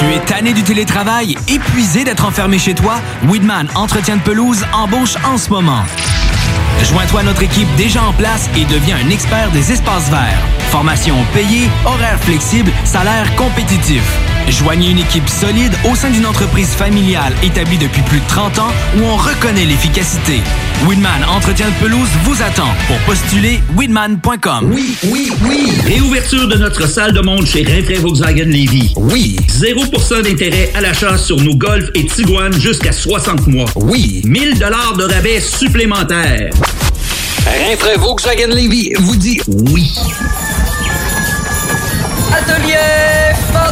Tu es tanné du télétravail, épuisé d'être enfermé chez toi? Weedman Entretien de pelouse embauche en ce moment. Joins-toi à notre équipe déjà en place et deviens un expert des espaces verts. Formation payée, horaires flexibles, salaire compétitif. Joignez une équipe solide au sein d'une entreprise familiale établie depuis plus de 30 ans où on reconnaît l'efficacité. Winman Entretien de pelouse vous attend. Pour postuler, winman.com. Oui, oui, oui. Réouverture de notre salle de monde chez Rinfrae Volkswagen Levy. Oui. 0% d'intérêt à l'achat sur nos Golf et Tiguan jusqu'à 60 mois. Oui. 1000 dollars de rabais supplémentaires. Rinfrae Volkswagen Levy vous dit oui. Atelier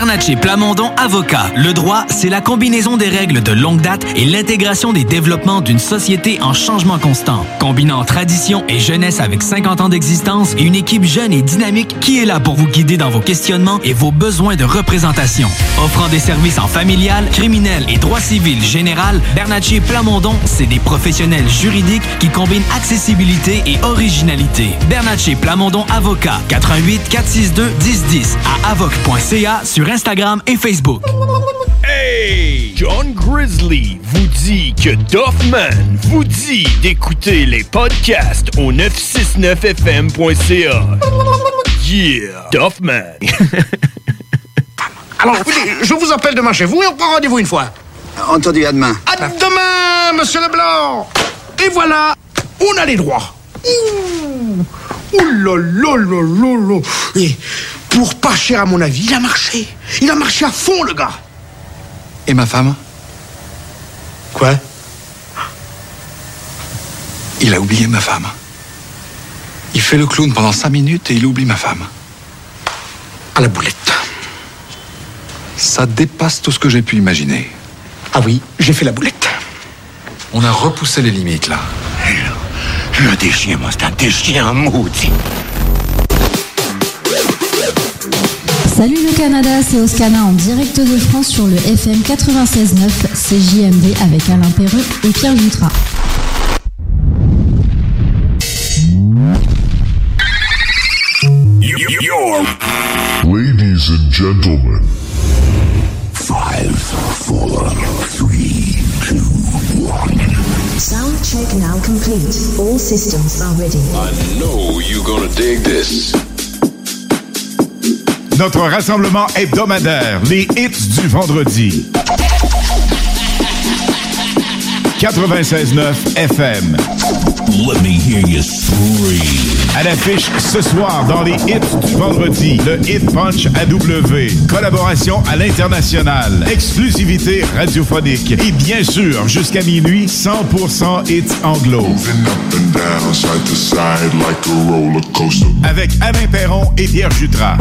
Bernatchez Plamondon Avocat. Le droit, c'est la combinaison des règles de longue date et l'intégration des développements d'une société en changement constant. Combinant tradition et jeunesse avec 50 ans d'existence et une équipe jeune et dynamique qui est là pour vous guider dans vos questionnements et vos besoins de représentation. Offrant des services en familial, criminel et droit civil général, Bernatchez Plamondon, c'est des professionnels juridiques qui combinent accessibilité et originalité. Bernatchez Plamondon Avocat. 88 462 1010 à avoc.ca sur Instagram et Facebook. Hey! John Grizzly vous dit que Doffman vous dit d'écouter les podcasts au 969fm.ca. Yeah! Doffman! Alors, écoutez, je vous appelle demain chez vous et on prend rendez-vous une fois. Entendu, à demain. À demain, monsieur Leblanc Et voilà, on a les droits. Ouh Ouh là là là là là Et pour pas cher à mon avis, il a marché. Il a marché à fond, le gars. Et ma femme Quoi? Il a oublié ma femme. Il fait le clown pendant cinq minutes et il oublie ma femme. À la boulette. Ça dépasse tout ce que j'ai pu imaginer. Ah oui, j'ai fait la boulette. On a repoussé les limites, là. Déchien, moi, c'est un déchien maudit. Salut le Canada, c'est Oscana en direct de France sur le FM 96.9 CJMD avec Alain Perreux et Pierre Jutra. Ladies and gentlemen, Five, four, three, two, one. Sound check now complete. All systems are ready. I know you're gonna dig this. Notre rassemblement hebdomadaire, les hits du vendredi. 96.9 FM. Let me hear you scream. À l'affiche ce soir dans les hits du vendredi, le Hit Punch AW. Collaboration à l'international. Exclusivité radiophonique. Et bien sûr, jusqu'à minuit, 100% hits anglo. Avec Alain Perron et Pierre Jutras.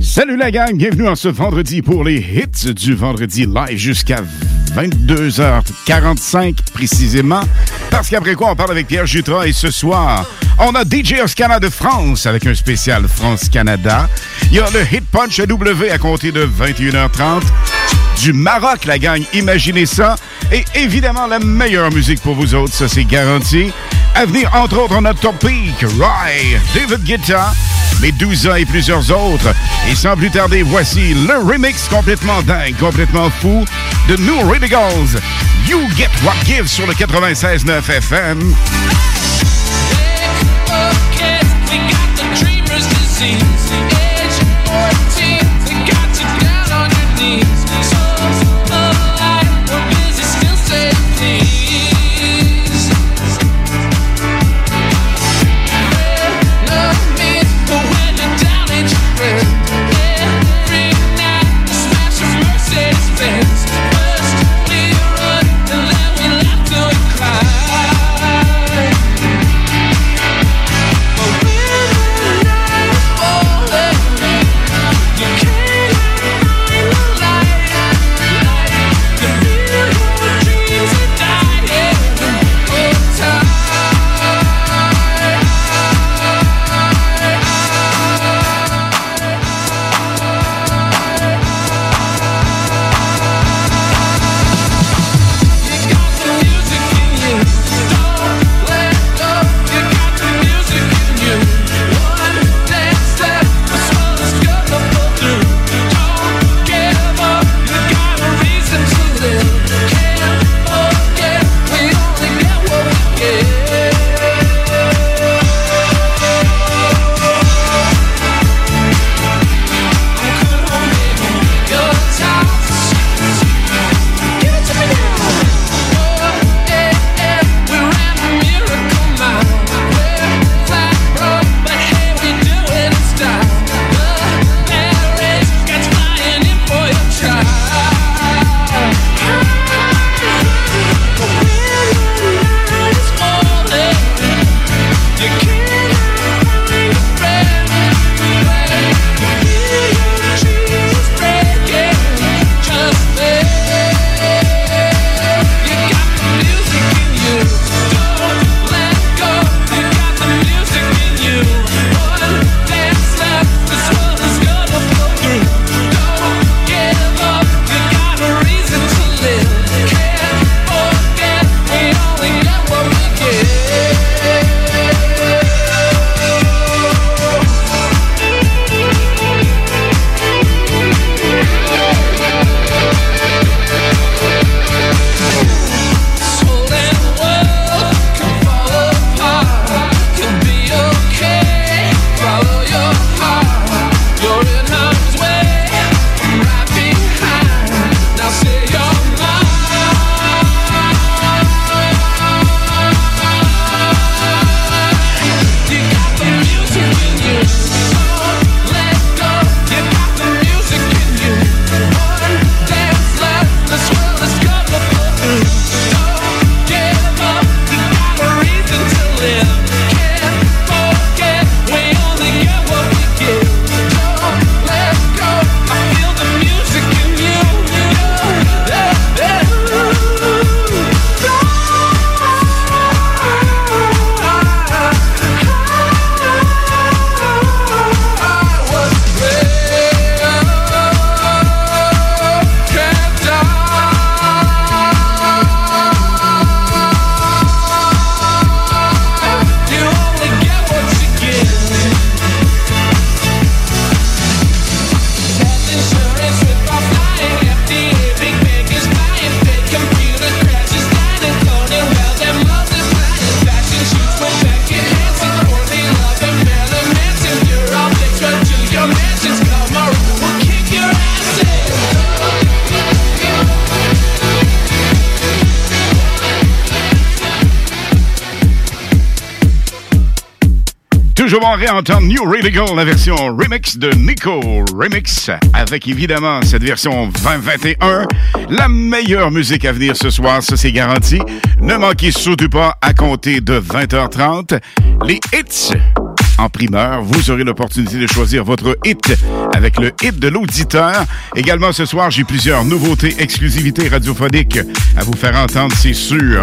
Salut la gang, bienvenue en ce vendredi pour les hits du vendredi live jusqu'à 22h45 précisément. Parce qu'après quoi, on parle avec Pierre Jutras et ce soir, on a DJ Oscana de France avec un spécial France-Canada. Il y a le Hit Punch W à compter de 21h30. Du Maroc, la gang, imaginez ça. Et évidemment, la meilleure musique pour vous autres, ça c'est garanti. À venir, entre autres, on a Topic, Roy, David Guetta, Medusa et plusieurs autres. Et sans plus tarder, voici le remix complètement dingue, complètement fou de New Radicals. You Get What Gives sur le 96.9 FM. Toujours bon réentendre New Radical, la version remix de Nico Remix, avec évidemment cette version 2021. La meilleure musique à venir ce soir, ça c'est garanti. Ne manquez surtout pas à compter de 20h30 les hits en primeur. Vous aurez l'opportunité de choisir votre hit avec le hit de l'auditeur. Également ce soir, j'ai plusieurs nouveautés, exclusivités radiophoniques à vous faire entendre, c'est sûr.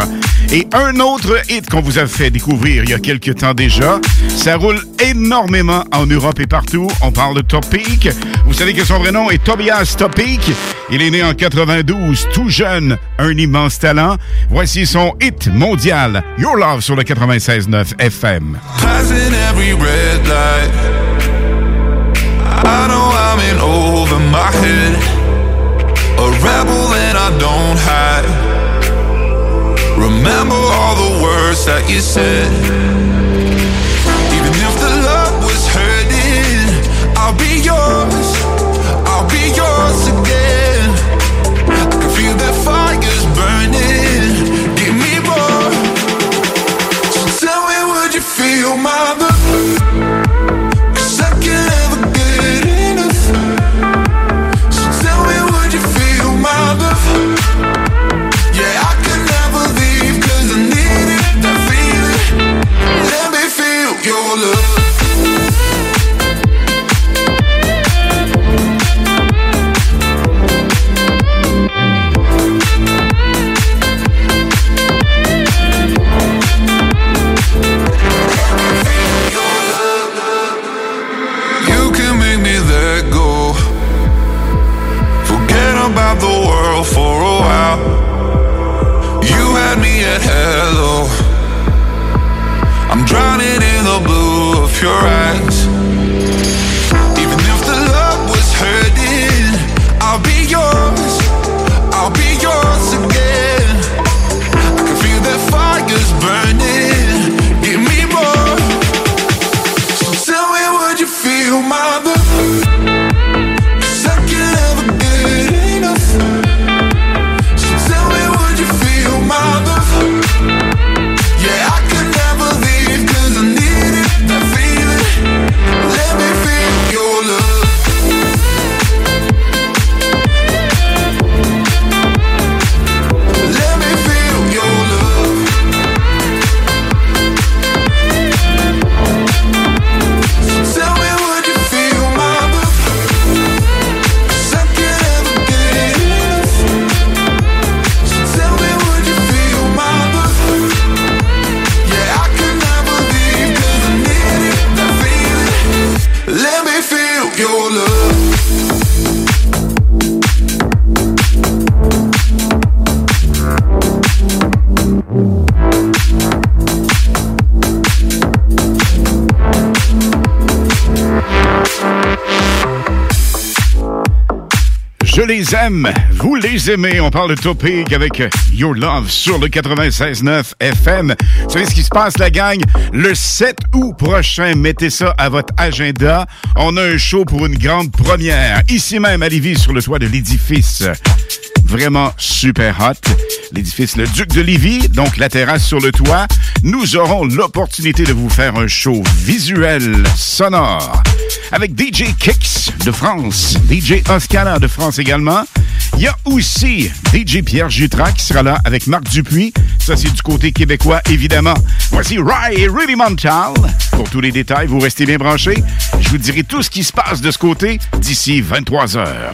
Et un autre hit qu'on vous a fait découvrir il y a quelques temps déjà. Ça roule énormément en Europe et partout. On parle de Topic. Vous savez que son vrai nom est Tobias Topic. Il est né en 92, tout jeune, un immense talent. Voici son hit mondial, Your Love sur le 96.9 FM. Remember all the words that you said. Even if the love was hurting, I'll be yours. I'll be yours again. I can feel that fire's burning. Give me more. So tell me, would you feel my your. Les aime, vous les aimez. On parle de Topic avec Your Love sur le 96.9 FM. Vous savez ce qui se passe, la gang? Le 7 août prochain, mettez ça à votre agenda. On a un show pour une grande première, ici même à Lévis, sur le toit de l'édifice. Vraiment super hot. L'édifice Le Duc de Lévis, donc la terrasse sur le toit. Nous aurons l'opportunité de vous faire un show visuel, sonore, avec DJ Kicks de France, DJ Oscana de France également. Il y a aussi DJ Pierre Jutras qui sera là avec Marc Dupuis. Ça, c'est du côté québécois, évidemment. Voici Ray et Rudy Montal. Pour tous les détails, vous restez bien branchés. Je vous dirai tout ce qui se passe de ce côté d'ici 23 heures.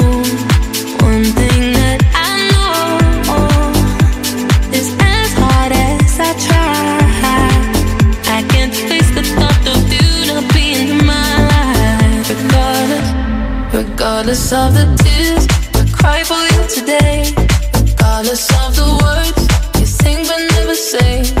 Regardless of the tears I cry for you today. Regardless of the words you sing but never say.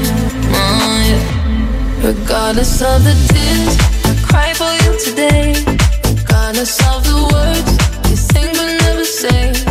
Regardless of the tears I cry for you today. Regardless of the words you think but never say.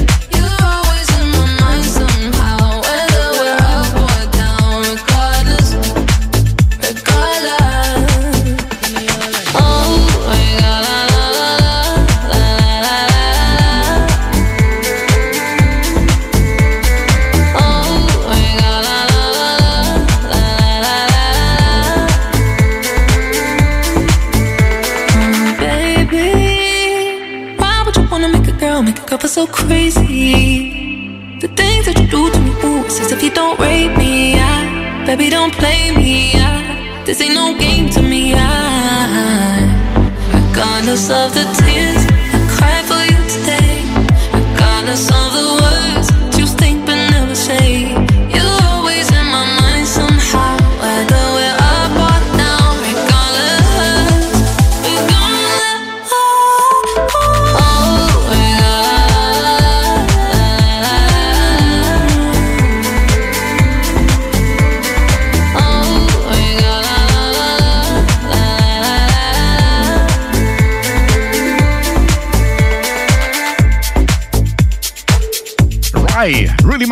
Of the tears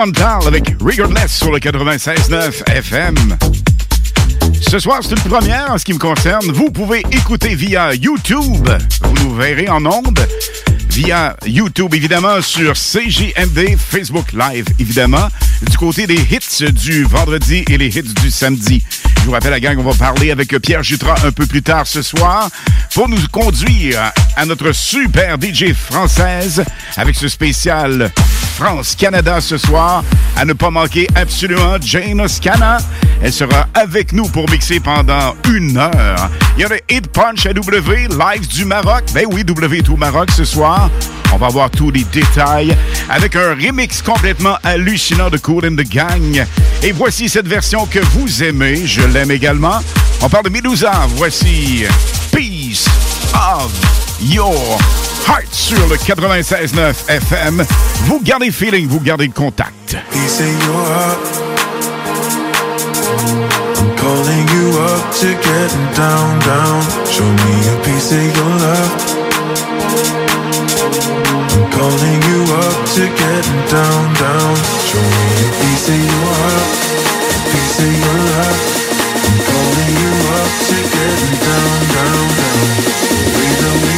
Avec Regardless sur le 96.9 FM. Ce soir, c'est une première en ce qui me concerne. Vous pouvez écouter via YouTube. Vous nous verrez en ondes via YouTube, évidemment, sur CJMD, Facebook Live, évidemment, du côté des hits du vendredi et les hits du samedi. Je vous rappelle, la gang, on va parler avec Pierre Jutras un peu plus tard ce soir pour nous conduire à notre super DJ française avec ce spécial France-Canada ce soir. À ne pas manquer absolument Jane Oscana. Elle sera avec nous pour mixer pendant une heure. Il y a le Hit Punch à W, live du Maroc. Ben oui, W tout Maroc ce soir. On va voir tous les détails avec un remix complètement hallucinant de Cool and the Gang. Et voici cette version que vous aimez. Je l'aime également. On parle de Medusa. Voici Peace of Your Heart sur le 96.9 FM. Vous gardez feeling, vous gardez contact. Calling you up to getting down, down. Show me a piece of your love. I'm calling you up to getting down, down. Show me a piece of your heart, a piece of your love. I'm calling you up to getting down, down, down. The way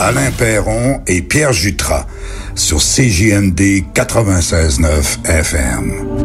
Alain Perron et Pierre Jutras sur CJMD 96.9 FM.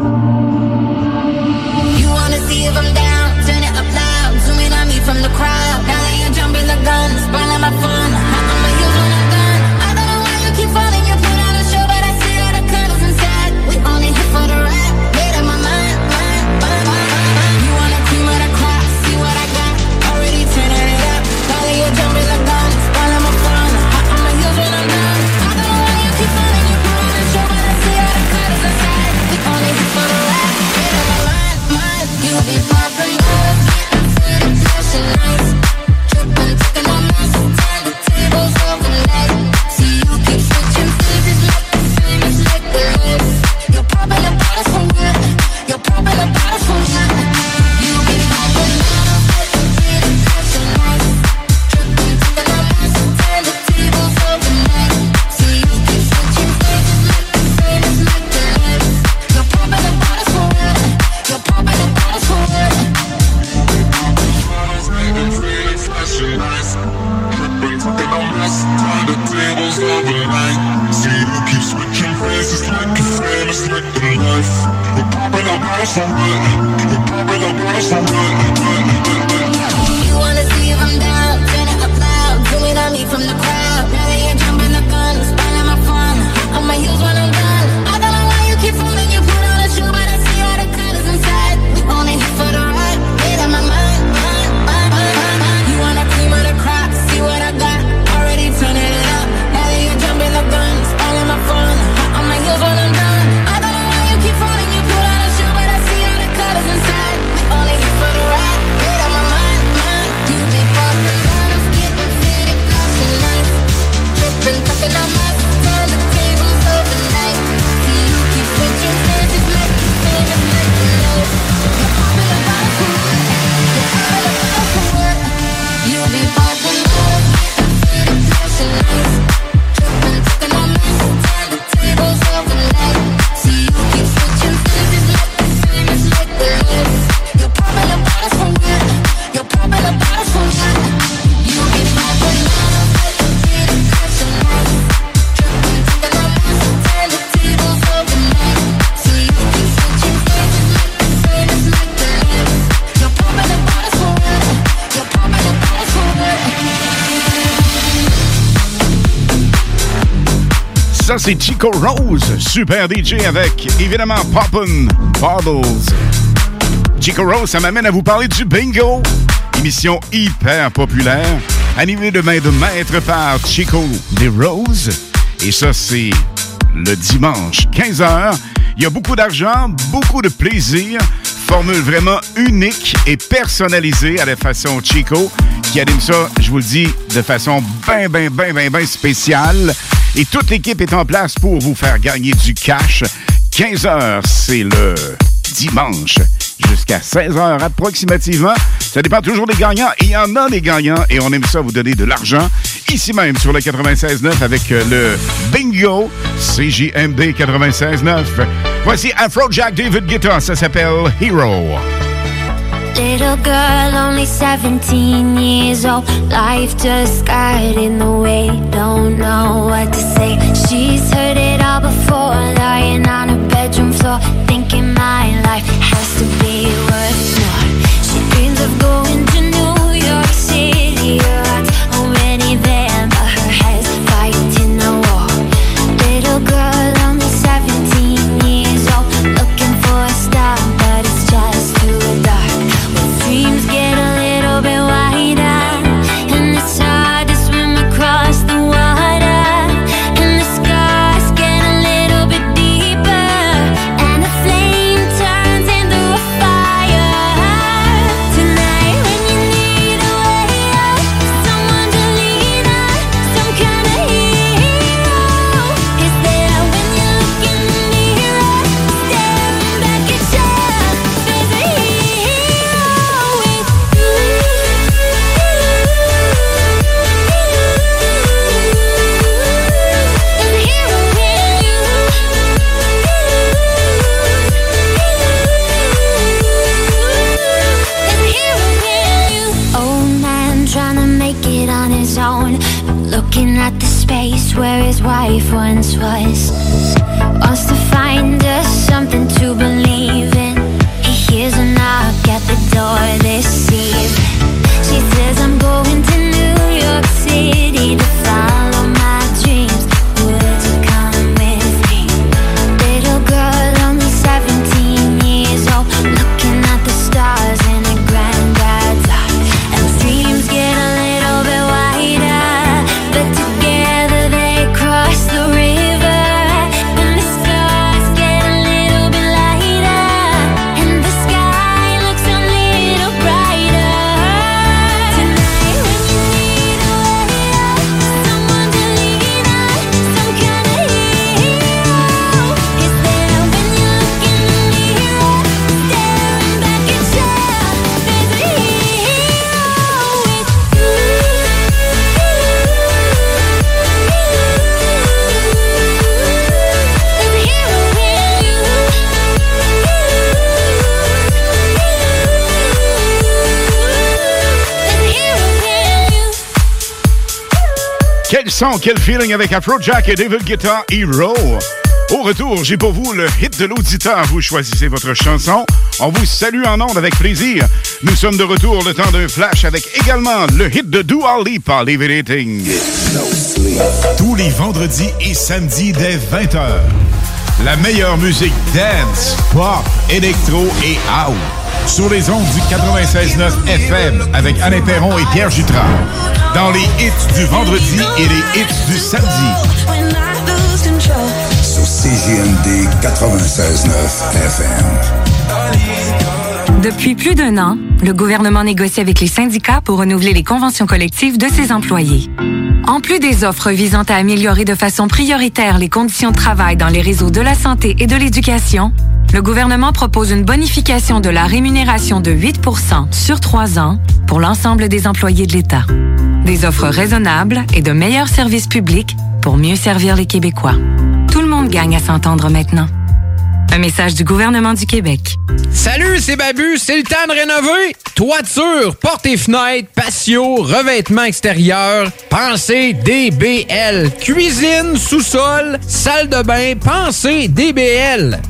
c'est Chico Rose, super DJ avec évidemment Poppin' Bottles. Chico Rose, ça m'amène à vous parler du bingo, émission hyper populaire, animée de main de maître par Chico des Rose. Et ça, c'est le dimanche, 15h. Il y a beaucoup d'argent, beaucoup de plaisir, formule vraiment unique et personnalisée à la façon Chico, qui anime ça, je vous le dis, de façon bien, bien, bien, bien, bien spéciale. Et toute l'équipe est en place pour vous faire gagner du cash. 15 heures, c'est le dimanche jusqu'à 16h approximativement. Ça dépend toujours des gagnants. Et il y en a des gagnants et on aime ça vous donner de l'argent. Ici même sur le 96.9 avec euh, le bingo CJMD 96.9. Voici Afrojack David Guetta. Ça s'appelle Hero. Little girl, only 17 years old. Life just got in the way. Don't know what to say. She's heard it all before. Lying on her bedroom floor Thinking my life has to be worth wife once was. Quel feeling avec Afrojack et David Guetta Hero. Au retour, j'ai pour vous le hit de l'auditeur. Vous choisissez votre chanson. On vous salue en ondes avec plaisir. Nous sommes de retour le temps d'un flash avec également le hit de Dua Lipa, Levitating. Tous les vendredis et samedis dès 20h. La meilleure musique dance, pop, électro et house. Sur les ondes du 96.9 FM avec Alain Perron et Pierre Jutras. Dans les hits du vendredi et les hits du samedi. Sur CJMD 96.9 FM. Depuis plus d'un an, le gouvernement négocie avec les syndicats pour renouveler les conventions collectives de ses employés. En plus des offres visant à améliorer de façon prioritaire les conditions de travail dans les réseaux de la santé et de l'éducation, le gouvernement propose une bonification de la rémunération de 8% sur trois ans pour l'ensemble des employés de l'État. Des offres raisonnables et de meilleurs services publics pour mieux servir les Québécois. Tout le monde gagne à s'entendre maintenant. Un message du gouvernement du Québec. Salut, c'est Babu, c'est le temps de rénover. Toiture, portes et fenêtres, patio, revêtement extérieur, pensez DBL. Cuisine, sous-sol, salle de bain, pensez DBL.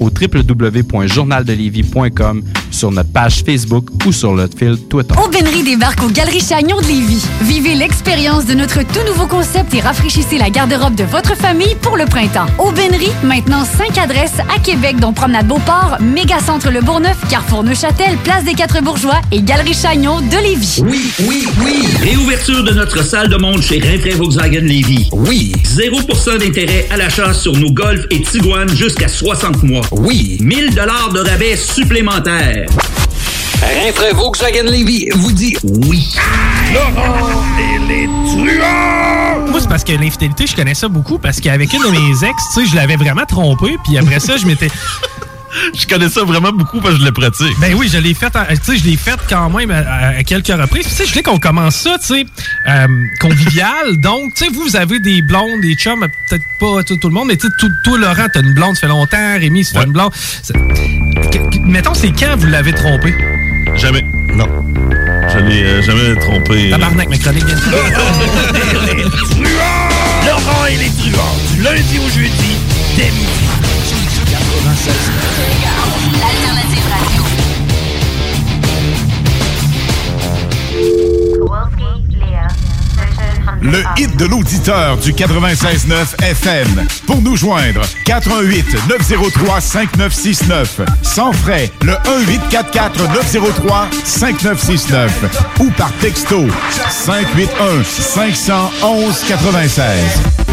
au www.journaldelévis.com, sur notre page Facebook ou sur notre fil Twitter. Aubainerie débarque aux Galeries Chagnon de Lévis. Vivez l'expérience de notre tout nouveau concept et rafraîchissez la garde-robe de votre famille pour le printemps. Aubainerie, maintenant 5 adresses à Québec, dont Promenade Beauport, Mégacentre Le Bourgneuf, Carrefour Neuchâtel, Place des Quatre Bourgeois et Galerie Chagnon de Lévis. Oui, oui, oui. Réouverture de notre salle de monde chez Rinfraie Volkswagen Lévis. Oui. 0% d'intérêt à l'achat sur nos Golf et Tiguan jusqu'à 60 mois. Oui. 1000 dollars de rabais supplémentaires. Rinfraie Volkswagen Lévis vous dit oui. Laurent et les truands! Moi, c'est parce que l'infidélité, je connais ça beaucoup parce qu'avec une de mes ex, tu sais, je l'avais vraiment trompé, puis après ça, je m'étais. Je connais ça vraiment beaucoup parce que je le pratique. Ben oui, je l'ai fait, en- tu sais, je l'ai fait quand même à, à quelques reprises. Puis, Tu sais, je voulais qu'on commence ça, tu sais, euh, convivial. Donc, tu sais, vous, vous avez des blondes, des chums, peut-être pas tout, tout le monde, mais tu sais, tout- toi, Laurent, t'as une blonde, ça fait longtemps. Rémi, ça fait une blonde. C'est- Mettons, c'est quand vous l'avez trompé? Jamais. Non. Je l'ai euh, jamais trompé. Tabarnak, ma chronique Laurent et les truands, du lundi au jeudi, dès midi. L'alternative radio. Le hit de l'auditeur du 96.9 FM. Pour nous joindre, 88 903 5969. Sans frais, le 1844 903 5969. Ou par texto, 581 511 96.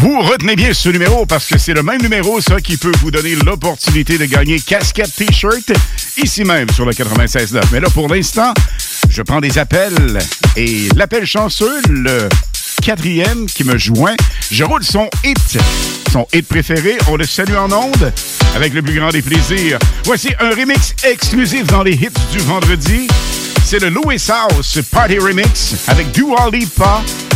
Vous retenez bien ce numéro parce que c'est le même numéro, ça, qui peut vous donner l'opportunité de gagner casquette T-shirt ici même sur le 96.9. Mais là, pour l'instant, je prends des appels et l'appel chanceux, le quatrième qui me joint, je roule son hit. Son hit préféré, on le salue en ondes avec le plus grand des plaisirs. Voici un remix exclusif dans les hits du vendredi. C'est le Louis House Party Remix avec Dua Lipa,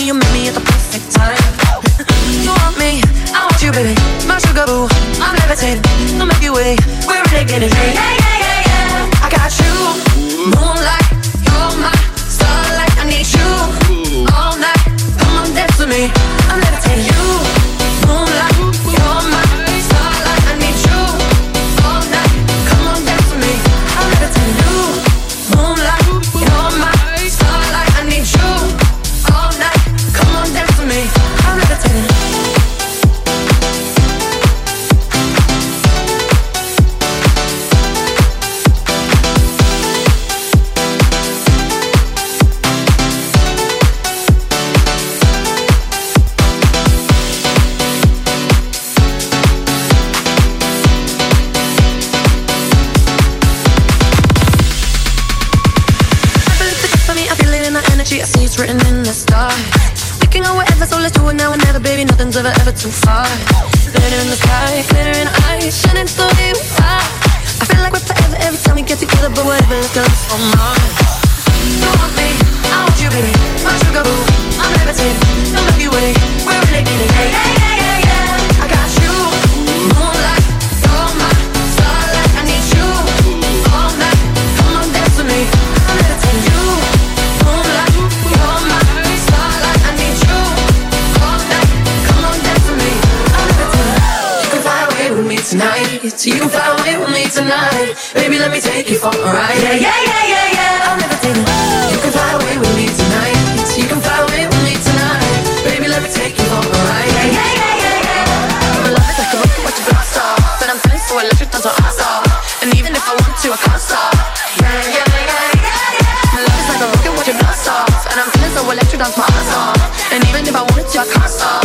company, you met me at the perfect time. you want me, I want you, baby. My sugar boo, I'm levitating. The Milky Way, we're renegading. Yeah, yeah, yeah, yeah, yeah. I got you, moonlight, you're my starlight. I need you all night. Come on, dance with me. Ever, ever too far. Glitter in the sky, glitter in eyes, shining slowly we fly. I feel like we're forever every time we get together, but whatever, let's go for Mars. You want me, I want you, baby. My sugar boo, I'm levitating. The Milky Way, we're renegading. Yeah, yeah, yeah, yeah, yeah. Tonight. You can fly away with me tonight. Baby, let me take you for a ride. Yeah, yeah, yeah, yeah, yeah. I'm levitating. You can fly away with me tonight. You can fly away with me tonight. Baby, let me take you for a ride. Yeah, yeah, yeah, yeah, yeah. Love is like a rocket with your blast off, and I'm feeling so electric, that's what I saw. And even if I want to, I can't stop. Yeah, yeah, yeah, yeah, yeah. My love is like a rocket with your blast off, and I'm feeling so electric, that's my ass off. And even if I wanted to, I can't stop.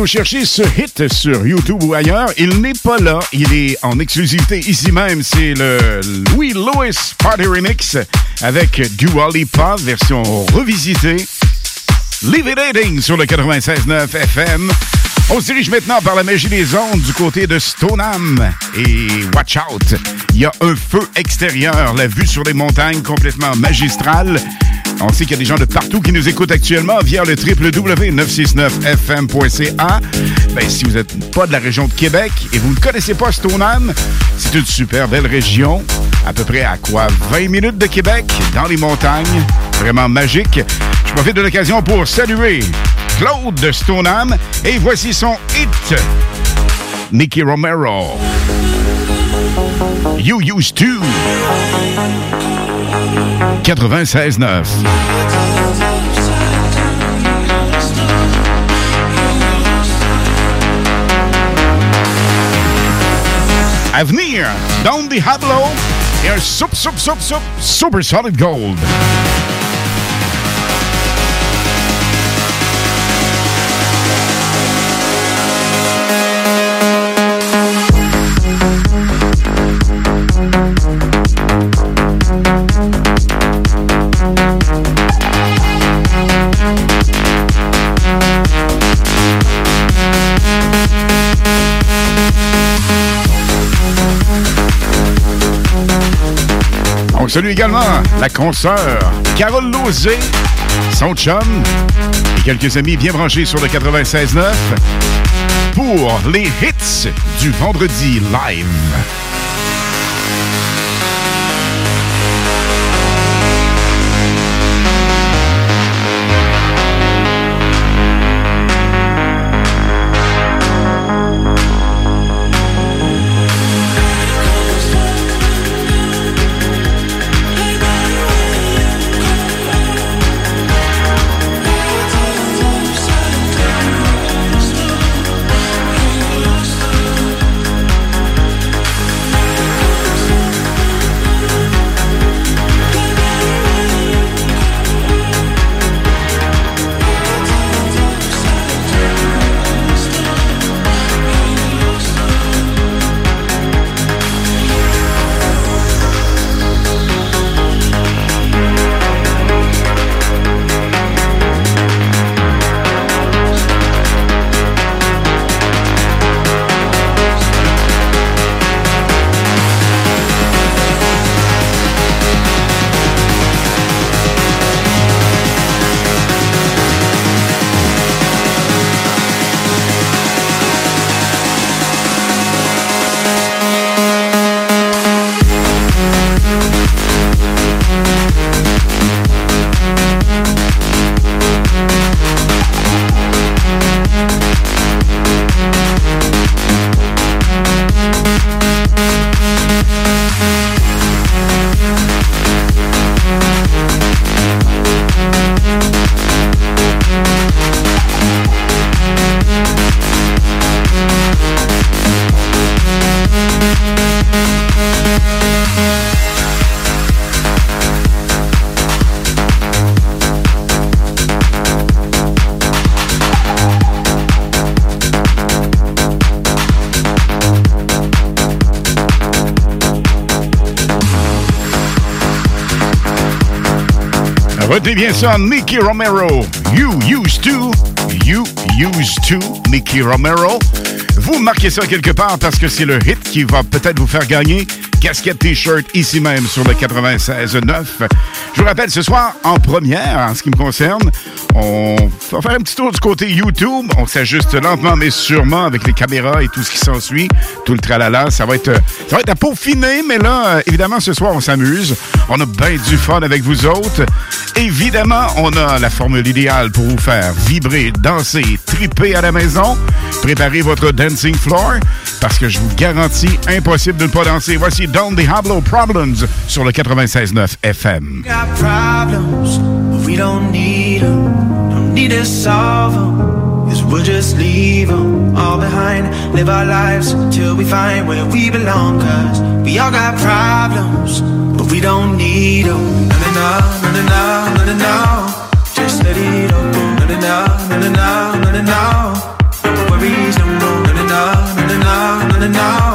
Vous cherchez ce hit sur YouTube ou ailleurs, il n'est pas là. Il est en exclusivité ici même. C'est le Louis Lewis Party Remix avec Dua Lipa, version revisitée. Levitating sur le 96.9 FM. On se dirige maintenant par la magie des ondes du côté de Stoneham. Et watch out, il y a un feu extérieur, la vue sur les montagnes complètement magistrale. On sait qu'il y a des gens de partout qui nous écoutent actuellement via le www.969fm.ca. Ben, si vous n'êtes pas de la région de Québec et vous ne connaissez pas Stoneham, c'est une super belle région, à peu près à quoi 20 minutes de Québec, dans les montagnes, vraiment magique. Je profite de l'occasion pour saluer Claude de Stoneham et voici son hit. Nicky Romero. You used to. 96.9. Avenir, Down the Hablo et un soup, soup, soup, soup, Super Solid Gold. Salue également la consoeur Carole Lozé, son chum et quelques amis bien branchés sur le 96.9 pour les hits du vendredi live. Bien ça, Nicky Romero. You used to, you used to, Nicky Romero. Vous marquez ça quelque part parce que c'est le hit qui va peut-être vous faire gagner casquette t-shirt ici même sur le 96.9. Je vous rappelle, ce soir, en première, en ce qui me concerne, on va faire un petit tour du côté YouTube. On s'ajuste lentement mais sûrement avec les caméras et tout ce qui s'ensuit. Tout le tralala. Ça va être, ça va être à peaufiner, mais là, euh, évidemment, ce soir, on s'amuse. On a bien du fun avec vous autres. Évidemment, on a la formule idéale pour vous faire vibrer, danser, triper à la maison. Préparez votre dancing floor parce que je vous garantis, impossible de ne pas danser. Voici Down the Hablo Problems sur le 96.9 FM. Live our lives till we find where we belong, we don't need them. Na na na na na na na na. Just let it all go. Na na na na na na na na. No worries, no more. Na na na na na na na.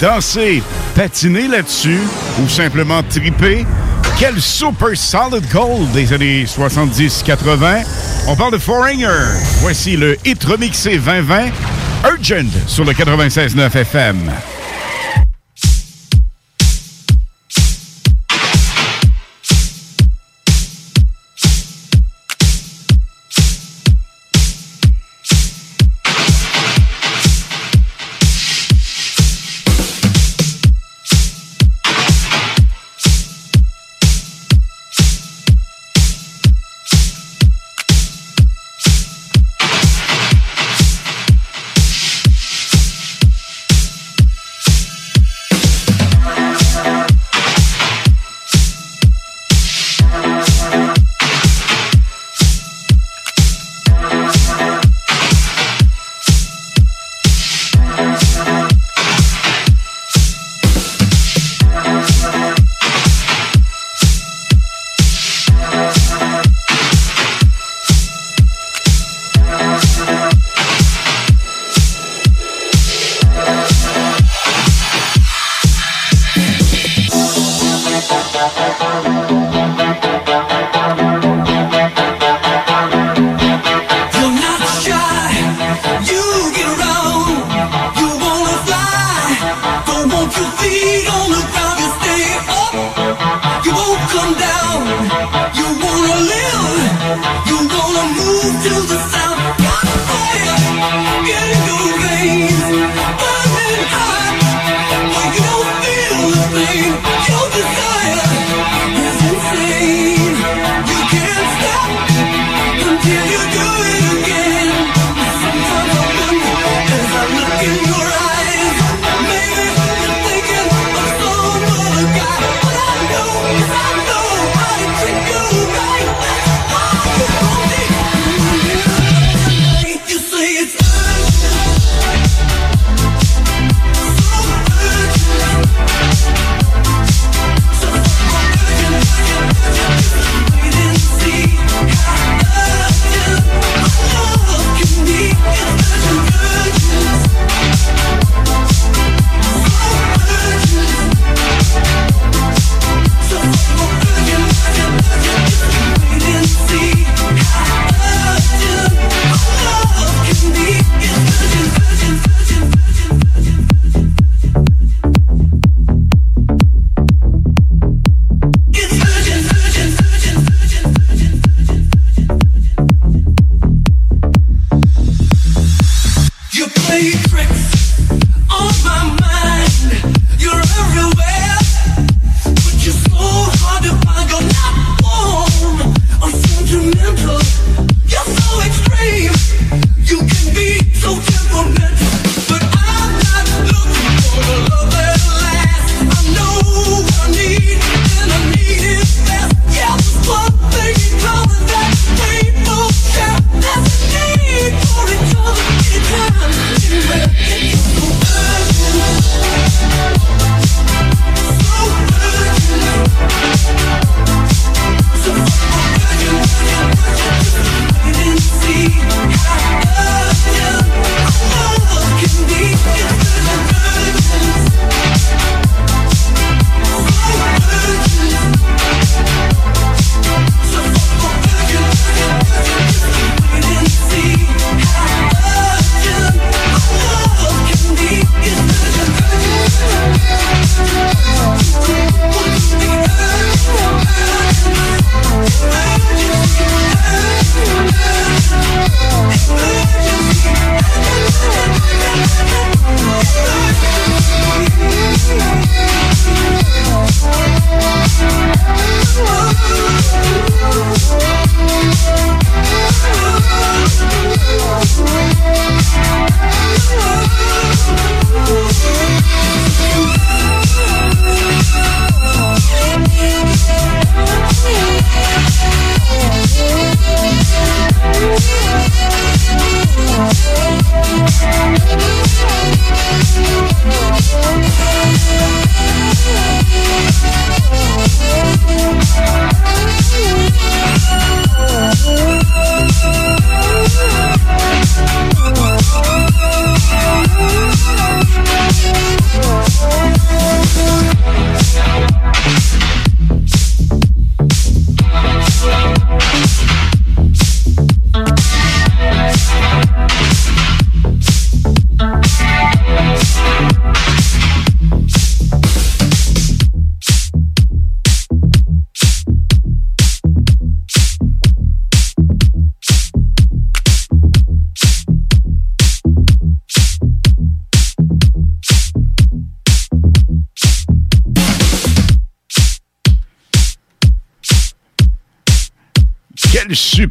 danser, patiner là-dessus ou simplement triper, quel super solid gold des années 70-80. On parle de Foreigner. Voici le hit remixé 2020, Urgent sur le 96.9 FM.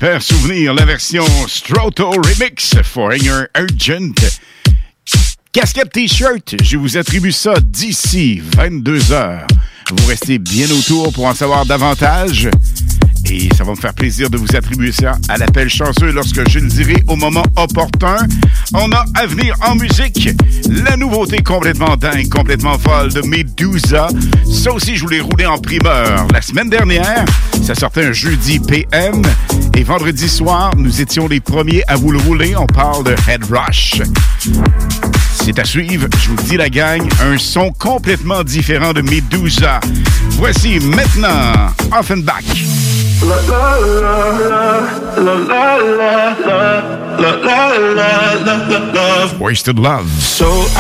Super souvenir, la version Stroto Remix Foreigner Urgent. Casquette T-shirt, je vous attribue ça d'ici 22 heures. Vous restez bien autour pour en savoir davantage. Et ça va me faire plaisir de vous attribuer ça à l'appel chanceux lorsque je le dirai au moment opportun. On a à venir en musique la nouveauté complètement dingue, complètement folle de Medusa. Ça aussi, je voulais rouler en primeur. La semaine dernière, ça sortait un jeudi PM. Et vendredi soir, nous étions les premiers à vous le rouler. On parle de Head Rush. C'est à suivre, je vous dis la gang, un son complètement différent de Medusa. Voici maintenant Offenbach. La la la Wasted Love.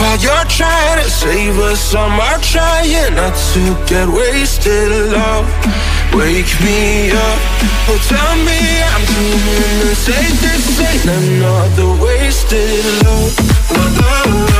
While you're trying to save us, I'm trying not to get wasted. Love, wake me up. Oh, tell me I'm dreaming same. This ain't another wasted love. La la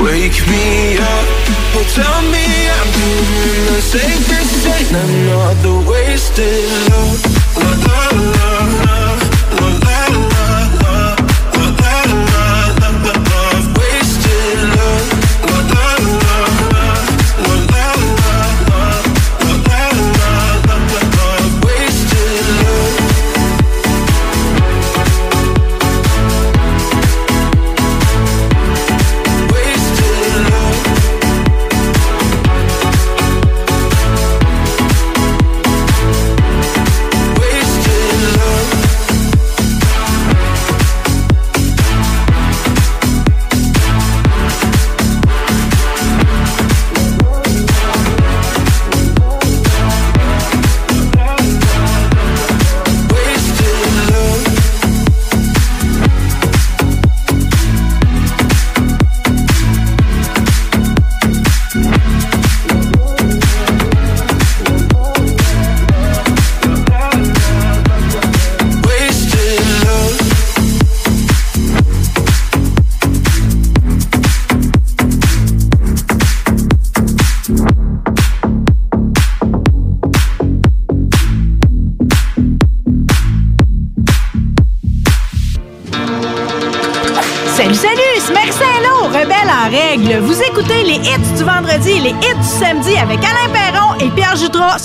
wake me up. Oh, tell me I'm doing the same. This ain't another wasted love. La la la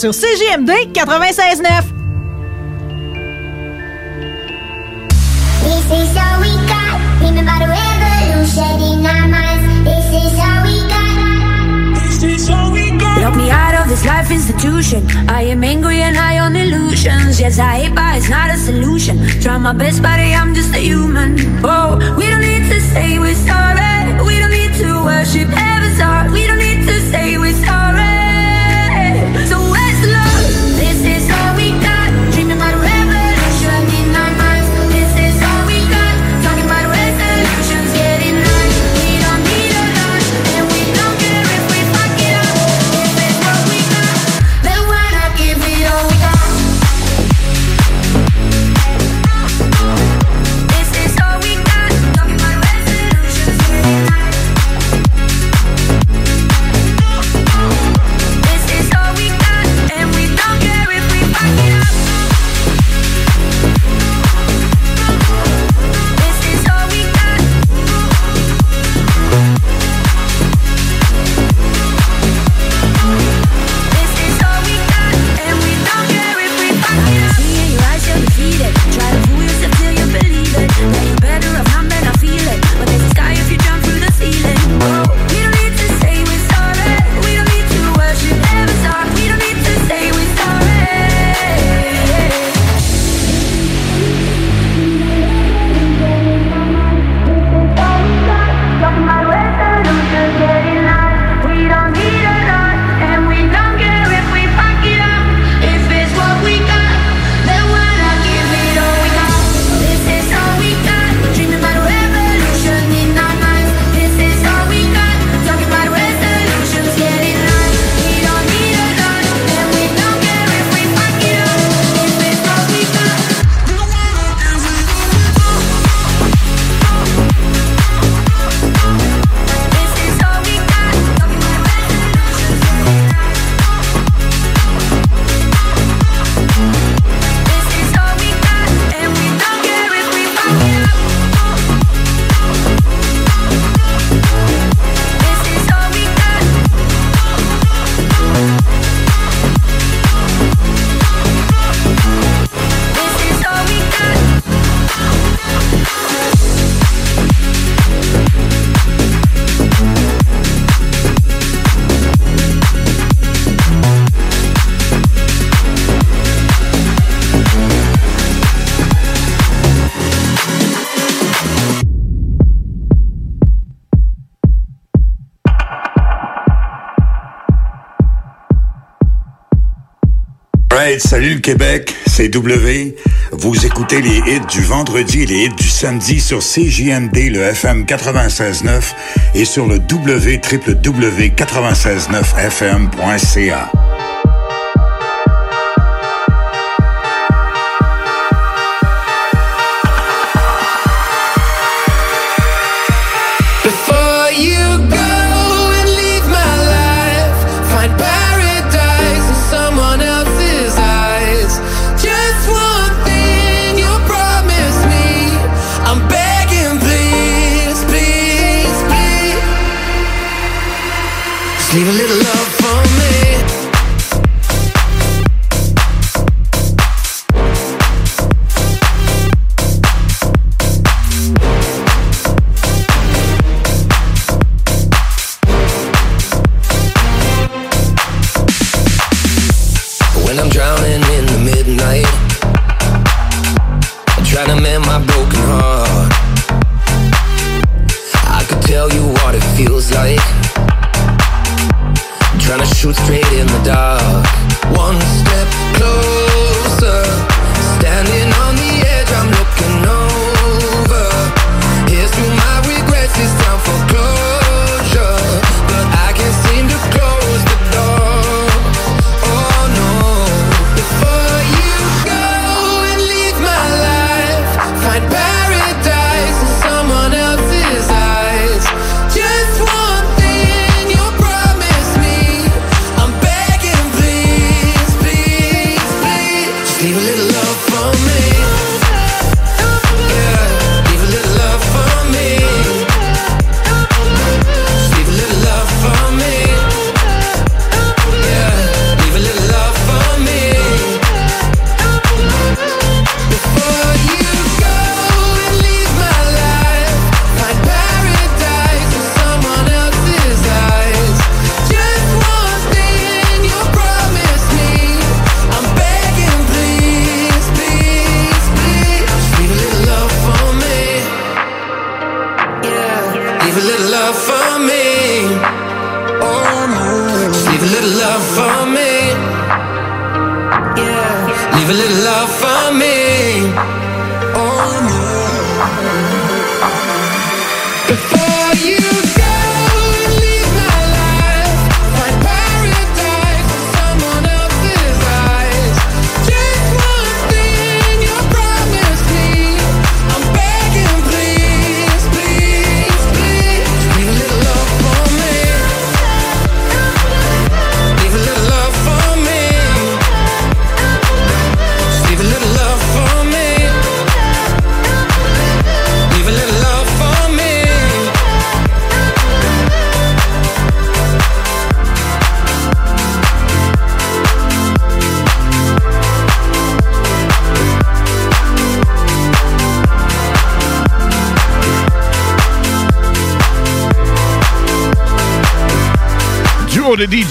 sur CGMD 96.9. This is all we got. Dreaming about a revolution in our minds. This is all we got. This is all we got. Lock me out of this life institution. I am angry and high on illusions. Yes, I hate, but it's not a solution. Try my best, but I'm just a human. Oh, we don't need to say we're sorry. We don't need to worship heaven's heart. We salut le Québec, c'est W. Vous écoutez les hits du vendredi et les hits du samedi sur CJMD, le FM 96.9 et sur le www.969fm.ca.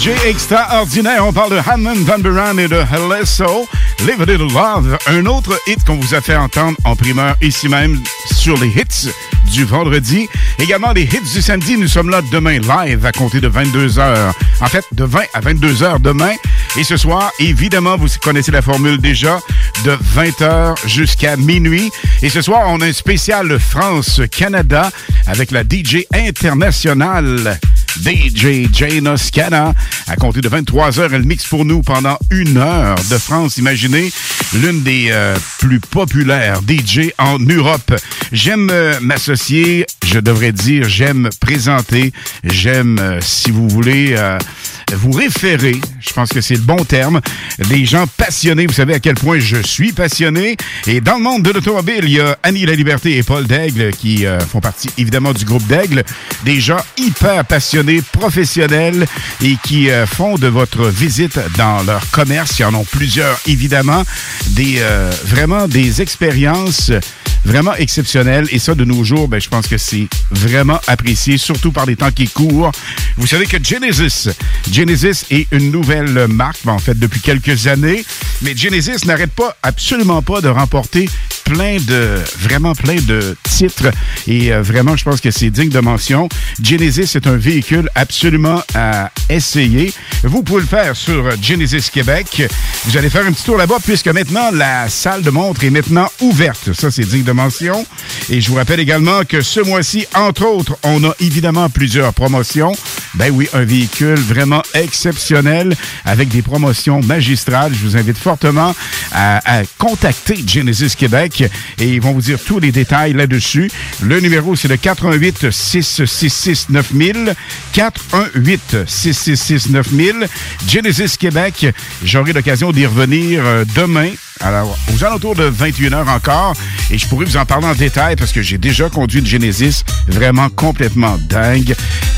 DJ extraordinaire. On parle de Hammond Van Buren et de Halesso. Live a Little Love. Un autre hit qu'on vous a fait entendre en primeur ici même sur les hits du vendredi. Également les hits du samedi. Nous sommes là demain live à compter de 22h. En fait, de 20 à 22h demain. Et ce soir, évidemment, vous connaissez la formule déjà, de 20h jusqu'à minuit. Et ce soir, on a un spécial France-Canada avec la DJ internationale DJ Jane Scana. À compter de 23h, elle mixe pour nous pendant une heure de France. Imaginez, l'une des euh, plus populaires DJ en Europe. J'aime euh, m'associer, je devrais dire, j'aime présenter, j'aime, euh, si vous voulez, vous référer, je pense que c'est le bon terme, des gens passionnés. Vous savez à quel point je suis passionné. Et dans le monde de l'automobile, il y a Annie La Liberté et Paul Daigle qui euh, font partie évidemment du groupe Daigle. Des gens hyper passionnés, professionnels et qui euh, font de votre visite dans leur commerce, il y en ont plusieurs évidemment, des euh, vraiment des expériences vraiment exceptionnelles. Et ça, de nos jours, ben, je pense que c'est vraiment apprécié, surtout par les temps qui courent. Vous savez que Genesis, Genesis est une nouvelle marque, ben, en fait, depuis quelques années. Mais Genesis n'arrête pas, absolument pas, de remporter plein de, vraiment plein de titres et euh, vraiment, je pense que c'est digne de mention. Genesis est un véhicule absolument à essayer. Vous pouvez le faire sur Genesis Québec. Vous allez faire un petit tour là-bas puisque maintenant la salle de montre est maintenant ouverte. Ça, c'est digne de mention. Et je vous rappelle également que ce mois-ci, entre autres, on a évidemment plusieurs promotions. Ben oui, un véhicule vraiment exceptionnel avec des promotions magistrales. Je vous invite fortement à, à contacter Genesis Québec et ils vont vous dire tous les détails là-dessus. Le numéro, c'est le 418 666 9000. 418 666 9000. Genesis Québec. J'aurai l'occasion d'y revenir euh, demain alors, aux alentours de 21h encore, et je pourrais vous en parler en détail parce que j'ai déjà conduit une Genesis vraiment complètement dingue.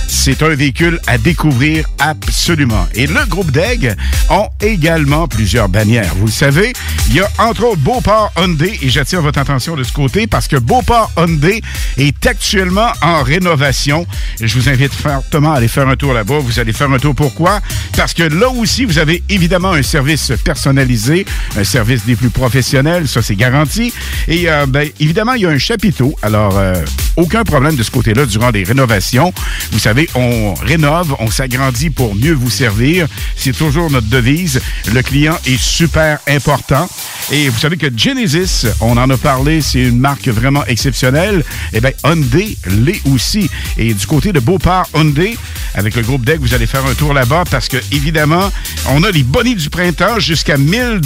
C'est un véhicule à découvrir absolument. Et le groupe DEG ont également plusieurs bannières. Vous le savez, il y a entre autres Beauport Hyundai, et j'attire votre attention de ce côté parce que Beauport Hyundai est actuellement en rénovation. Je vous invite fortement à aller faire un tour là-bas. Vous allez faire un tour pourquoi? Parce que là aussi, vous avez évidemment un service personnalisé, un service des plus professionnels, ça c'est garanti. Et euh, ben, évidemment, il y a un chapiteau, alors euh, aucun problème de ce côté-là durant les rénovations. Vous savez, on rénove, on s'agrandit pour mieux vous servir. C'est toujours notre devise. Le client est super important. Et vous savez que Genesis, on en a parlé, c'est une marque vraiment exceptionnelle. Eh bien, Hyundai l'est aussi. Et du côté de Beauport Hyundai, avec le groupe DEC, vous allez faire un tour là-bas parce que, évidemment, on a les bonnets du printemps jusqu'à 1000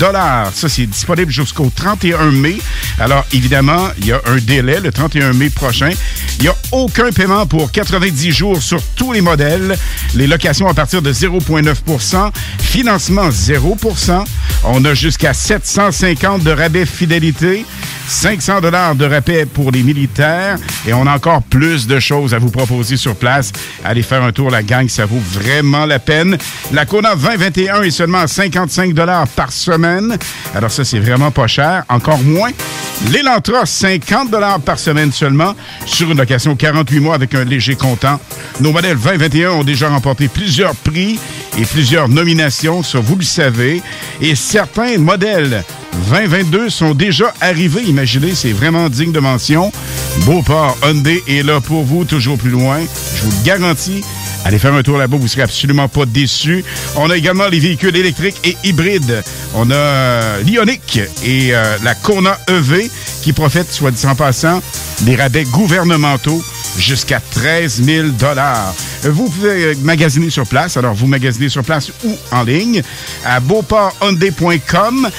Ça, c'est disponible jusqu'au 31 mai. Alors, évidemment, il y a un délai, le 31 mai prochain. Il n'y a aucun paiement pour 90 jours sur tous les modèles. Les locations à partir de 0,9%. financement 0%. On a jusqu'à 750 de rabais fidélité, 500 dollars de rabais pour les militaires et on a encore plus de choses à vous proposer sur place. Allez faire un tour, la gang, ça vaut vraiment la peine. La Kona 2021 est seulement à 55 dollars par semaine. Alors, ça c'est vraiment pas cher. Encore moins, l'Elantra, 50 par semaine seulement, sur une location 48 mois avec un léger comptant. Nos modèles 2021 ont déjà remporté plusieurs prix et plusieurs nominations, ça vous le savez. Et certains modèles 2022 sont déjà arrivés, imaginez, c'est vraiment digne de mention. Beauport Hyundai est là pour vous, toujours plus loin. Je vous le garantis. Allez faire un tour là-bas, vous ne serez absolument pas déçus. On a également les véhicules électriques et hybrides. On a euh, Lyonnais et euh, la Kona EV qui profite soit dit en passant, des rabais gouvernementaux jusqu'à 13 000 Vous pouvez euh, magasiner sur place. Alors, vous magasinez sur place ou en ligne à beauporthyundai.com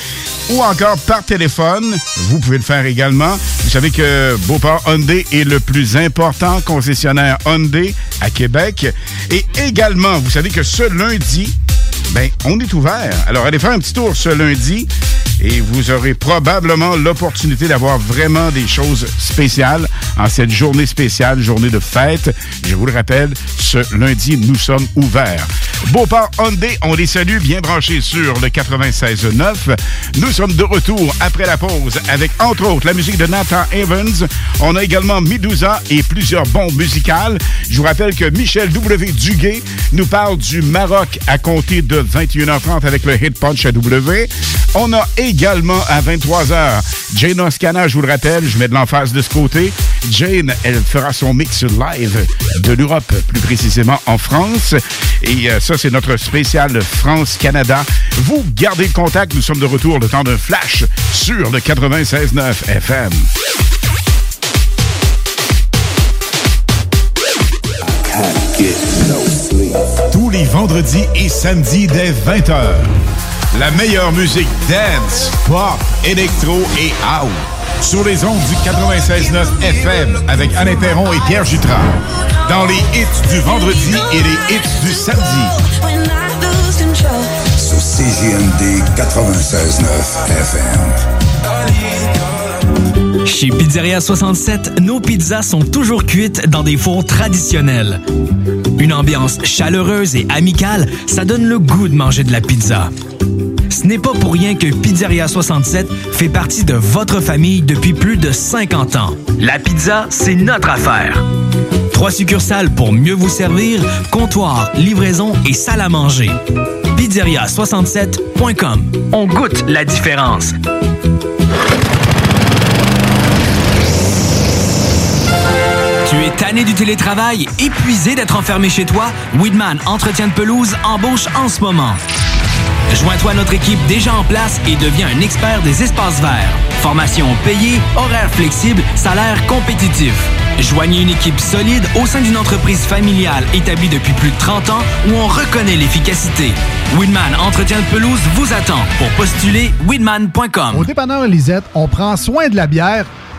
ou encore par téléphone. Vous pouvez le faire également. Vous savez que Beauport Hyundai est le plus important concessionnaire Hyundai à Québec. Et également, vous savez que ce lundi, ben, on est ouvert. Alors, allez faire un petit tour ce lundi et vous aurez probablement l'opportunité d'avoir vraiment des choses spéciales en cette journée spéciale, journée de fête. Je vous le rappelle, ce lundi, nous sommes ouverts. Beauport Hyundai, on les salue, bien branchés sur le 96.9. Nous sommes de retour après la pause avec, entre autres, la musique de Nathan Evans. On a également Midouza et plusieurs bons musicales. Je vous rappelle que Michel W. Duguay nous parle du Maroc à compter de 21h30 avec le hit Punch à W. On a également à 23h. Jane Oscana, je vous le rappelle, je mets de l'emphase de ce côté. Jane, elle fera son mix live de l'Europe, plus précisément en France. Et euh, ça, c'est notre spécial France-Canada. Vous gardez le contact, nous sommes de retour le temps d'un flash sur le 96.9 FM. Tous les vendredis et samedis dès 20h. La meilleure musique dance, pop, électro et out. Sur les ondes du 96.9 FM avec Alain Perron et Pierre Jutras. Dans les hits du vendredi et les hits du samedi. Sur CGMD 96.9 FM. Chez Pizzeria 67, nos pizzas sont toujours cuites dans des fours traditionnels. Une ambiance chaleureuse et amicale, ça donne le goût de manger de la pizza. Ce n'est pas pour rien que Pizzeria 67 fait partie de votre famille depuis plus de 50 ans. La pizza, c'est notre affaire. Trois succursales pour mieux vous servir, comptoir, livraison et salle à manger. Pizzeria67.com. On goûte la différence. Tu es tanné du télétravail, épuisé d'être enfermé chez toi? Weedman Entretien de pelouse embauche en ce moment. Joins-toi à notre équipe déjà en place et deviens un expert des espaces verts. Formation payée, horaire flexible, salaire compétitif. Joignez une équipe solide au sein d'une entreprise familiale établie depuis plus de 30 ans où on reconnaît l'efficacité. Weedman Entretien de pelouse vous attend. Pour postuler, weedman.com. Au dépanneur Lisette, on prend soin de la bière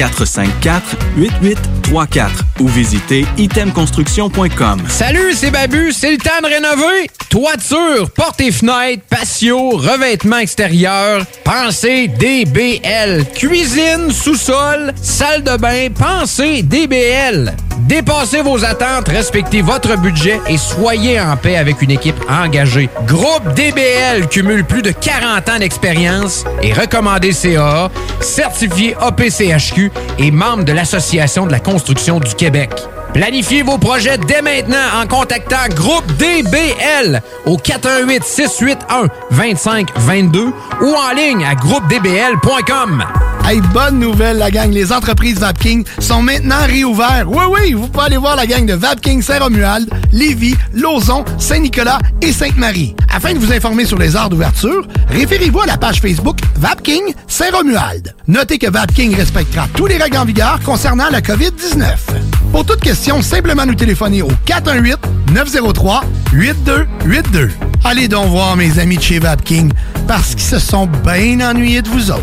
418-454-8834 ou visitez itemconstruction.com. Salut, c'est Babu, c'est le temps de rénover. Toiture, portes et fenêtres, patio, revêtement extérieur, pensez DBL. Cuisine, sous-sol, salle de bain, pensez DBL. Dépassez vos attentes, respectez votre budget et soyez en paix avec une équipe engagée. Groupe DBL cumule plus de 40 ans d'expérience et recommandé CAA, certifié APCHQ et membre de l'Association de la construction du Québec. Planifiez vos projets dès maintenant en contactant Groupe DBL au 418 681 2522 ou en ligne à groupedbl.com. Hey, bonne nouvelle, la gang. Les entreprises Vapking sont maintenant réouvertes. Oui, oui, vous pouvez aller voir la gang de Vapking Saint-Romuald, Lévis, Lauson, Saint-Nicolas et Sainte-Marie. Afin de vous informer sur les heures d'ouverture, référez-vous à la page Facebook Vapking Saint-Romuald. Notez que Vapking respectera tous les règles en vigueur concernant la COVID-19. Pour toute question, simplement nous téléphoner au 418-903-8282. Allez donc voir mes amis de chez Vapking parce qu'ils se sont bien ennuyés de vous autres.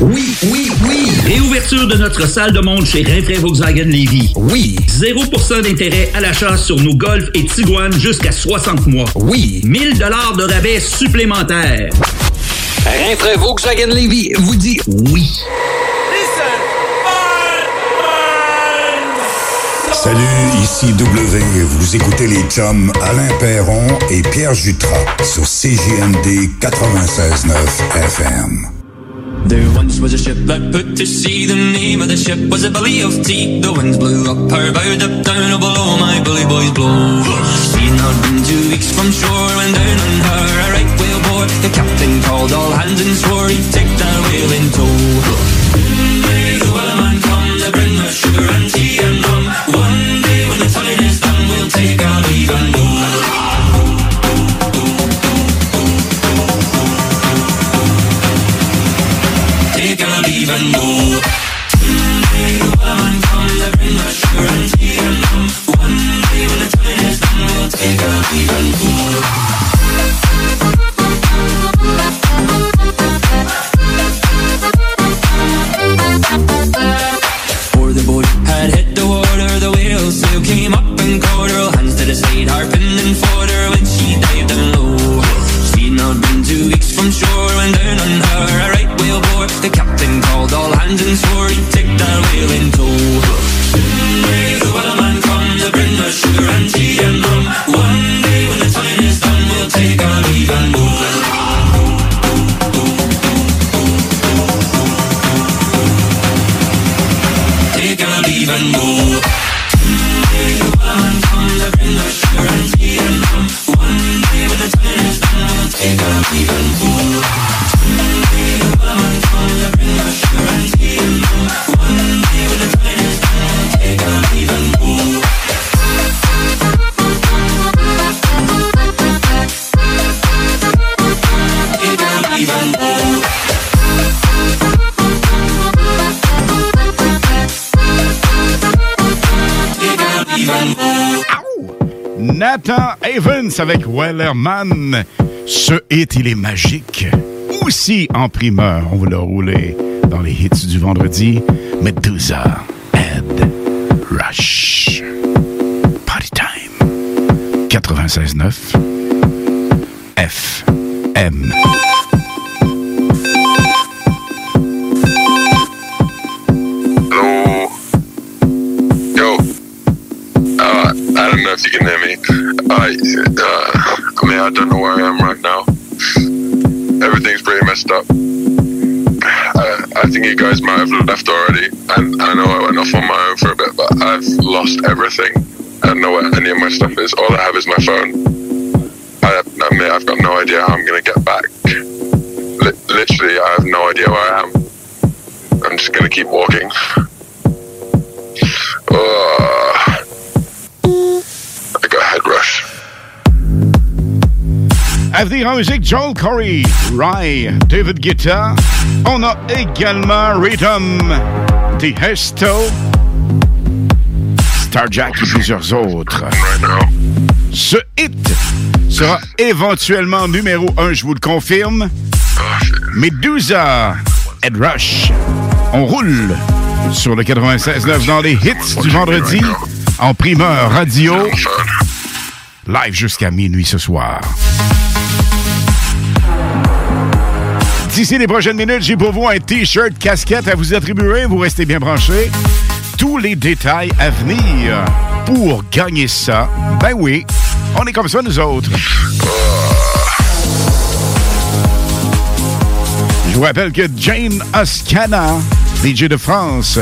Oui, oui, oui! Réouverture de notre salle de monde chez Rinfraie Volkswagen Lévy. Oui! 0% d'intérêt à l'achat sur nos Golf et Tiguan jusqu'à 60 mois. Oui! 1000 dollars de rabais supplémentaires. Rinfraie Volkswagen Lévy vous dit oui. Salut, ici W. Vous écoutez les chums Alain Perron et Pierre Jutras sur CJMD 96.9 FM. There once was a ship that put to sea. The name of the ship was a belly of tea. The winds blew up her bow, up down, oh below my bully boys blow. She'd not been two weeks from shore when down on her a right whale bore. The captain called all hands and swore he'd take that whale in tow. May the wellerman come to bring us sugar and tea and rum. One day when the time is done, we'll take our leave and our leave and go. The wellerman come to bring us sugar and tea. One day when the time is done, we'll take the boat had hit the water, the whale sail came up and caught her. Hands to the side, harping and Avec Wellerman. Ce hit, il est magique. Aussi en primeur, on va le rouler dans les hits du vendredi. Medusa, Ed, Rush. Party time. 96.9 FM. Don't know where I am right now. Everything's pretty messed up. I, I think you guys might have left already. And I know I went off on my own for a bit, but I've lost everything. I don't know where any of my stuff is. All I have is my phone. I, mean, I've got no idea how I'm going to get back. Li- literally, I have no idea where I am. I'm just going to keep walking. Ugh. Avenir en musique, Joel Corey, Rye, David Guetta. On a également Rhythm, Hesto, Starjack et plusieurs autres. Ce hit sera éventuellement numéro un, je vous le confirme. Medusa, Ed Rush. On roule sur le 96.9 dans les hits du vendredi en primeur radio. Live jusqu'à minuit ce soir. D'ici les prochaines minutes, j'ai pour vous un T-shirt casquette à vous attribuer. Vous restez bien branchés. Tous les détails à venir pour gagner ça. Ben oui, on est comme ça, nous autres. Je vous rappelle que Jane Ascana, DJ de France,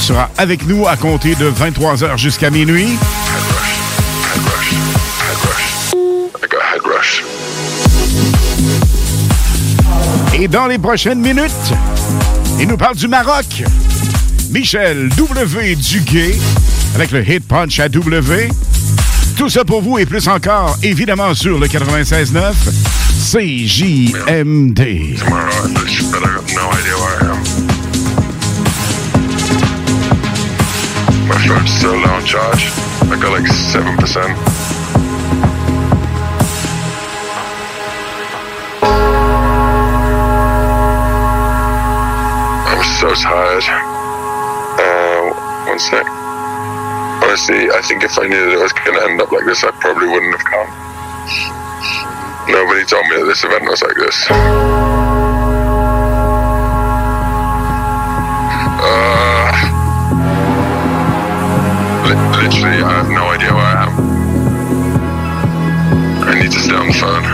sera avec nous à compter de 23h jusqu'à minuit. Dans les prochaines minutes, il nous parle du Maroc. Michel W. Duguay avec le Hit Punch à W. Tout ça pour vous et plus encore, évidemment, sur le 96.9 CJMD. My phone's on charge. I got like 7%. So tired. Uh, one sec. Honestly, I think if I knew that it was going to end up like this, I probably wouldn't have come. Nobody told me that this event was like this. Uh, li- literally, I have no idea where I am. I need to stay on the phone.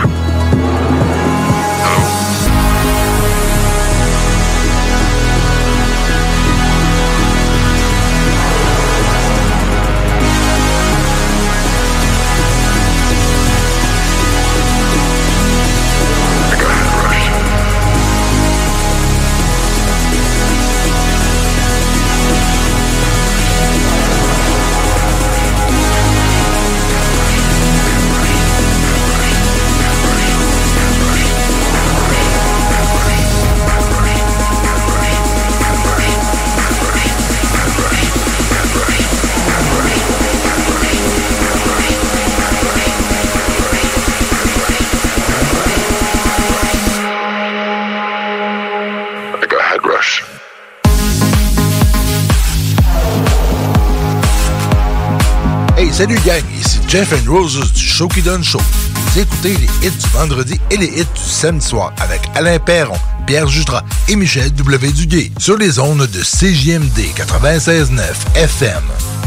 Salut gang, ici Jeff Roses du Show qui donne show. Vous écoutez les hits du vendredi et les hits du samedi soir avec Alain Perron, Pierre Jutras et Michel W. Duguay sur les ondes de CJMD 96.9 FM.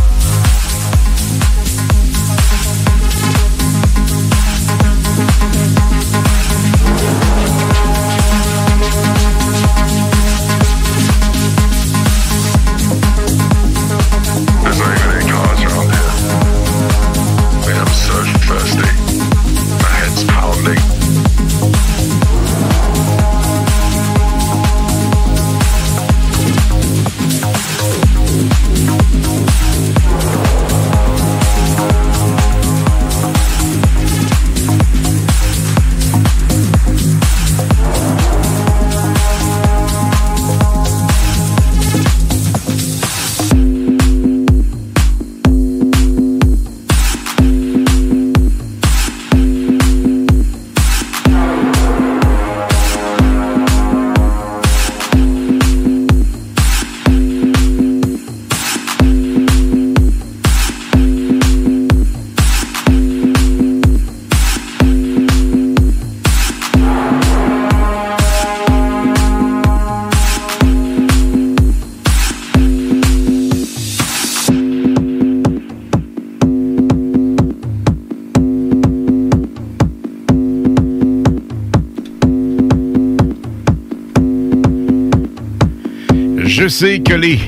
Je sais que les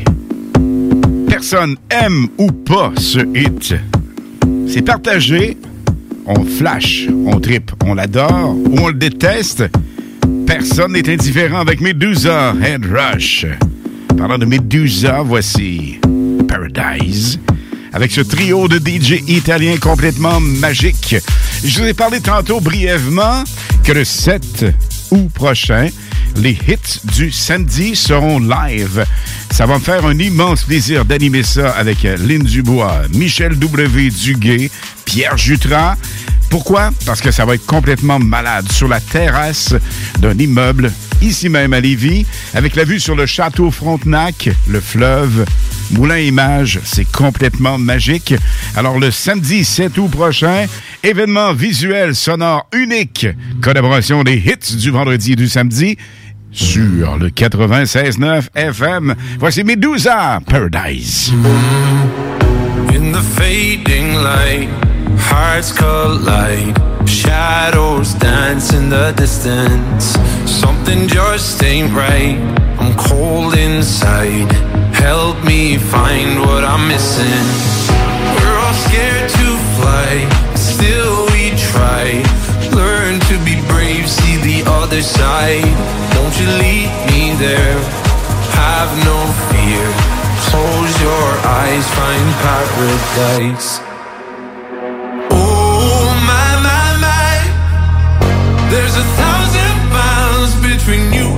personnes aiment ou pas ce hit. C'est partagé. On flash, on tripe, on l'adore ou on le déteste. Personne n'est indifférent avec Medusa Head Rush. Parlant de Medusa, voici Paradise. Avec ce trio de DJ italiens complètement magique. Je vous ai parlé tantôt brièvement que le 7 août prochain, les hits du samedi seront live. Ça va me faire un immense plaisir d'animer ça avec euh, Lynn Dubois, Michel W. Duguay, Pierre Jutras. Pourquoi? Parce que ça va être complètement malade sur la terrasse d'un immeuble ici même à Lévis, avec la vue sur le château Frontenac, le fleuve, Moulin Image, c'est complètement magique. Alors le samedi 7 août prochain, événement visuel sonore unique, collaboration des hits du vendredi et du samedi sur le 96.9 FM. Voici Medusa Paradise. In the fading light, hearts collide. Shadows dance in the distance. Something just ain't right. I'm cold inside. Help me find what I'm missing. We're all scared to fly, still we try. Learn to be brave, other side. Won't you lead me there? Have no fear. Close your eyes, find paradise. Oh my my my, there's a thousand miles between you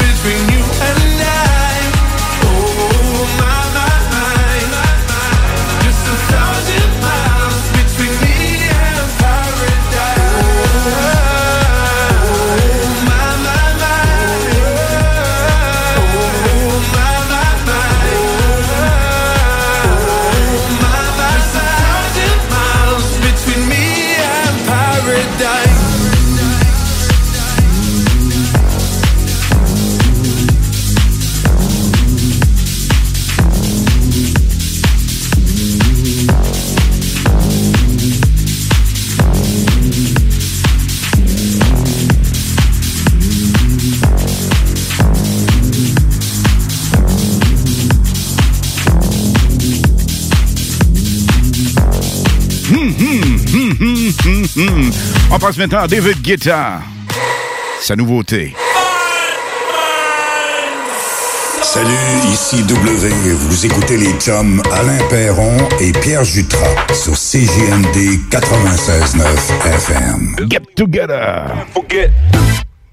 passe maintenant à David Guetta. Sa nouveauté. Salut, ici W. Vous écoutez les chums Alain Perron et Pierre Jutras sur CGMD 96.9 FM. Get together. Forget,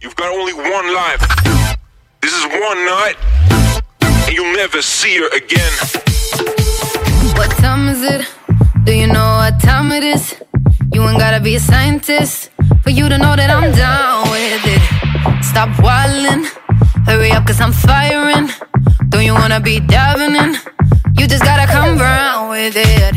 you've got only one life. This is one night, and you'll never see her again. What time is it? Do you know what time it is? You ain't gotta be a scientist for you to know that I'm down with it. Stop whining, hurry up cause I'm firing. Don't you wanna be diving in? You just gotta come round with it.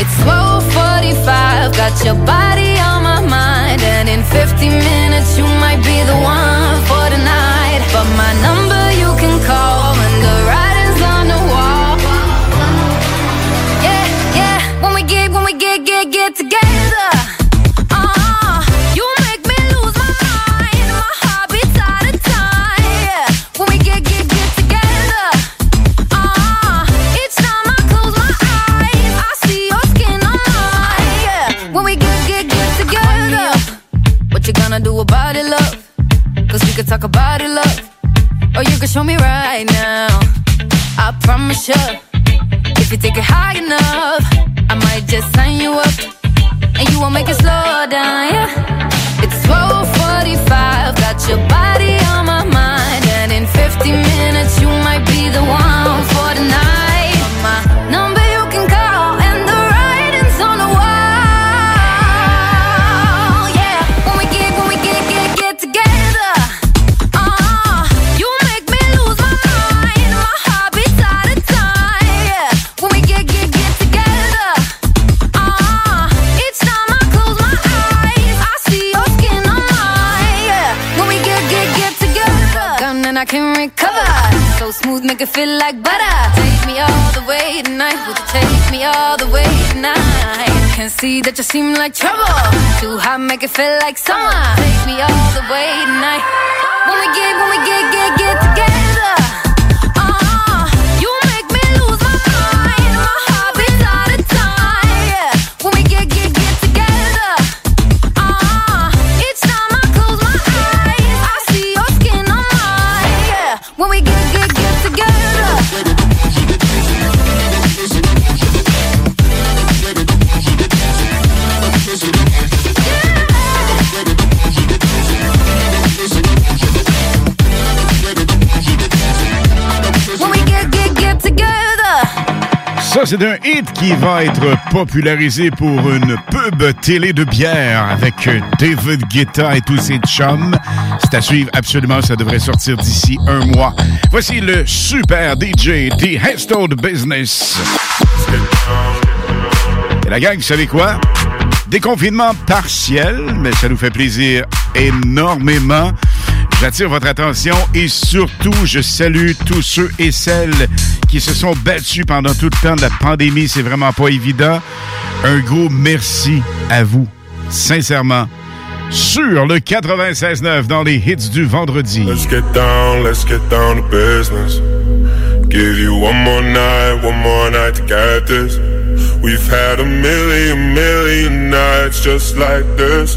It's 12:45, got your body on my mind, and in 50 minutes you might be the one for the night. But my number you can call get, get, get, get together. Uh, you make me lose my mind. My heart beats out of time. When we get, get, get together. Each time I close my eyes, I see your skin on mine. When we get, get, get together. What you gonna do about it, love? Cause we could talk about it, love. Or you can show me right now. I promise you. If you take it high enough, I might just sign you up. And you won't make it slow down, yeah. It's 12:45, got your body on my mind, and in 50 minutes you might be the one for the night. I can recover. So smooth, make it feel like butter. Take me all the way tonight. Would you take me all the way tonight? Can see that you seem like trouble. Too hot, make it feel like summer. Take me all the way tonight. When we get, when we get, get, get together. C'est un hit qui va être popularisé pour une pub télé de bière avec David Guetta et tous ses chums. C'est à suivre absolument, ça devrait sortir d'ici un mois. Voici le super DJ The Headstone Business. Et la gang, vous savez quoi? Déconfinement partiel, mais ça nous fait plaisir énormément. J'attire votre attention et surtout, je salue tous ceux et celles qui se sont battus pendant tout le temps de la pandémie. C'est vraiment pas évident. Un gros merci à vous, sincèrement. Sur le 96.9 dans les hits du vendredi. Let's get down, let's get down to business. Give you one more night, one more night to get this. We've had a million, million nights just like this.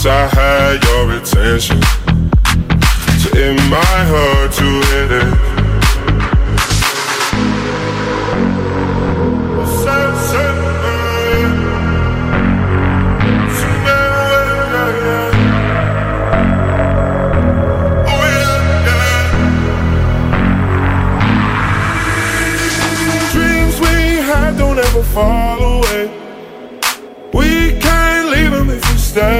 since I had your attention. So it might hurt to hit it. Oh, Dreams we had don't ever fall away. We can't leave them if we stay.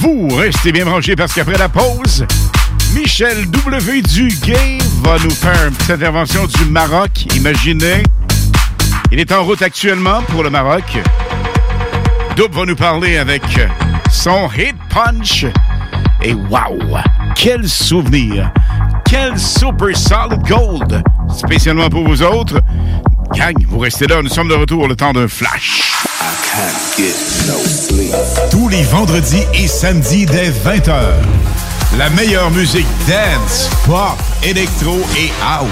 Vous restez bien branchés parce qu'après la pause, Michel W. Duguay va nous faire une petite intervention du Maroc. Imaginez, il est en route actuellement pour le Maroc. Double va nous parler avec son hit punch. Et wow, quel souvenir! Quel super solid gold! Spécialement pour vous autres. Gang, vous restez là, nous sommes de retour le temps d'un flash. Tous les vendredis et samedis dès 20h. La meilleure musique dance, pop, électro et house.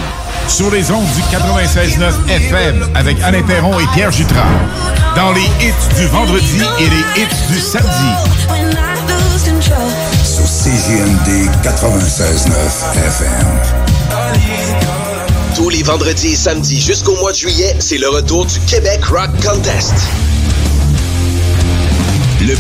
Sur les ondes du 96.9 FM avec Alain Perron et Pierre Jutras. Dans les hits du vendredi et les hits du samedi. Sur CGMD 96.9 FM. Tous les vendredis et samedis jusqu'au mois de juillet, c'est le retour du Québec Rock Contest.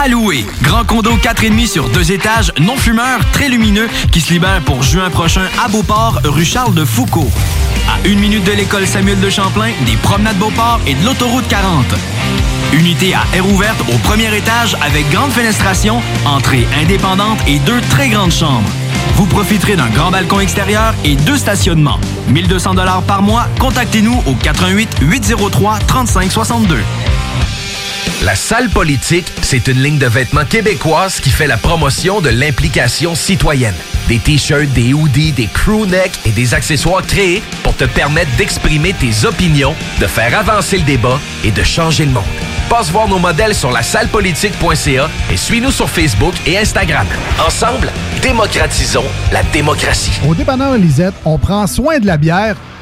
À. Grand condo 4,5 sur deux étages, non fumeur, très lumineux, qui se libère pour juin prochain à Beauport, rue Charles de Foucault. À une minute de l'école Samuel de Champlain, des promenades Beauport et de l'autoroute 40. Unité à air ouverte au premier étage avec grande fenestration, entrée indépendante et deux très grandes chambres. Vous profiterez d'un grand balcon extérieur et deux stationnements. 1200 dollars par mois. Contactez-nous au 88 803 3562. La salle politique, c'est une ligne de vêtements québécoise qui fait la promotion de l'implication citoyenne. Des t-shirts, des hoodies, des crew necks et des accessoires créés pour te permettre d'exprimer tes opinions, de faire avancer le débat et de changer le monde. Passe voir nos modèles sur la sallepolitique.ca et suis-nous sur Facebook et Instagram. Ensemble, démocratisons la démocratie. Au dépanneur Lisette, on prend soin de la bière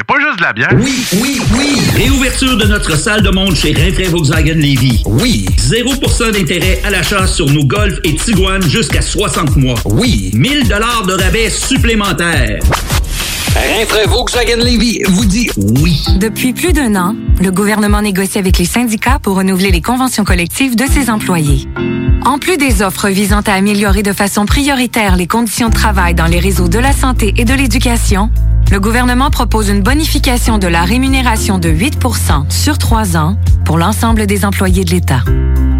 A pas juste de la bière. Oui, oui, oui. Réouverture de notre salle de monde chez Rinfraie Volkswagen Lévy. Oui. 0% d'intérêt à l'achat sur nos Golf et Tiguan jusqu'à 60 mois. Oui. 1000 dollars de rabais supplémentaires. Rinfraie Volkswagen Lévy vous dit oui. Depuis plus d'un an, le gouvernement négocie avec les syndicats pour renouveler les conventions collectives de ses employés. En plus des offres visant à améliorer de façon prioritaire les conditions de travail dans les réseaux de la santé et de l'éducation, le gouvernement propose une bonification de la rémunération de 8% sur trois ans pour l'ensemble des employés de l'État.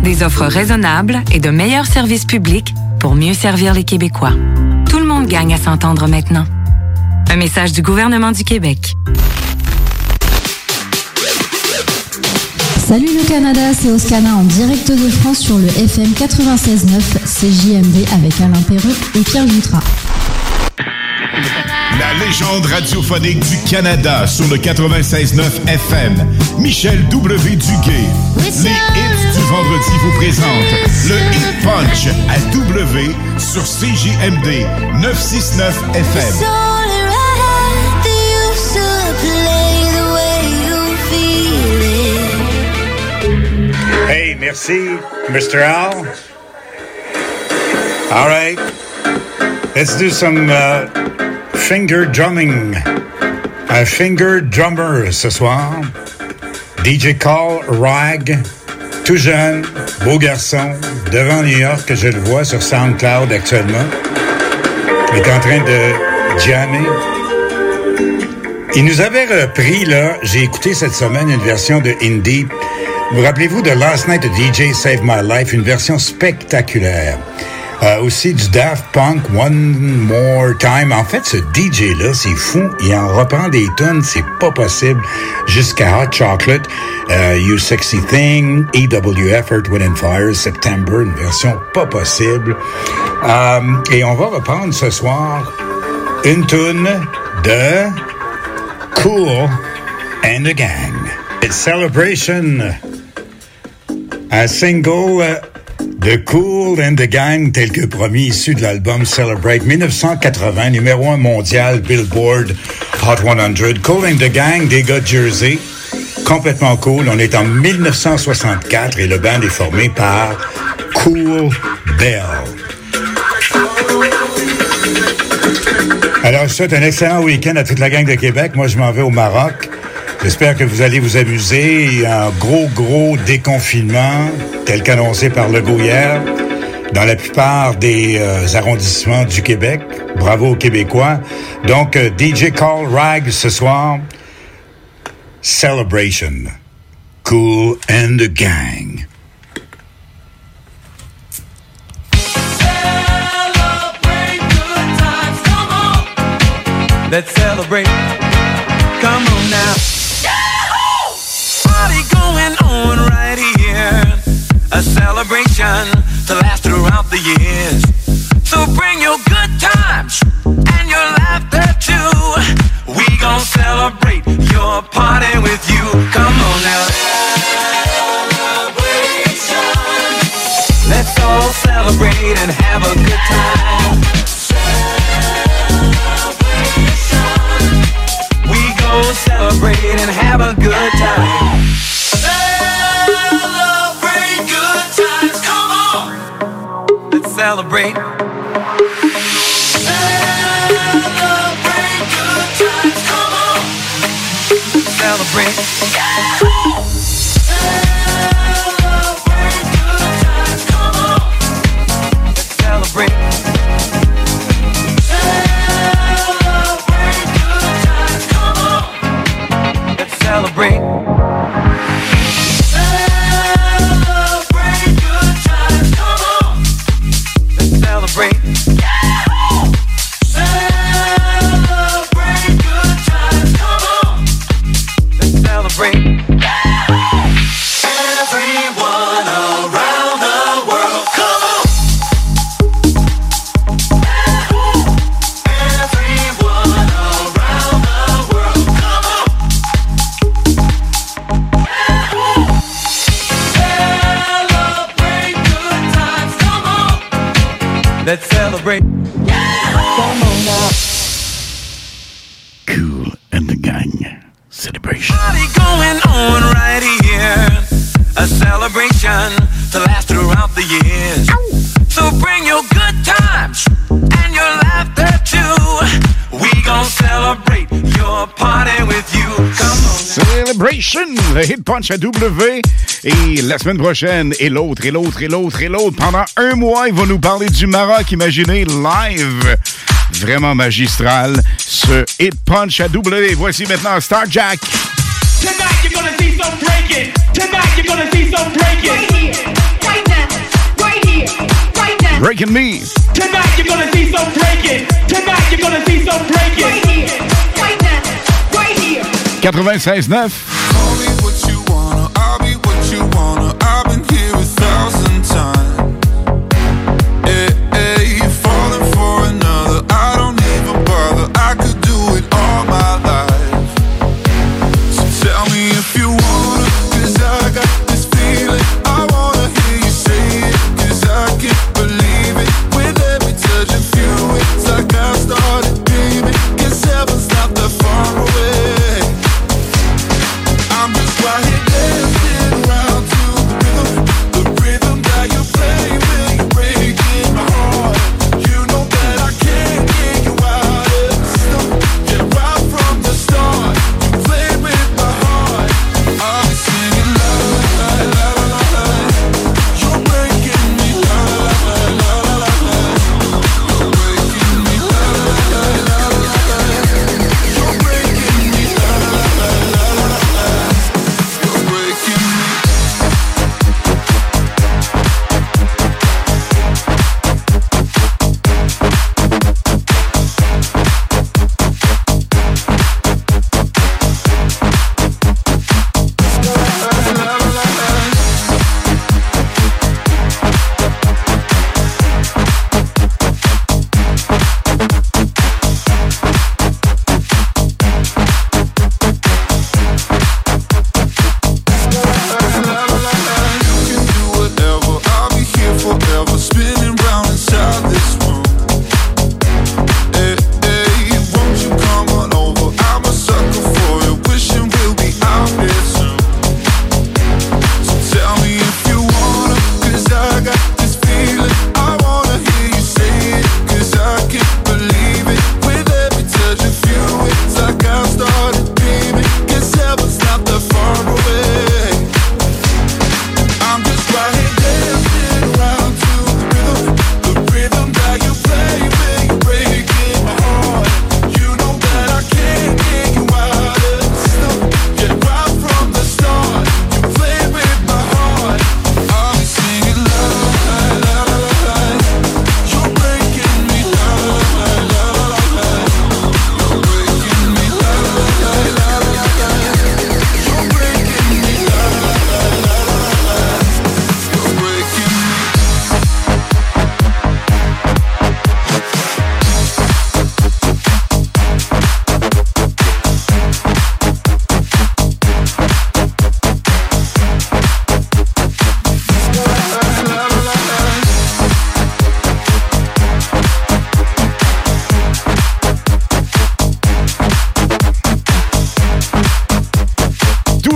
Des offres raisonnables et de meilleurs services publics pour mieux servir les Québécois. Tout le monde gagne à s'entendre maintenant. Un message du gouvernement du Québec. Salut le Canada, c'est Oscana en direct de France sur le FM 96.9 CJMD avec Alain Perron et Pierre Jutras. La légende radiophonique du Canada sur le 96.9 FM. Michel W. Duguay. Les hits du vendredi vous présentent le Hit Punch à W sur CJMD 969 FM. Merci, Mr. Al. All right. Let's do some uh, finger drumming. Un finger drummer ce soir. DJ Call Rag, tout jeune, beau garçon, devant New York, que je le vois sur SoundCloud actuellement. Il est en train de jammer. Il nous avait repris, là, j'ai écouté cette semaine une version de Indie. Vous rappelez-vous de Last Night of DJ Save My Life, une version spectaculaire. Euh, aussi du Daft Punk, One More Time. En fait, ce DJ-là, c'est fou. Il en reprend des tonnes, c'est pas possible. Jusqu'à Hot Chocolate, euh, You Sexy Thing, EWF, Earth, Wind and Fire, September, une version pas possible. Euh, et on va reprendre ce soir une tune de Cool and the Gang. It's Celebration. Un single euh, de Cool and the Gang tel que promis issu de l'album Celebrate 1980, numéro un mondial Billboard Hot 100. Cool and the Gang des gars Jersey. Complètement cool. On est en 1964 et le band est formé par Cool Bell. Alors, je souhaite un excellent week-end à toute la gang de Québec. Moi, je m'en vais au Maroc. J'espère que vous allez vous amuser. Un gros, gros déconfinement, tel qu'annoncé par Legault hier, dans la plupart des euh, arrondissements du Québec. Bravo aux Québécois. Donc, euh, DJ Call Rag ce soir. Celebration. Cool and the Gang. Let's celebrate. Come on now. Party going on right here. A celebration to last throughout the years. So bring your good times and your laughter too. We gon' celebrate your party with you. Come on now. Celebration. Let's all celebrate and have a good time. Celebrate and have a good time. Celebrate good times, come on. Let's celebrate. Celebrate good times, come on. Let's celebrate. Let's le hit punch à W. Et la semaine prochaine, et l'autre, et l'autre, et l'autre, et l'autre. Pendant un mois, il va nous parler du Maroc, imaginez, live. Vraiment magistral, ce hit punch à W. Voici maintenant Star Jack. Tonight you're gonna see some breaking. Tonight you're gonna see some breaking. Right here, right now, right here, right now. Breaking Me. Tonight you're gonna see some breaking. Tonight you're gonna see some breaking. Right here, right now, right here. 96.9.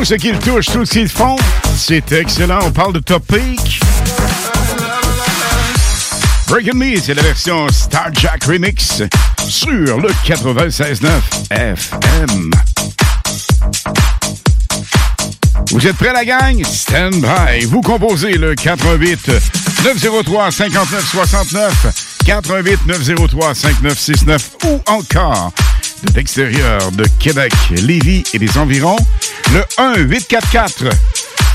Ce qu'ils touchent, tout ce qu'ils font, c'est excellent. On parle de Topic. Breaking Me, c'est la version Star Jack Remix sur le 96.9 FM. Vous êtes prêts, la gang? Stand by. Vous composez le 88 903 59 69, 88 903 5969 ou encore de l'extérieur de Québec, Lévis et des environs, le 1 844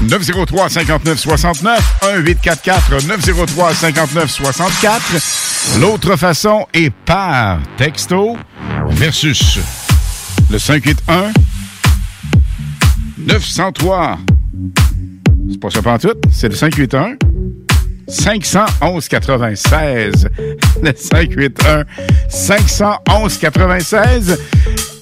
903 59 69 1 844 903 59 64. L'autre façon est par texto versus le 581 903. C'est pas ça tout, c'est le 581 511 96. Le 581 511 96.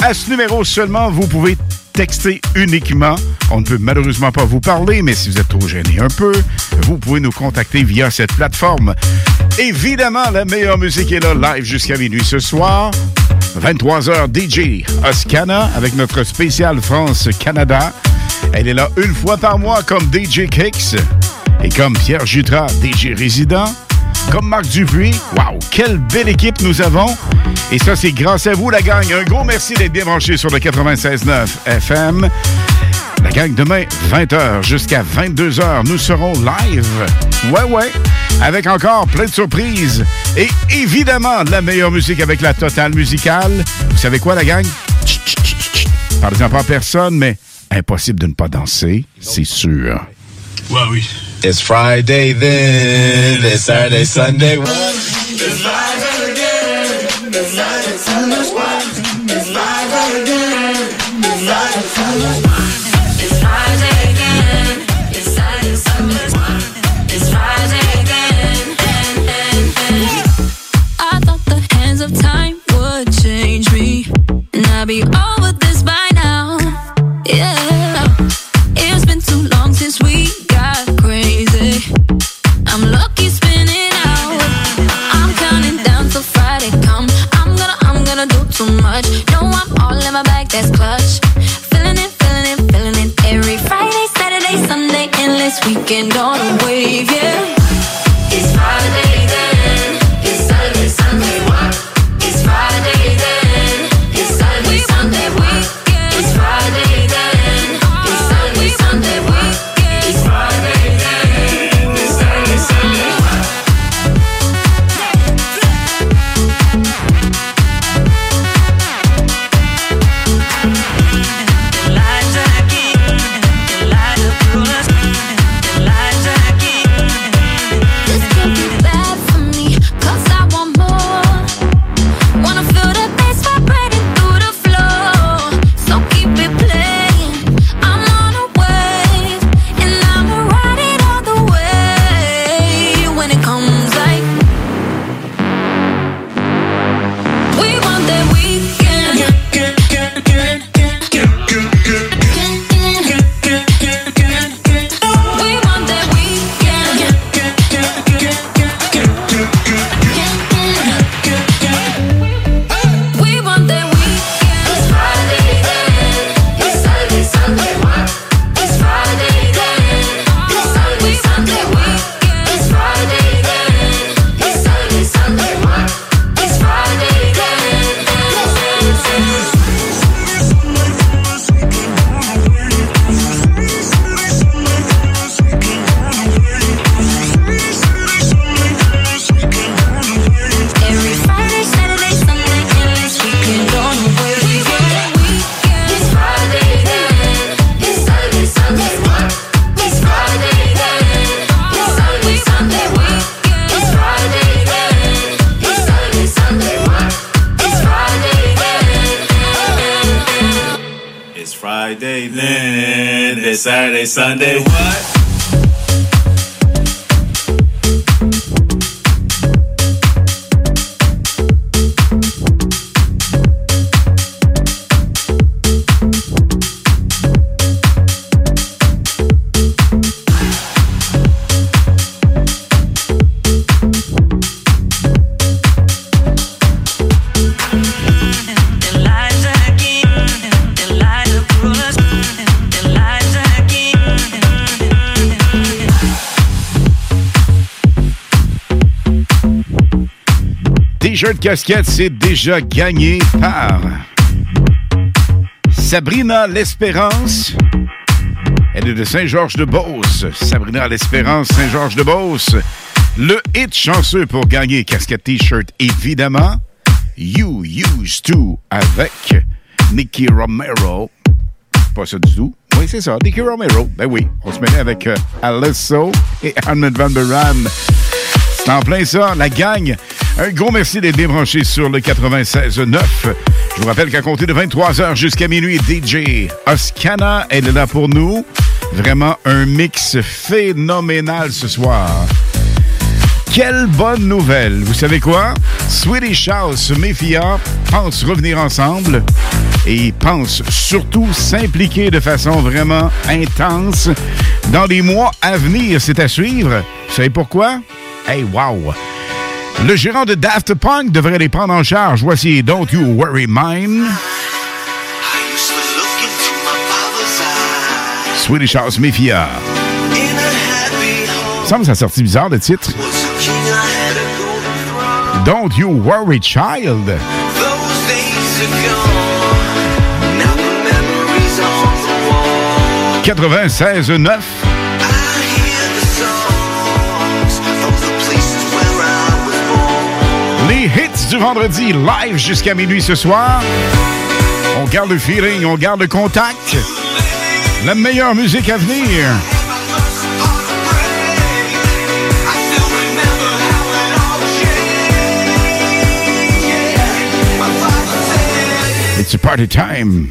À ce numéro seulement, vous pouvez texter uniquement. On ne peut malheureusement pas vous parler, mais si vous êtes trop gêné un peu, vous pouvez nous contacter via cette plateforme. Évidemment, la meilleure musique est là live jusqu'à minuit ce soir. 23h DJ Oscana avec notre spécial France-Canada. Elle est là une fois par mois comme DJ Kicks et comme Pierre Jutras, DJ résident, comme Marc Dupuis. Waouh, quelle belle équipe nous avons. Et ça, c'est grâce à vous, la gang. Un gros merci d'être bien sur le 96.9 FM. La gang, demain, 20h jusqu'à 22h, nous serons live. Ouais, ouais. Avec encore plein de surprises. Et évidemment, la meilleure musique avec la totale musicale. Vous savez quoi, la gang? Parlez-en pas à personne, mais impossible de ne pas danser, c'est sûr. Ouais, oui. It's Friday then, it's Saturday, Sunday. I thought the hands of time would change me, and I'd be over much. No, I'm all in my bag, that's clutch. Feeling it, feeling it, feeling it. Every Friday, Saturday, Sunday, endless weekend on a wave, yeah. Sunday, Casquette, c'est déjà gagné par Sabrina L'Espérance. Elle est de Saint-Georges-de-Beauce. Sabrina L'Espérance, Saint-Georges-de-Beauce. Le hit chanceux pour gagner casquette T-shirt, évidemment. You Used To avec Nicky Romero. Pas ça du tout. Oui, c'est ça, Nicky Romero. Ben oui, on se mettait avec euh, et Armand Van Buren. C'est en plein ça, la gang. Un gros merci d'être débranché sur le 96.9. Je vous rappelle qu'à compter de 23h jusqu'à minuit, DJ Oscana, est là pour nous. Vraiment un mix phénoménal ce soir. Quelle bonne nouvelle! Vous savez quoi? Swedish House Mafia pense revenir ensemble et pense surtout s'impliquer de façon vraiment intense dans les mois à venir. C'est à suivre. Vous savez pourquoi? Hey, wow! Le gérant de Daft Punk devrait les prendre en charge. Voici Don't You Worry Mine. Swedish House Mafia. Semble que ça sorti bizarre le titre. Don't You Worry Child. 96.9. Les hits du vendredi live jusqu'à minuit ce soir. On garde le feeling, on garde le contact. La meilleure musique à venir. It's a party time.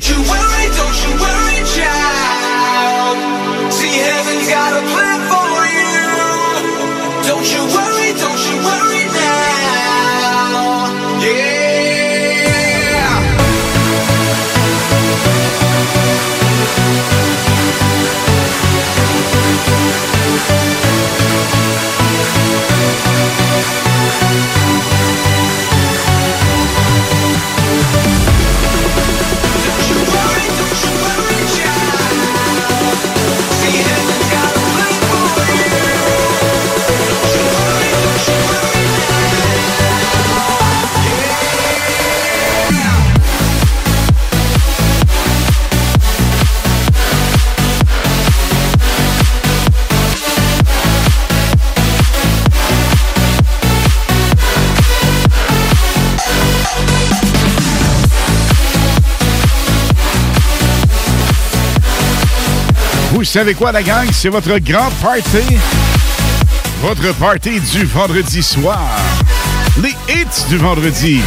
Savez quoi, la gang? C'est votre grand party. Votre party du vendredi soir. Les hits du vendredi.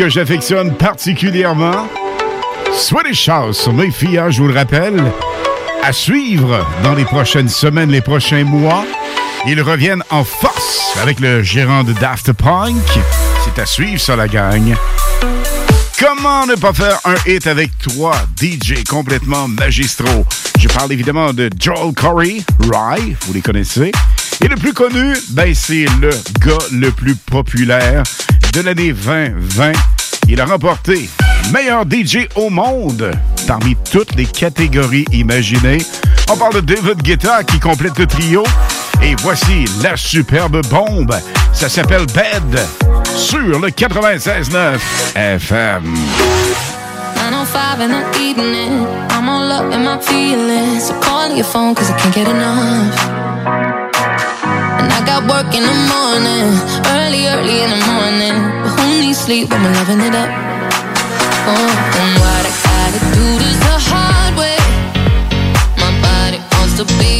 Que j'affectionne particulièrement. Swedish House sur Mayfia, je vous le rappelle. À suivre dans les prochaines semaines, les prochains mois. Ils reviennent en force avec le gérant de Daft Punk. C'est à suivre sur la gang. Comment ne pas faire un hit avec trois DJ complètement magistraux? Je parle évidemment de Joel Corey, Rye, vous les connaissez. Et le plus connu, ben c'est le gars le plus populaire de l'année 2020. Il a remporté meilleur DJ au monde parmi toutes les catégories imaginées. On parle de David Guetta qui complète le trio. Et voici la superbe bombe. Ça s'appelle Bed sur le 96.9 FM. 905 in the evening. I'm all up in my feelings. So calling your phone cause I can't get enough. And I got work in the morning. Early, early in the morning. But who needs sleep when we're loving it up? Oh, and what I gotta do this the hard way. My body wants to be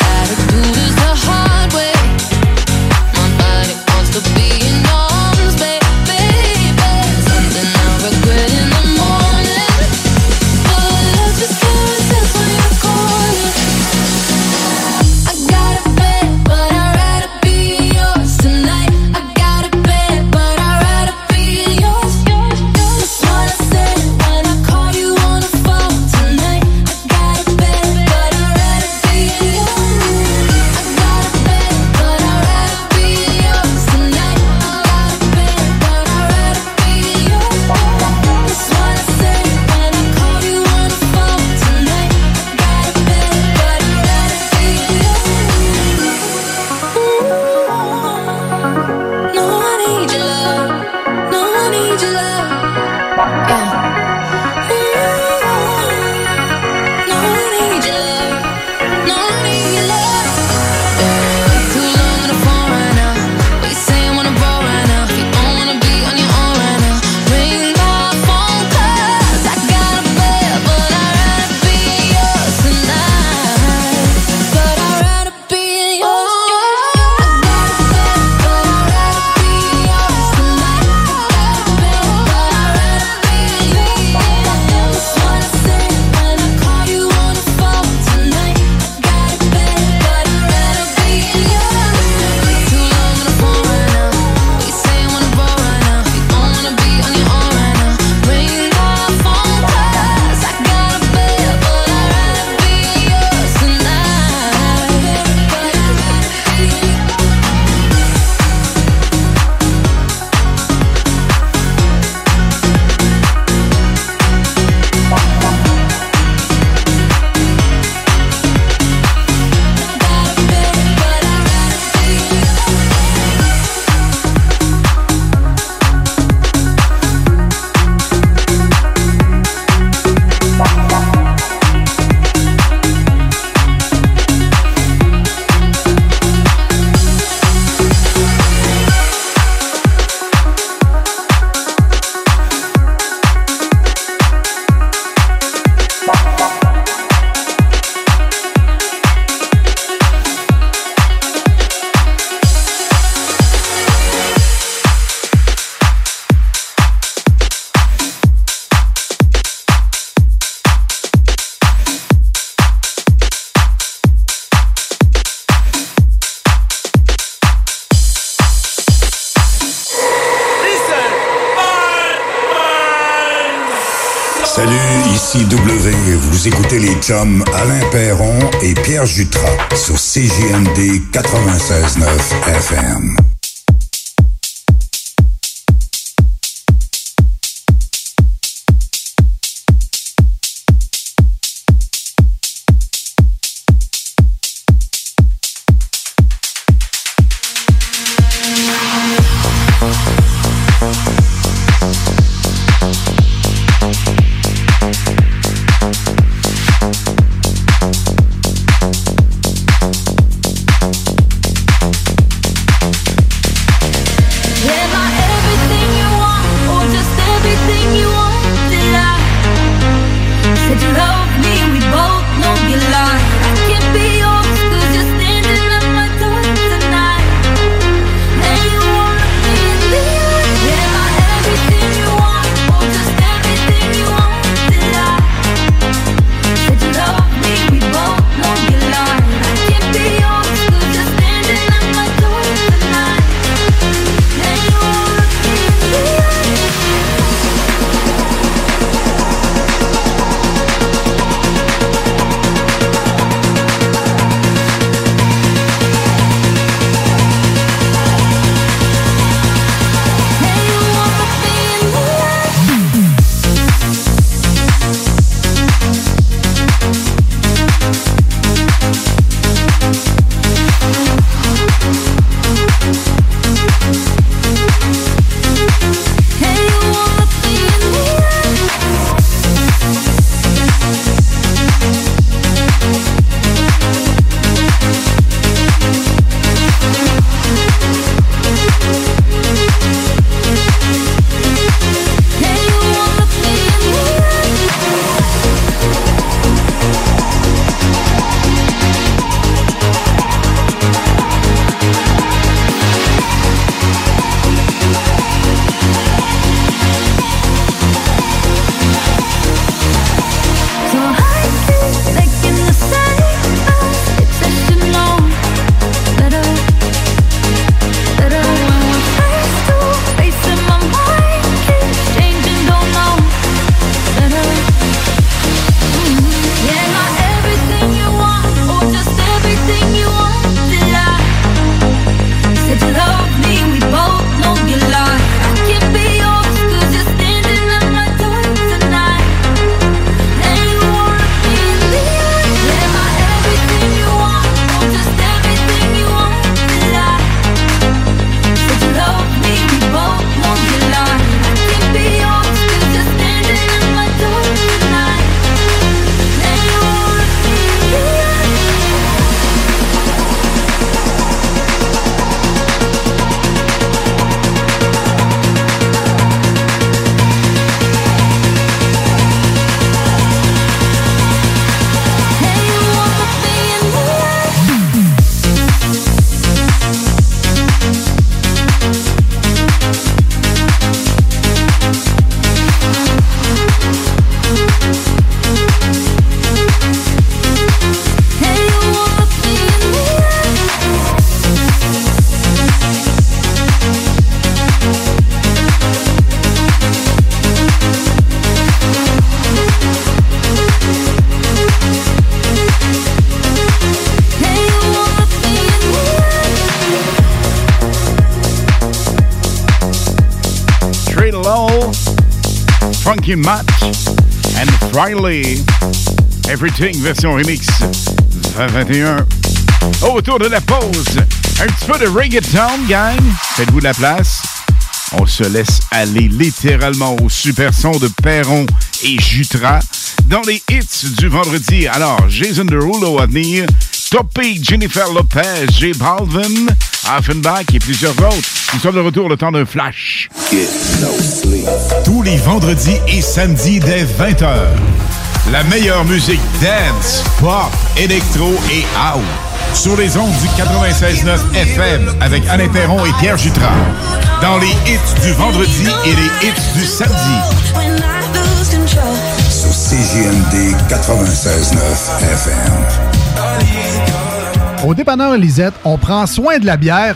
chums Alain Perron et Pierre Jutras sur CJMD 96.9 FM. Funky Matt and Friday. Everything version remix 2021. Autour de la pause, un petit peu de reggaeton, gang. Faites-vous de la place. On se laisse aller littéralement au super son de Perron et Jutra dans les hits du vendredi. Alors, Jason Derulo à venir, Topic, Jennifer Lopez, J Balvin, Offenbach et plusieurs autres. Nous sommes de retour le temps d'un flash. Tous les vendredis et samedis dès 20h. La meilleure musique dance, pop, électro et house. Sur les ondes du 96.9 FM avec Alain Perron et Pierre Jutras. Dans les hits du vendredi et les hits du samedi. Sur CJMD 96.9 FM. Au dépanneur Lisette, on prend soin de la bière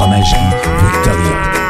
Fromagerie Victoria.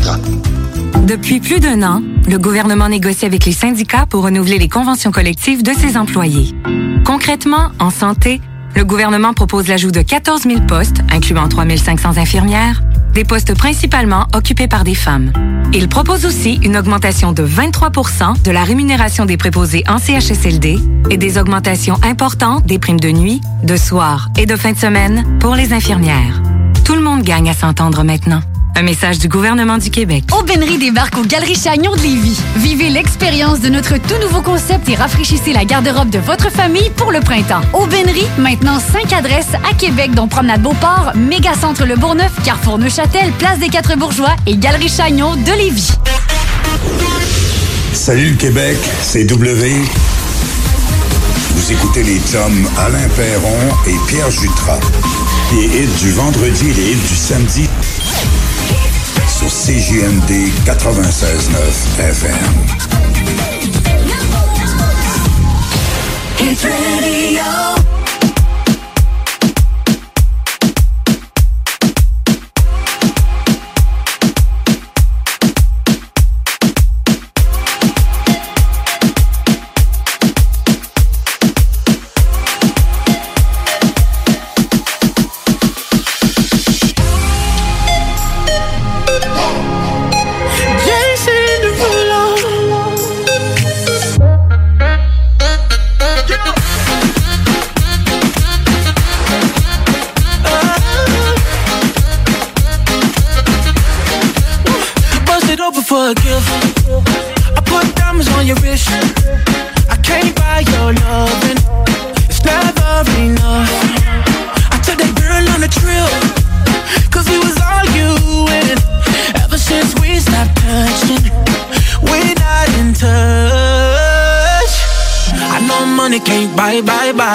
Depuis plus d'un an, le gouvernement négocie avec les syndicats pour renouveler les conventions collectives de ses employés. Concrètement, en santé, le gouvernement propose l'ajout de 14 000 postes, incluant 3 500 infirmières, des postes principalement occupés par des femmes. Il propose aussi une augmentation de 23% de la rémunération des préposés en CHSLD et des augmentations importantes des primes de nuit, de soir et de fin de semaine pour les infirmières. Tout le monde gagne à s'entendre maintenant. Un message du gouvernement du Québec. Aubainerie débarque aux Galeries Chagnon de Lévis. Vivez l'expérience de notre tout nouveau concept et rafraîchissez la garde-robe de votre famille pour le printemps. Aubainerie, maintenant 5 adresses à Québec, dont Promenade Beauport, Méga Centre Le Bourgneuf, Carrefour Neuchâtel, Place des Quatre Bourgeois et Galerie Chagnon de Lévis. Salut le Québec, c'est W. Vous écoutez les chums Alain Perron et Pierre Jutras. Les hits du vendredi et les hits du samedi CJMD 96.9 FM.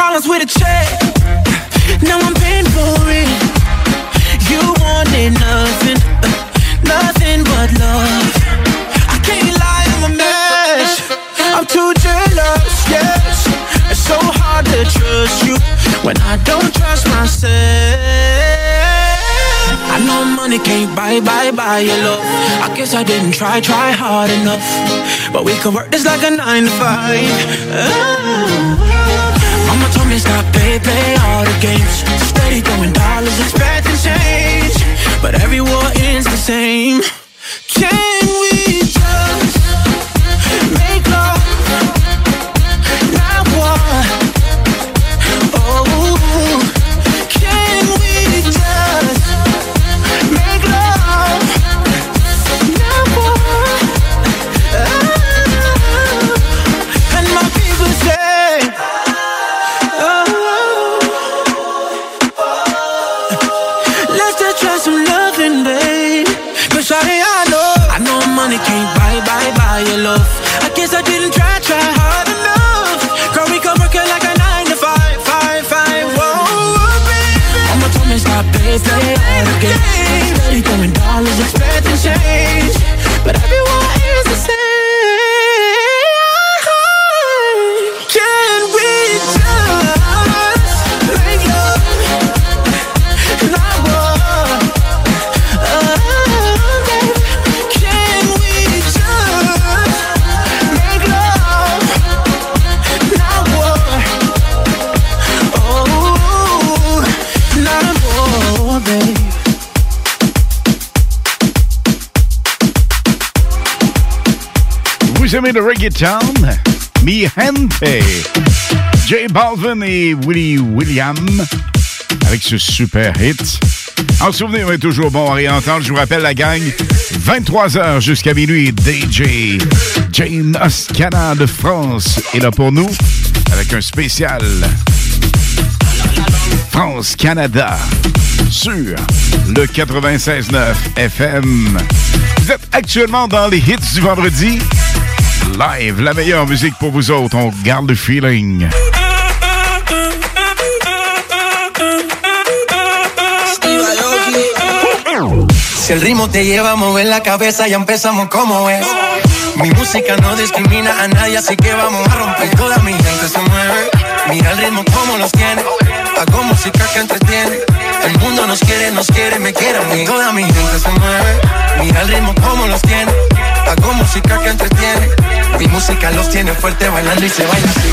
Problems with a check. Now I'm paying for it. You wanted nothing, uh, nothing but love. I can't lie, I'm a mess. I'm too jealous, yes. It's so hard to trust you when I don't trust myself. I know money can't buy, buy, buy your love. I guess I didn't try, try hard enough. But we could work this like a nine to five. Oh. Mama told me stop, play, play all the games. Steady throwing dollars, expecting change. But every war ends the same. Can Aimez le reggaeton? Mi Gente. J Balvin et Willie William avec ce super hit. En souvenir est toujours bon à réentendre. Je vous rappelle la gang, 23h jusqu'à minuit, DJ Jane Oscana de France est là pour nous avec un spécial France-Canada sur le 96.9 FM. Vous êtes actuellement dans les hits du vendredi. Live, la meilleure musique pour vous autres. On garde le feeling. Si el ritmo te lleva a mover la cabeza, ya empezamos como es. Mi música no discrimina a nadie, así que vamos a romper. Toda mi gente se mueve. Mira el ritmo como los tiene. Hago música que entretiene. El mundo nos quiere, nos quiere, me quiere a. Toda mi gente se mueve. Mira el ritmo como los tiene. Hago música que entretiene. Mi música los tiene fuerte bailando y se baila así.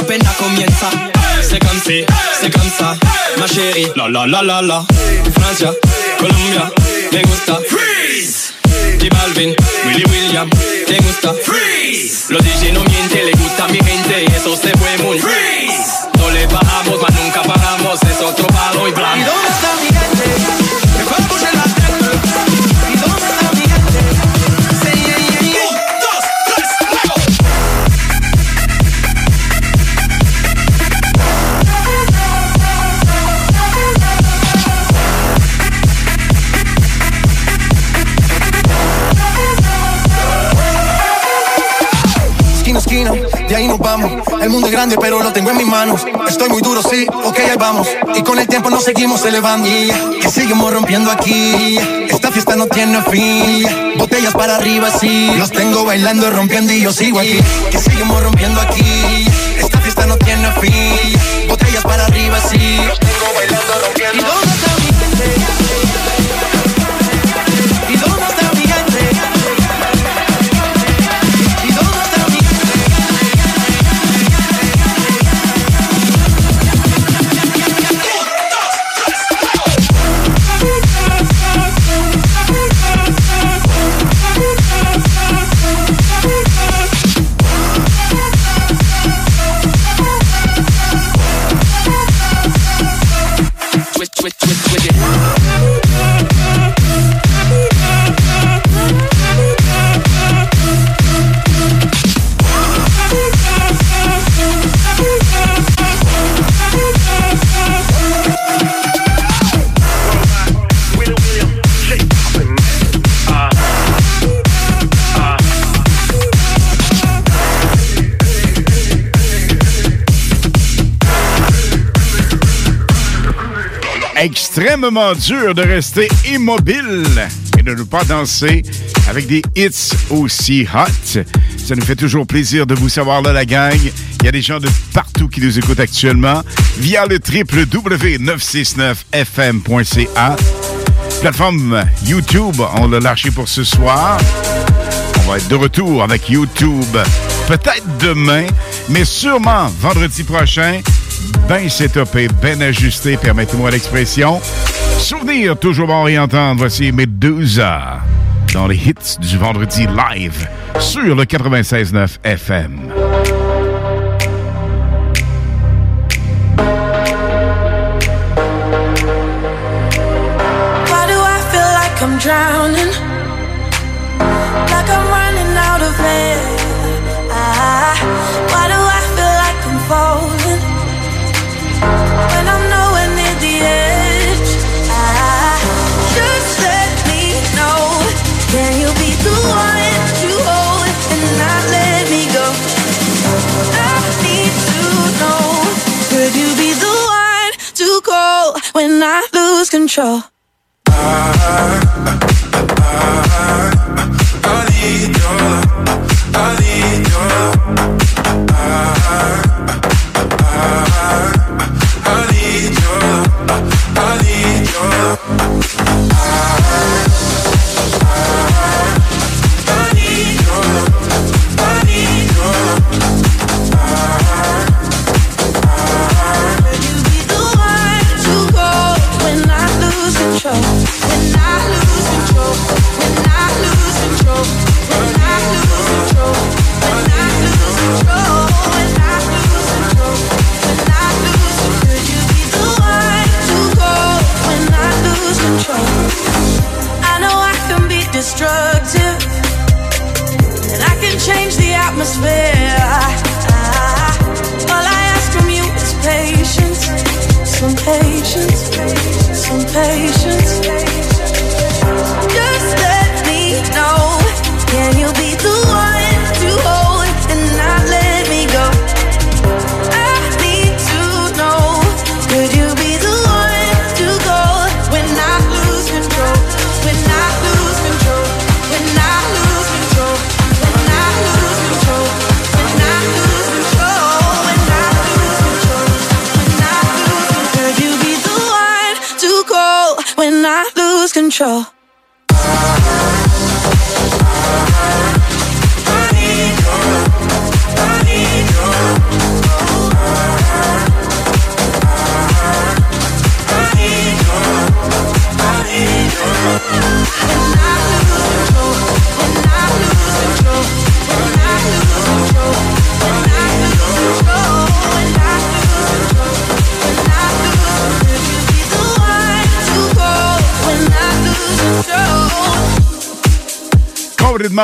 Apenas comienza. C'est comme si, c'est comme ça, ma chérie. La la la la la. Francia, Colombia, me gusta. Freeze. J Balvin, Willy William, te gusta. Freeze. Los DJ no mienten, le gusta a mi gente, muy duro, sí, ok, ahí vamos. Y con el tiempo nos seguimos elevando. Que seguimos rompiendo aquí. Esta fiesta no tiene fin. Botellas para arriba, sí. Los tengo bailando, rompiendo y yo sigo aquí. Que seguimos rompiendo aquí. Esta fiesta no tiene fin. Botellas para arriba, sí. Extrêmement dur de rester immobile et de ne pas danser avec des hits aussi hot. Ça nous fait toujours plaisir de vous savoir là, la gang. Il y a des gens de partout qui nous écoutent actuellement via le www.969fm.ca. Plateforme YouTube, on l'a lâché pour ce soir. On va être de retour avec YouTube peut-être demain, mais sûrement vendredi prochain. Ben setupé, ben ajusté, permettez-moi l'expression. Souvenir toujours bon à réentendre. Voici Medusa dans les hits du vendredi live sur le 96.9 FM. I lose control?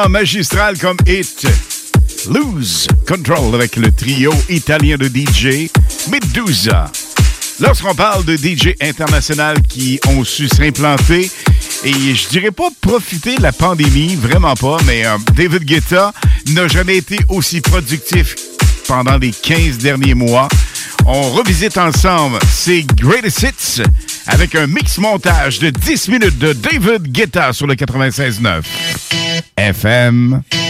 Magistral comme hit. Lose Control avec le trio italien de DJ Medusa. Lorsqu'on parle de DJ international qui ont su s'implanter, et je dirais pas profiter de la pandémie, vraiment pas, mais euh, David Guetta n'a jamais été aussi productif pendant les 15 derniers mois. On revisite ensemble ces Greatest Hits avec un mix montage de 10 minutes de David Guetta sur le 96.9 FM.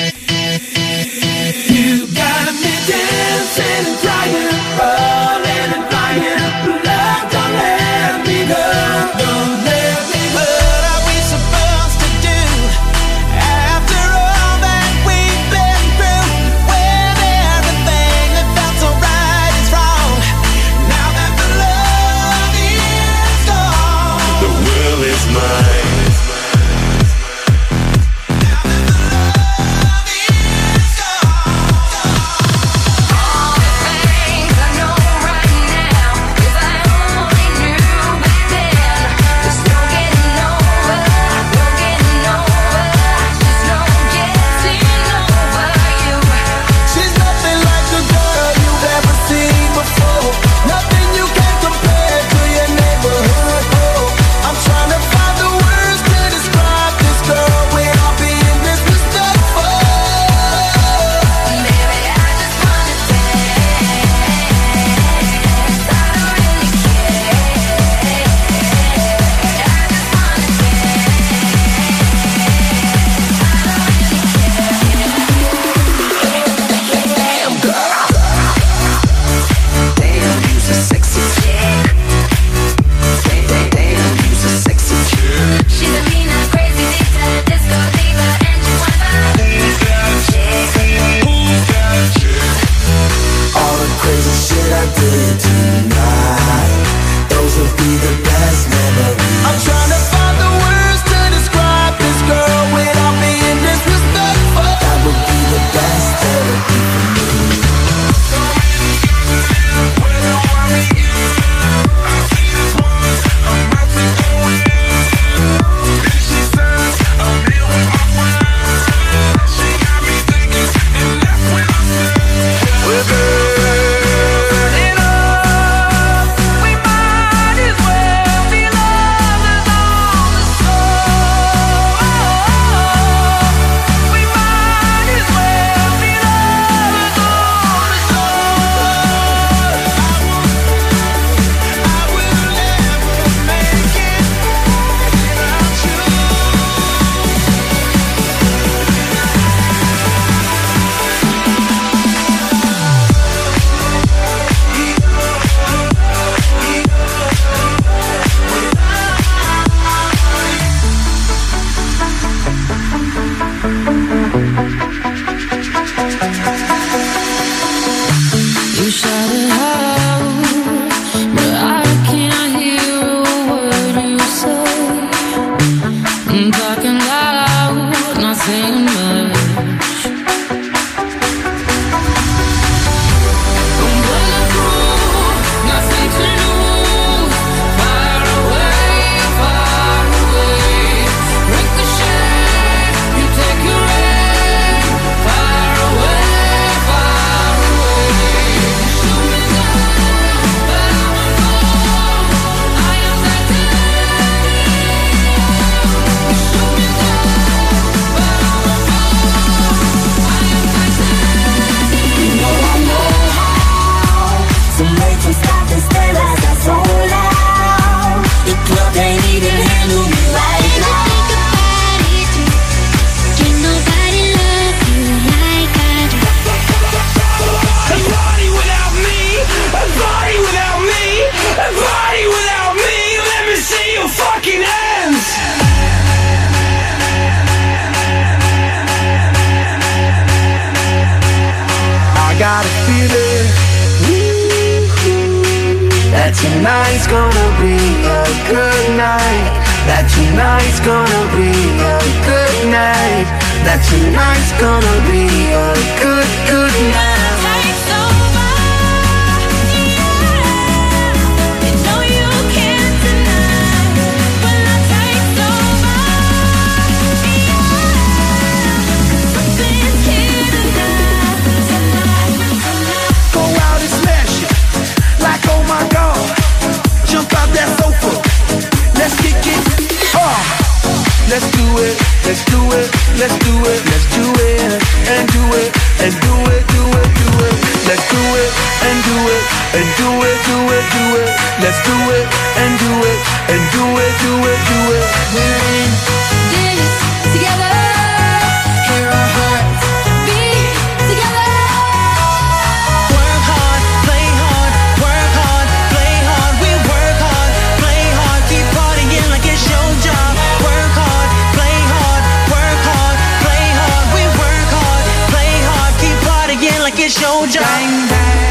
show time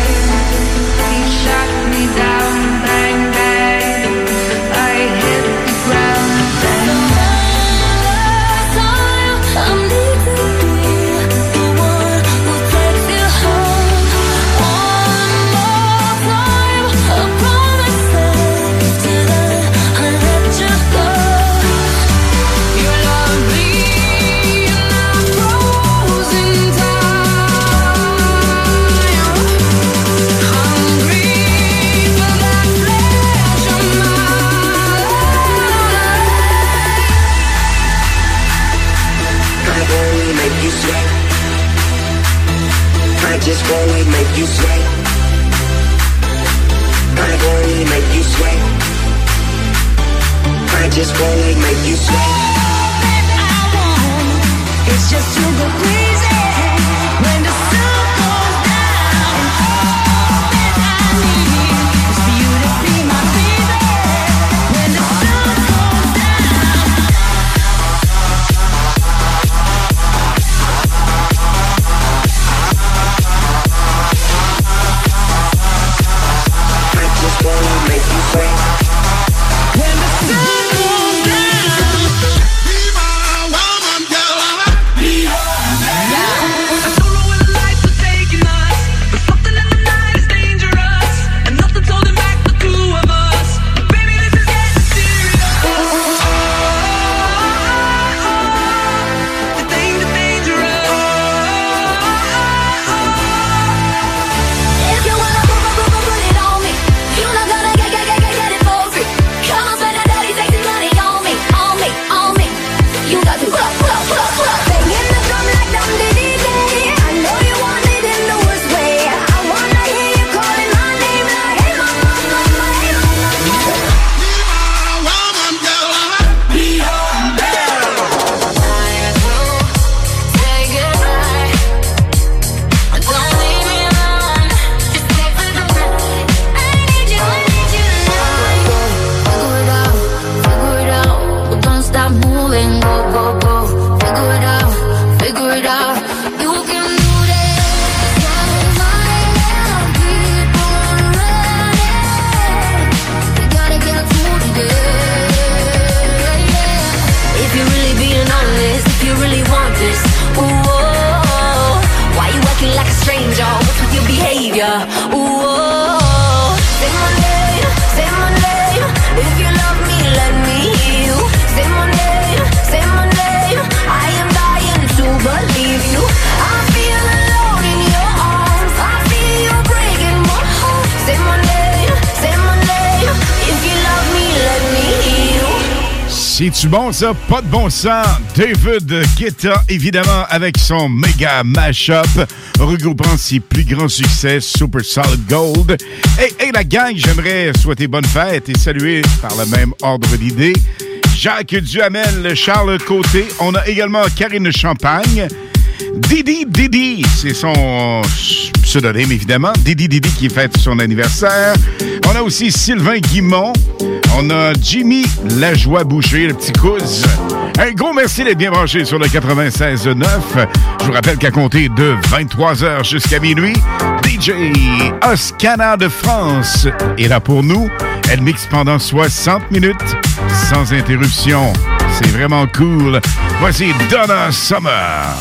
you sweat. My glory make you sway. I just wanna make you sway. All that I want is just to go with. ça, pas de bon sens. David Guetta, évidemment, avec son méga mash-up, regroupant ses plus grands succès, Super Solid Gold. Et, la gang, j'aimerais souhaiter bonne fête et saluer, par le même ordre d'idées, Jacques Duhamel, Charles Côté. On a également Karine Champagne. Didi Didi, c'est son pseudonyme évidemment. Didi Didi qui fête son anniversaire. On a aussi Sylvain Guimont, on a Jimmy Lajoie-Boucher, le petit cousin. Un gros merci d'être bien branché sur le 96.9. Je vous rappelle qu'à compter de 23h jusqu'à minuit, DJ Oscana de France est là pour nous. Elle mixe pendant 60 minutes sans interruption. C'est vraiment cool. Voici Donna Summer.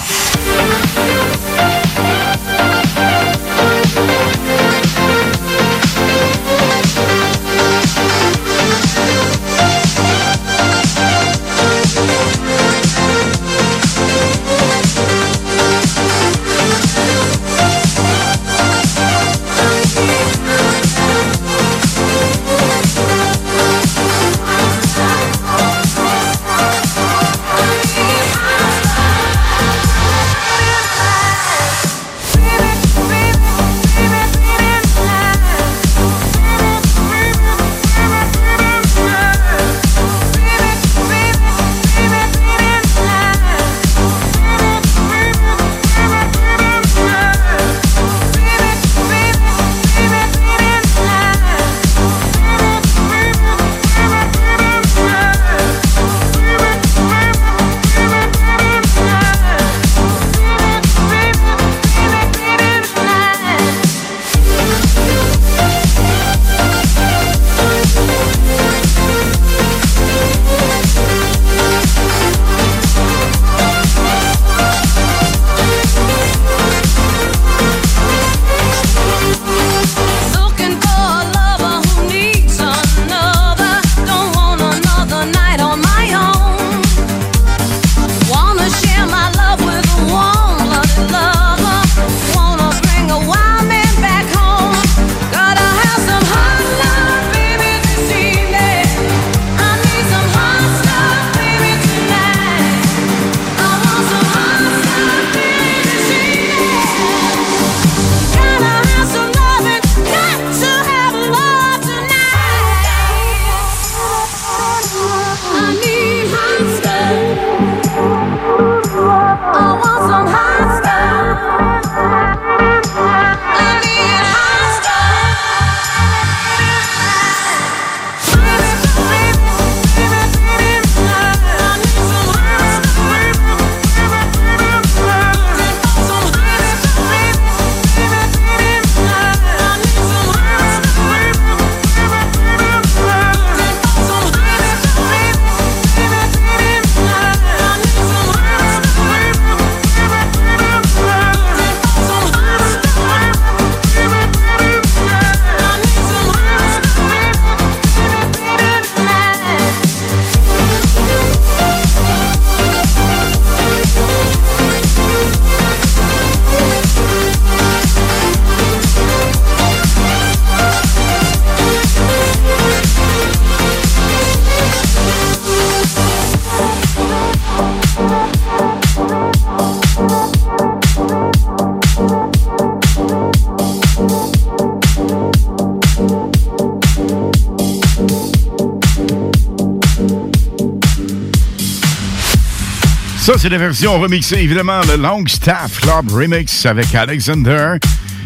C'est la version remixée, évidemment, le Longstaff Club Remix avec Alexander.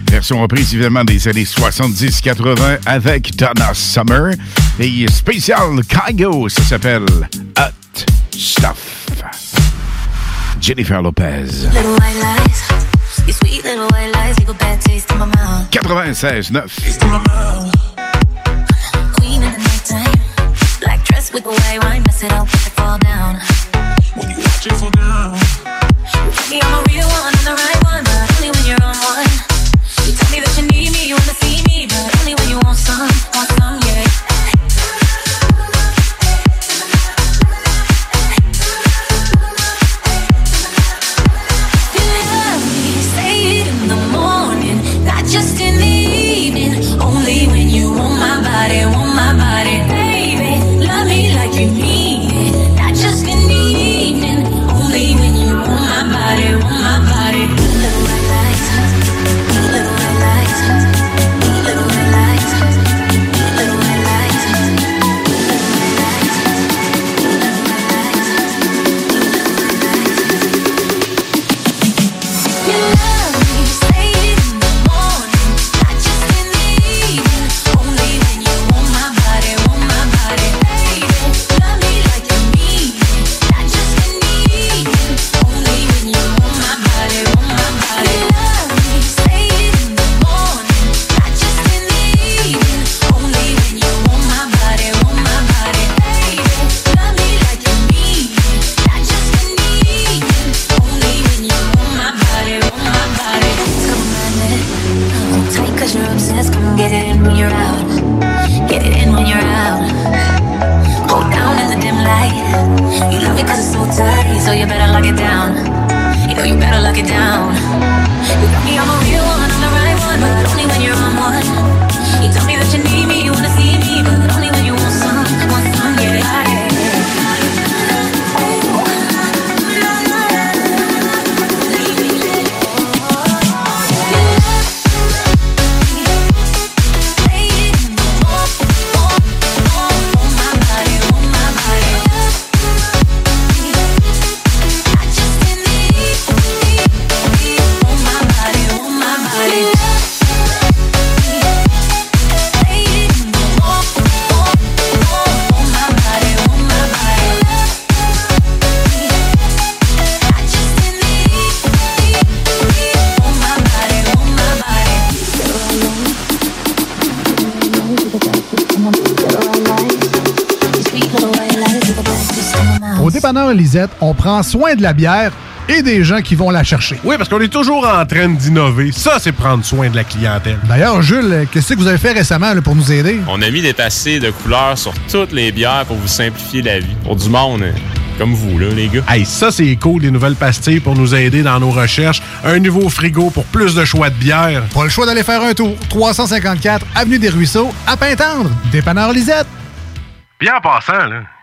Version reprise, évidemment, des années 70-80 avec Donna Summer. Et spécial Kygo, ça s'appelle Hot Stuff. Jennifer Lopez. Little white lies, your sweet little white lies leave a bad taste in my mouth. 96.9. Queen in the nighttime, black dress with the white wine, mess it up, fall down. When you watch it fall Lisette, on prend soin de la bière et des gens qui vont la chercher. Oui, parce qu'on est toujours en train d'innover. Ça, c'est prendre soin de la clientèle. D'ailleurs, Jules, qu'est-ce que vous avez fait récemment là, pour nous aider? On a mis des passés de couleurs sur toutes les bières pour vous simplifier la vie. Pour du monde euh, comme vous, là, les gars. Hey, ça, c'est cool, les nouvelles pastilles pour nous aider dans nos recherches. Un nouveau frigo pour plus de choix de bière. Pas le choix d'aller faire un tour. 354 Avenue des Ruisseaux, à Pintendre. Dépanneur Lisette. Bien en passant, là,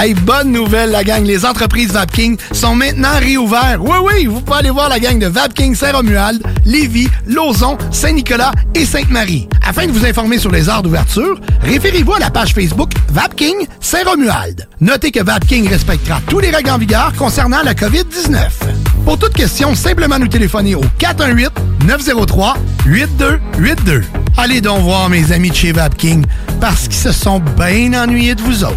Hey, bonne nouvelle, la gang. Les entreprises Vapking sont maintenant réouvertes. Oui, oui, vous pouvez aller voir la gang de Vapking Saint-Romuald, Lévis, Lauson, Saint-Nicolas et Sainte-Marie. Afin de vous informer sur les heures d'ouverture, référez-vous à la page Facebook Vapking Saint-Romuald. Notez que Vapking respectera tous les règles en vigueur concernant la COVID-19. Pour toute question, simplement nous téléphoner au 418-903-8282. Allez donc voir mes amis de chez Vapking parce qu'ils se sont bien ennuyés de vous autres.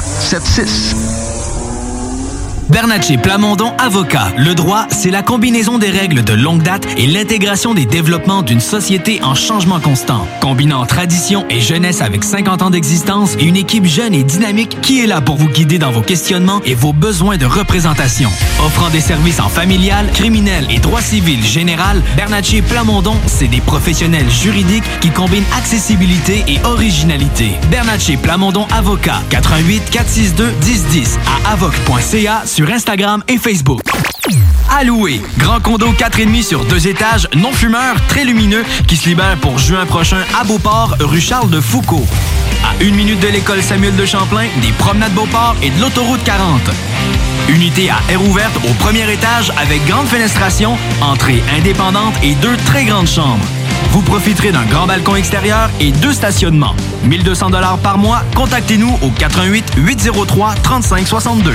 681 4476. Bernatchez Plamondon Avocat. Le droit, c'est la combinaison des règles de longue date et l'intégration des développements d'une société en changement constant. Combinant tradition et jeunesse avec 50 ans d'existence et une équipe jeune et dynamique qui est là pour vous guider dans vos questionnements et vos besoins de représentation. Offrant des services en familial, criminel et droit civil général, Bernatchez Plamondon, c'est des professionnels juridiques qui combinent accessibilité et originalité. Bernatchez Plamondon Avocat. 88 462 1010 à avoc.ca sur Instagram et Facebook. Alloué, grand condo 4,5 sur deux étages, non fumeur, très lumineux, qui se libère pour juin prochain à Beauport, rue Charles de Foucault. À une minute de l'école Samuel de Champlain, des promenades Beauport et de l'autoroute 40. Unité à air ouverte au premier étage avec grande fenestration, entrée indépendante et deux très grandes chambres. Vous profiterez d'un grand balcon extérieur et deux stationnements. 1200 dollars par mois. Contactez-nous au 88 803 3562.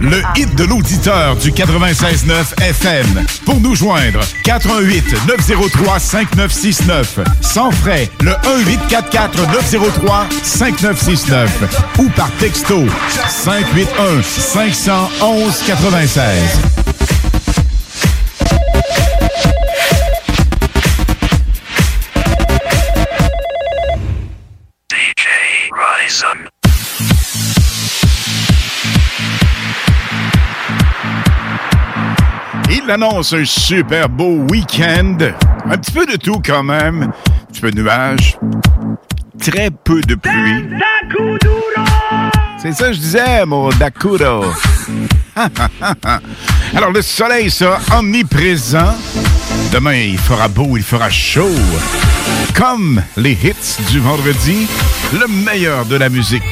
Le hit de l'auditeur du 96.9 FM. Pour nous joindre, 88 903 5969. Sans frais, le 1844 903 5969. Ou par texto, 581 511 96. Rise up. Il annonce un super beau week-end. Un petit peu de tout quand même. Un petit peu de nuages. Très peu de pluie. C'est ça que je disais, mon Dakuro. Alors, le soleil sera omniprésent. Demain, il fera beau, il fera chaud. Comme les hits du vendredi, le meilleur de la musique.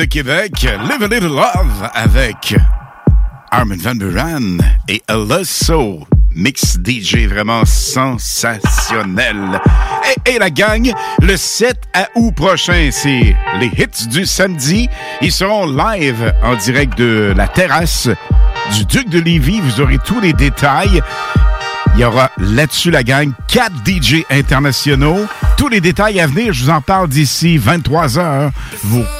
De Québec, Live a Little Love avec Armin Van Buren et Alosso. Mix DJ vraiment sensationnel. Et, la gang, le 7 août prochain, c'est les hits du samedi. Ils seront live en direct de la terrasse du Duc de Lévis. Vous aurez tous les détails. Il y aura là-dessus la gang, 4 DJ internationaux. Tous les détails à venir, je vous en parle d'ici 23 heures. Vous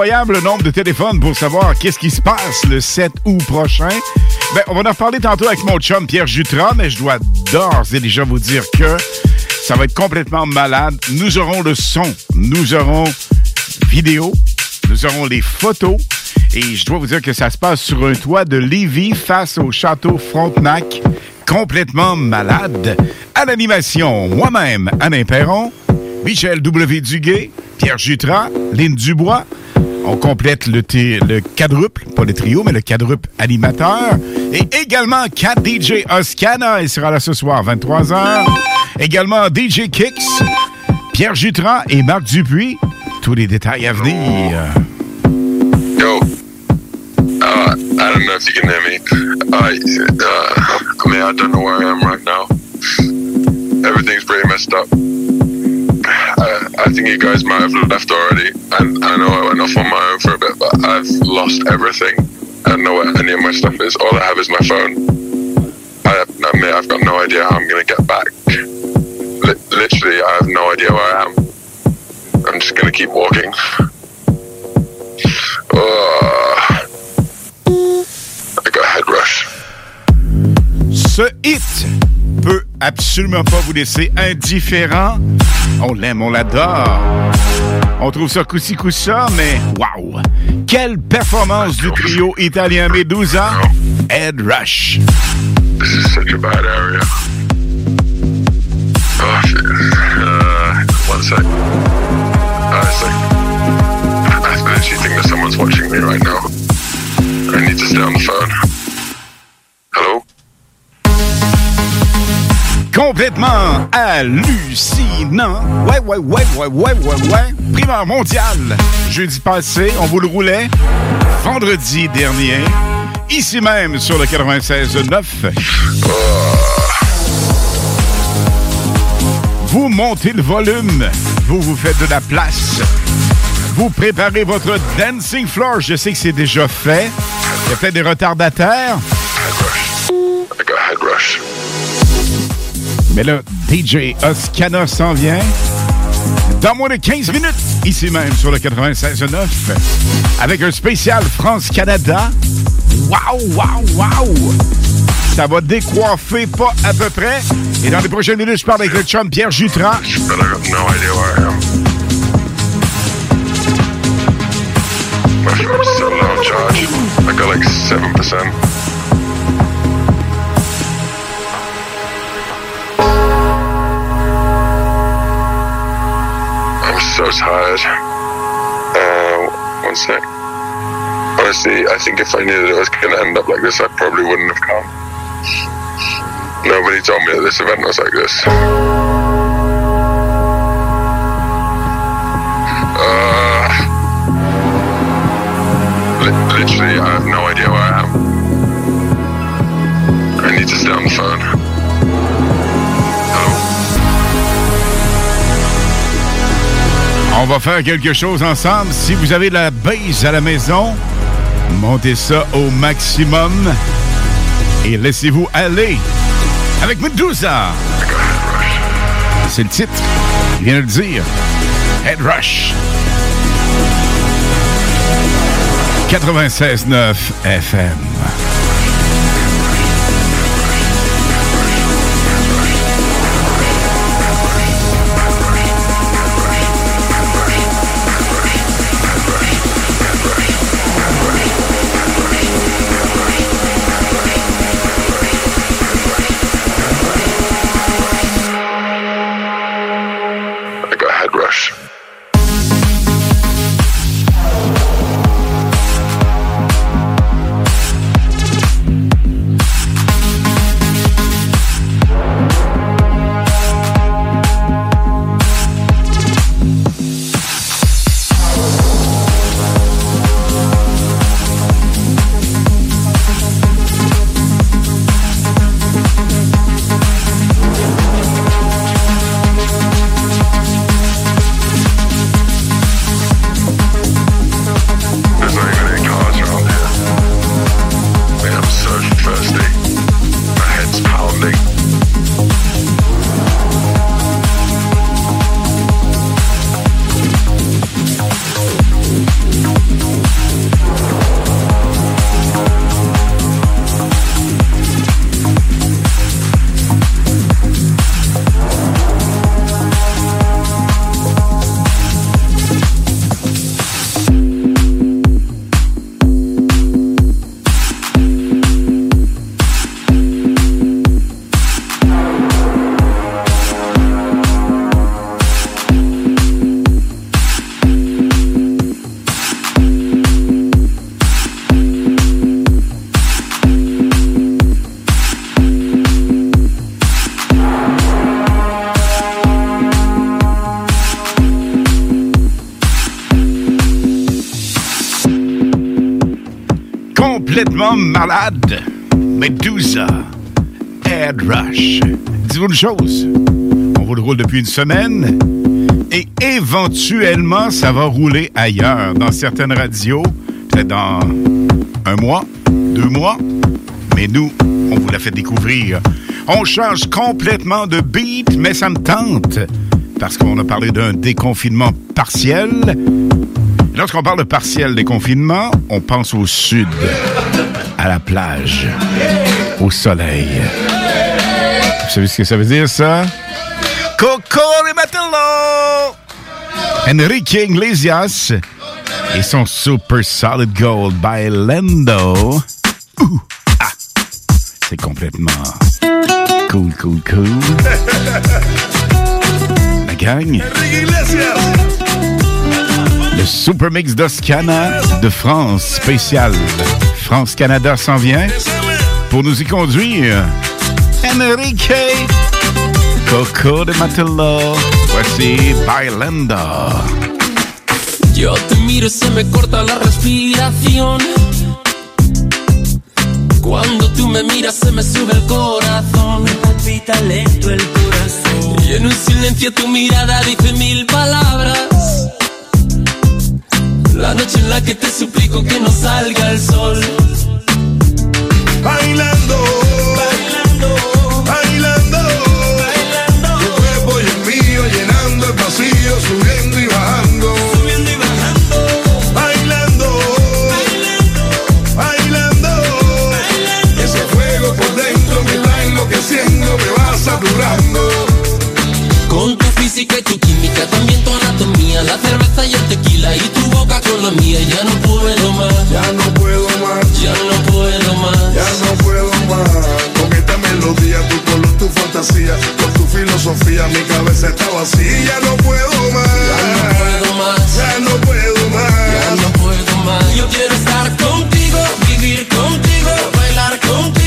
Incroyable le nombre de téléphones pour savoir qu'est-ce qui se passe le 7 août prochain. Ben, on va en reparler tantôt avec mon chum Pierre Jutras, mais je dois d'ores et déjà vous dire que ça va être complètement malade. Nous aurons le son, nous aurons vidéo, nous aurons les photos. Et je dois vous dire que ça se passe sur un toit de Lévis face au château Frontenac. Complètement malade. À l'animation, moi-même, Alain Perron, Michel W. Duguay, Pierre Jutras, Lynn Dubois. On complète le, le quadruple, pas le trio, mais le quadruple animateur. Et également Cat DJ Oscana, il sera là ce soir, 23h. Également DJ Kicks, Pierre Jutras et Marc Dupuis. Tous les détails à venir. Yo. Uh, I don't know if you can hear me. Uh, uh, I mean, I don't know where I am right now. Everything's pretty messed up. Think you guys might have left already. And I know I went off on my own for a bit, but I've lost everything. I don't know where any of my stuff is. All I have is my phone. I, mean, I've got no idea how I'm going to get back. Li- literally, I have no idea where I am. I'm just gonna keep walking. I got a head rush. Ce hit absolument pas vous laisser indifférent. On l'aime, on l'adore. On trouve ça coussi coussa, mais wow! Quelle performance du trio italien Medusa, Head Rush. This is such a bad area. Oh, shit. Uh, one sec. Honestly, I literally think that someone's watching me right now. I need to stay on the phone. Hello? Complètement hallucinant. Ouais, ouais, ouais, ouais, ouais, ouais, ouais. Primeur mondial. Jeudi passé, on vous le roulait. Vendredi dernier. Ici même sur le 96.9. Vous montez le volume. Vous vous faites de la place. Vous préparez votre dancing floor. Je sais que c'est déjà fait. Il y a peut-être des retardataires. Rush. Mais le DJ Oscana s'en vient dans moins de 15 minutes, ici même sur le 96.9, avec un spécial France-Canada. Waouh, waouh, waouh! Ça va décoiffer pas à peu près. Et dans les prochaines minutes, je parle avec le chum Pierre Jutras. I'm so tired. Uh, one sec. Honestly, I think if I knew that it was going to end up like this, I probably wouldn't have come. Nobody told me that this event was like this. Uh, li- literally, I have no idea where I am. I need to stay on the phone. On va faire quelque chose ensemble. Si vous avez la base à la maison, montez ça au maximum et laissez-vous aller avec Medusa. C'est le titre. Il vient de le dire. Head Rush. 96.9 FM. Complètement malade. Medusa. Head Rush. Dis-vous une chose. On vous le roule depuis une semaine. Et éventuellement, ça va rouler ailleurs, dans certaines radios, peut-être dans un mois, deux mois. Mais nous, on vous l'a fait découvrir. On change complètement de beat, mais ça me tente. Parce qu'on a parlé d'un déconfinement partiel. Lorsqu'on parle de partiel déconfinement, on pense au sud, à la plage, au soleil. Vous savez ce que ça veut dire, ça? Coco de Matelot! Enrique Iglesias et son Super Solid Gold by Lendo. Ouh, ah, c'est complètement cool, cool, cool. La gang. Le Super Mix d'Oscana de France spécial. France-Canada s'en vient pour nous y conduire. Enrique Coco de Matelot. Voici Bailando. Yo te miro y se me corta la respiración. Cuando tú me miras se me sube el corazón. Me palpita lento el corazón. Y en un silencio tu mirada dice mil palabras. La noche en la que te suplico que no salga el sol. Bailando, bailando, bailando, bailando. Tu cuerpo y el mío llenando el vacío, subiendo y bajando. Subiendo y bajando. Bailando, bailando, bailando. Ese fuego por dentro me está enloqueciendo, me va saturando. Con tu física y tu química, también tu anatomía, la cerveza y el tequila y tu boca con la mía, ya no puedo más. Ya no puedo más. Ya no puedo más. Ya no puedo más. Con esta melodía, tu color, tu fantasía, con tu filosofía, mi cabeza está vacía. Ya no puedo más. Ya no puedo más. Ya no puedo más. Ya no puedo más. Yo quiero estar contigo, vivir contigo, bailar contigo,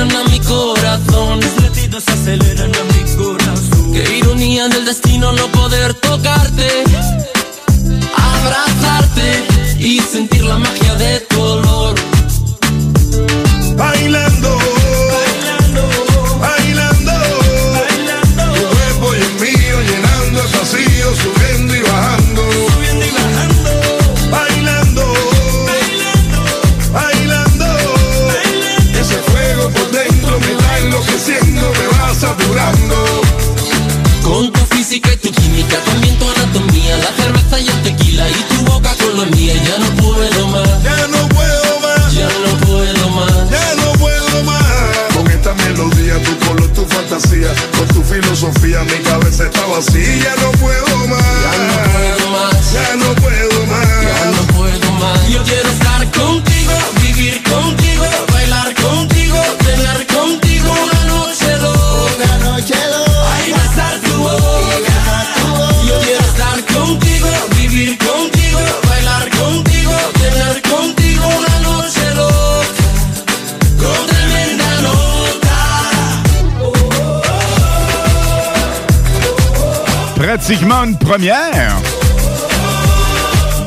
aceleran a mi corazón. Tus latidos aceleran a mi corazón. Qué ironía del destino no poder tocarte, abrazarte y sentir la magia de tu olor. Mi cabeza está vacía. No puedo Pratiquement une première.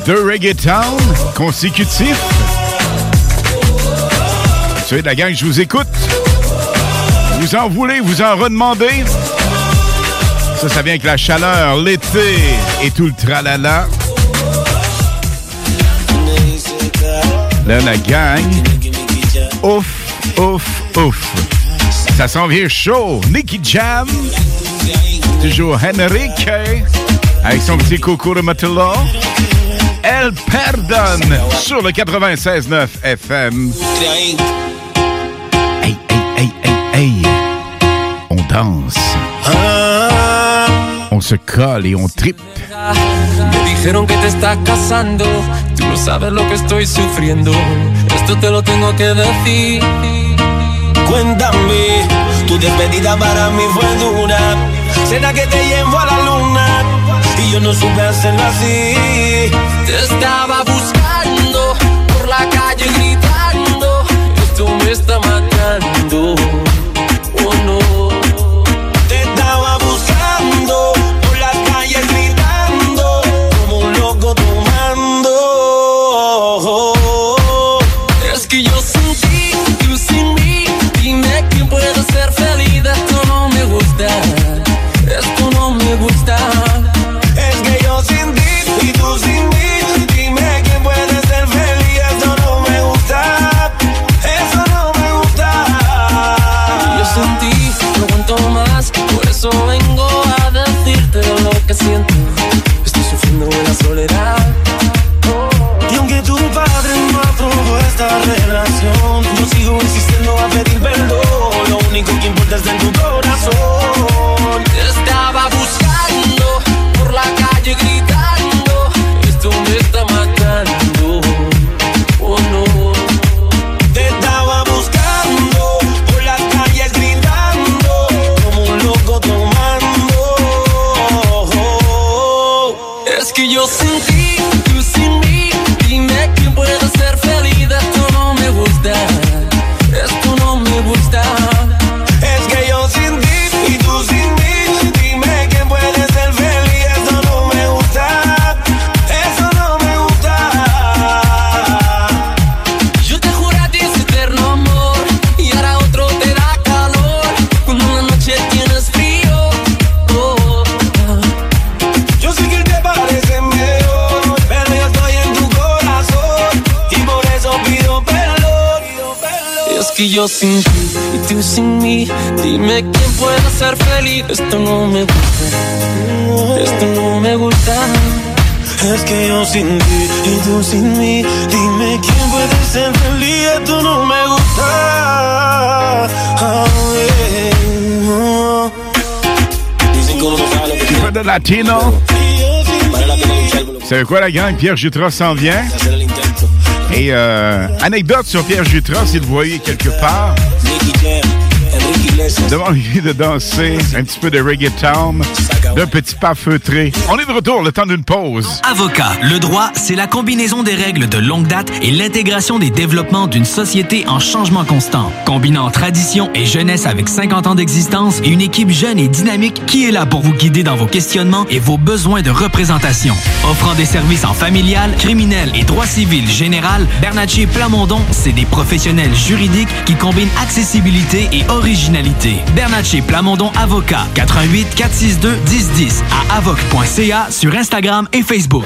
Deux reggaeton consécutifs. Vous de la gang, je vous écoute. Vous en voulez, vous en redemandez. Ça, ça vient avec la chaleur, l'été et tout le tralala. Là, la gang. Ouf, ouf, ouf. Ça s'en vient chaud. Nicky Jam. Toujours Henrique. Avec son petit coco de Matelot. Elle pardonne sur le 96.9 FM. Hey, hey, hey, hey, hey. On danse. On se colle et on tripe. Me dijeron que te estás casando, tú no sabes lo que estoy sufriendo. Esto te lo tengo que decir. Cuéntame, tu despedida para mí fue dura. Será que te llevo a la luna y yo no supe hacerlo así. Te estaba buscando por la calle gritando, esto me está matando. Dime quién puede ser feliz. Esto no me gusta, esto no me gusta. Es que yo sin ti y tú sin mí, dime quién puede ser feliz. Esto no me gusta. Ah, yeah. Un peu de latino. Vous savez quoi, la gang? Pierre Jutras s'en vient. Et euh, anecdote sur Pierre Jutras, si vous le voyez quelque part. Demandez-lui de danser un petit peu de reggaeton, d'un petit pas feutré. On est de retour, le temps d'une pause. Avocat, le droit, c'est la combinaison des règles de longue date et l'intégration des développements d'une société en changement constant. Combinant tradition et jeunesse avec 50 ans d'existence et une équipe jeune et dynamique qui est là pour vous guider dans vos questionnements et vos besoins de représentation. Offrant des services en familial, criminel et droit civil général, Bernatchez Plamondon, c'est des professionnels juridiques qui combinent accessibilité et originalité. Bernatchez Plamondon Avocat, 88 462 1010 à avoc.ca sur Instagram et Facebook.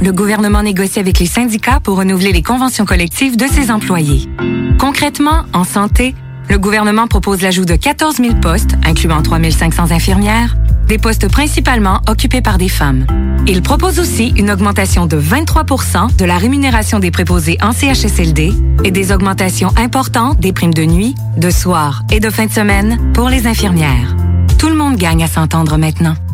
le gouvernement négocie avec les syndicats pour renouveler les conventions collectives de ses employés. Concrètement, en santé, le gouvernement propose l'ajout de 14 000 postes, incluant 3 500 infirmières, des postes principalement occupés par des femmes. Il propose aussi une augmentation de 23% de la rémunération des préposés en CHSLD et des augmentations importantes des primes de nuit, de soir et de fin de semaine pour les infirmières. Tout le monde gagne à s'entendre maintenant.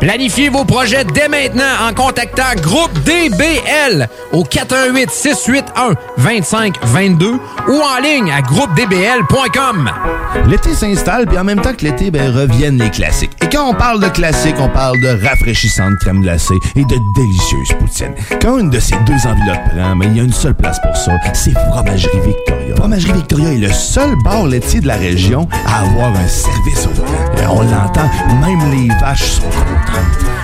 Planifiez vos projets dès maintenant en contactant Groupe DBL au 418 681 2522 ou en ligne à groupedbl.com. L'été s'installe, puis en même temps que l'été, ben, reviennent les classiques. Et quand on parle de classiques, on parle de rafraîchissantes crème glacée et de délicieuses poutines. Quand une de ces deux enveloppes prend, mais il y a une seule place pour ça, c'est Fromagerie Victoria. Fromagerie Victoria est le seul bar laitier de la région à avoir un service au volant. Et on l'entend, même les vaches sont.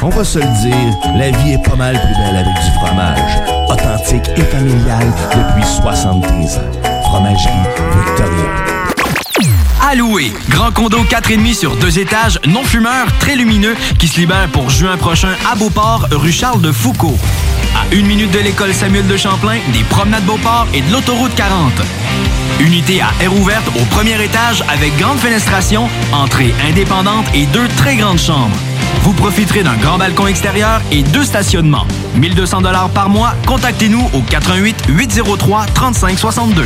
On va se le dire, la vie est pas mal plus belle avec du fromage. Authentique et familial depuis 73 ans. Fromagerie Victoria. Louer. Grand condo 4,5 sur deux étages, non fumeur, très lumineux, qui se libère pour juin prochain à Beauport, rue Charles de Foucault. À une minute de l'école Samuel de Champlain, des promenades Beauport et de l'autoroute 40. Unité à air ouverte au premier étage avec grande fenestration, entrée indépendante et deux très grandes chambres. Vous profiterez d'un grand balcon extérieur et deux stationnements. 1200 dollars par mois. Contactez-nous au 88 803 35 62.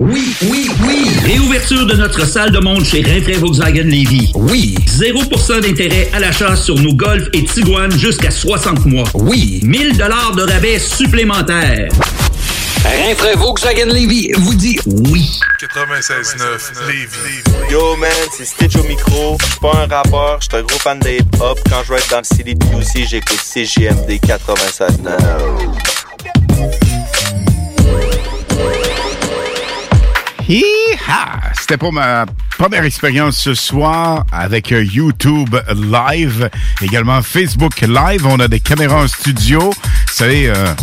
Oui, oui, oui! Réouverture de notre salle de monde chez Rinfrae Volkswagen Levy. Oui! 0% d'intérêt à l'achat sur nos Golf et Tiguan jusqu'à 60 mois. Oui! 1000 dollars de rabais supplémentaires. Rinfrae Volkswagen Levy vous dit oui. 96.9 Lévis. Yo man, c'est Stitch au micro. Je suis pas un rappeur, je suis un gros fan de hip-hop. Quand je vais être dans le city de QC, j'écoute CGMD 96.9. Hi-ha! C'était pour ma première expérience ce soir avec euh, YouTube Live, également Facebook Live. On a des caméras en studio. Vous savez, euh,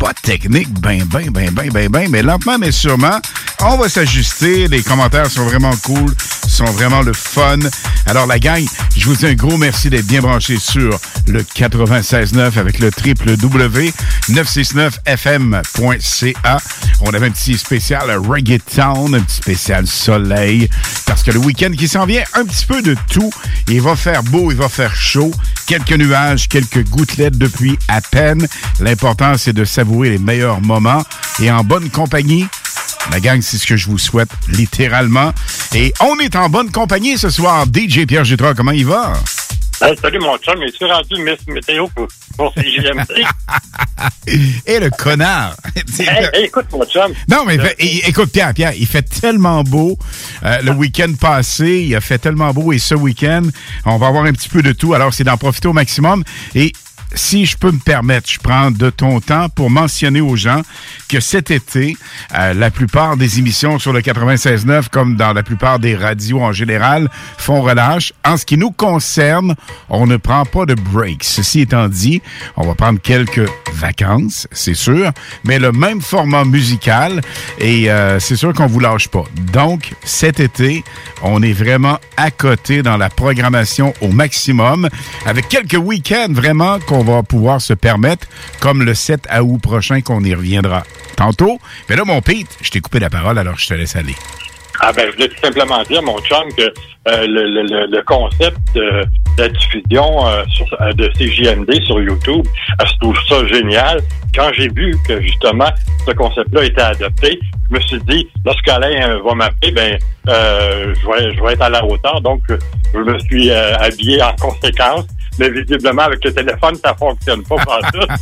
pas technique, ben, ben, ben, ben, ben, ben, mais lentement, mais sûrement, on va s'ajuster. Les commentaires sont vraiment cool, sont vraiment le fun. Alors, la gang, je vous dis un gros merci d'être bien branchés sur le 96.9 avec le www.969fm.ca. On avait un petit spécial Reggaeton, un petit spécial soleil, parce que le week-end qui s'en vient, un petit peu de tout. Il va faire beau, il va faire chaud, quelques nuages, quelques gouttelettes depuis à peine. L'important, c'est de savourer les meilleurs moments et en bonne compagnie. La gang, c'est ce que je vous souhaite littéralement. Et on est en bonne compagnie ce soir. DJ Pierre Gétra, comment il va? Hey, salut mon chum, es-tu rendu Miss Météo pour, pour CJMD? Et le connard! hey, hey, écoute mon chum. Non, mais fait- écoute, Pierre, Pierre, il fait tellement beau. Euh, le week-end passé, il a fait tellement beau. Et ce week-end, on va avoir un petit peu de tout. Alors, c'est d'en profiter au maximum. Et si je peux me permettre, je prends de ton temps pour mentionner aux gens que cet été, euh, la plupart des émissions sur le 96.9, comme dans la plupart des radios en général, font relâche. En ce qui nous concerne, on ne prend pas de break. Ceci étant dit, on va prendre quelques vacances, c'est sûr, mais le même format musical et euh, c'est sûr qu'on vous lâche pas. Donc, cet été, on est vraiment à côté dans la programmation au maximum avec quelques week-ends vraiment qu'on va pouvoir se permettre, comme le 7 août prochain qu'on y reviendra tantôt. Mais là, mon Pete, je t'ai coupé la parole, alors je te laisse aller. Ah ben, je voulais tout simplement dire, mon chum, que euh, le, concept de, la diffusion euh, euh, de CJMD sur YouTube, je trouve ça génial. Quand j'ai vu que justement ce concept-là était adopté, je me suis dit, lorsqu'Alain va m'appeler, ben je, vais, être à la hauteur. Donc, je, me suis habillé en conséquence. Mais visiblement, avec le téléphone, ça fonctionne pas pour ça.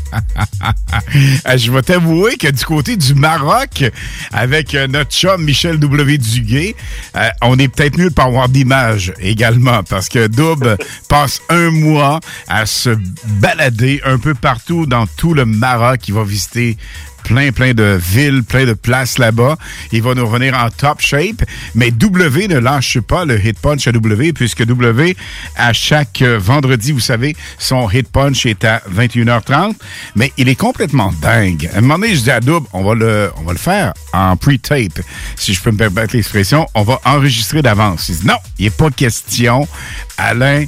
Euh, je vais t'avouer que du côté du Maroc, avec euh, notre chum Michel W. Duguay, euh, on est peut-être mieux de pas avoir d'image également, parce que Doub passe un mois à se balader un peu partout dans tout le Maroc. Il va visiter plein, plein de villes, plein de places là-bas. Il va nous revenir en top shape. Mais W ne lâche pas le hit punch à W, puisque W, à chaque euh, vendredi, vous savez, son hit punch est à 21h30. Mais il est complètement dingue. À un moment donné, je dis à Double, on va le, faire en pre-tape. Si je peux me permettre l'expression, on va enregistrer d'avance. Il dit, non, il n'est pas question. Alain,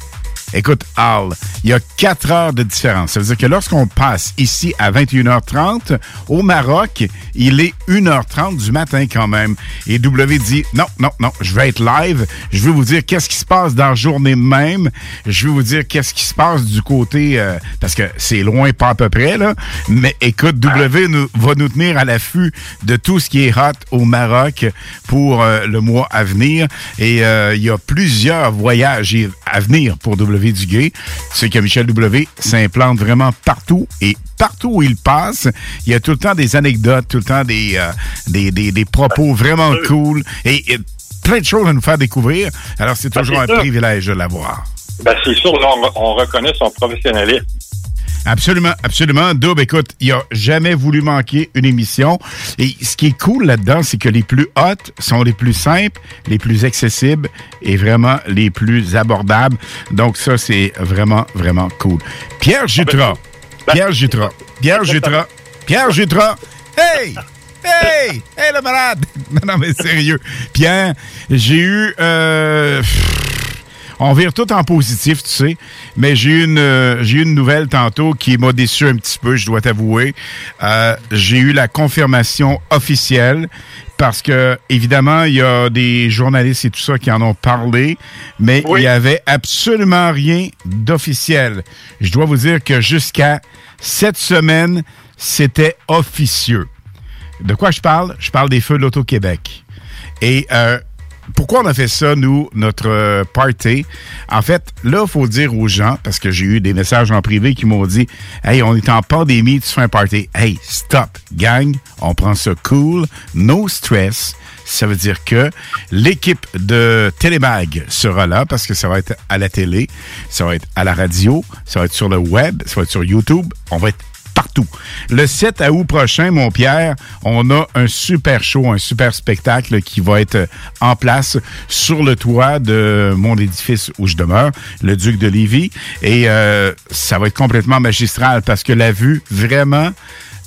Écoute, Al, il y a 4 heures de différence. Ça veut dire que lorsqu'on passe ici à 21h30, au Maroc, il est 1h30 du matin quand même. Et W dit, non, non, non, je vais être live. Je veux vous dire qu'est-ce qui se passe dans la journée même. Je veux vous dire qu'est-ce qui se passe du côté, euh, parce que c'est loin, pas à peu près, là. Mais écoute, W va nous tenir à l'affût de tout ce qui est hot au Maroc pour euh, le mois à venir. Et euh, il y a plusieurs voyages à venir pour W Duguay. Tu sais que Michel W s'implante vraiment partout et partout où il passe, il y a tout le temps des anecdotes, tout le temps des, euh, des, des, des propos vraiment cool et, et plein de choses à nous faire découvrir. Alors, c'est toujours c'est un privilège de l'avoir. ben, c'est sûr, là, on, on reconnaît son professionnalisme. Absolument, absolument. Double, écoute, il a jamais voulu manquer une émission. Et ce qui est cool là-dedans, c'est que les plus hautes sont les plus simples, les plus accessibles et vraiment les plus abordables. Donc ça, c'est vraiment, vraiment cool. Pierre Jutras. Pierre Jutras. Pierre Jutras. Pierre Jutras. Hey! Hey! Hey, le malade! Non, non, mais sérieux. Pierre, j'ai eu... euh, on vire tout en positif, tu sais. Mais j'ai eu une, euh, j'ai une nouvelle tantôt qui m'a déçu un petit peu, je dois t'avouer. Euh, j'ai eu la confirmation officielle parce que, évidemment, il y a des journalistes et tout ça qui en ont parlé, mais il y avait absolument rien d'officiel. Je dois vous dire que jusqu'à cette semaine, c'était officieux. De quoi je parle? Je parle des feux de l'Auto-Québec. Et euh, pourquoi on a fait ça, nous, notre euh, party? En fait, là, il faut dire aux gens, parce que j'ai eu des messages en privé qui m'ont dit Hey, on est en pandémie, tu fais un party. Hey, stop, gang, on prend ça cool, no stress. Ça veut dire que l'équipe de Télébag sera là parce que ça va être à la télé, ça va être à la radio, ça va être sur le web, ça va être sur YouTube. On va être Le 7 août prochain, mon Pierre, on a un super show, un super spectacle qui va être en place sur le toit de mon édifice où je demeure, le Duc de Lévis. Et euh, ça va être complètement magistral parce que la vue, vraiment,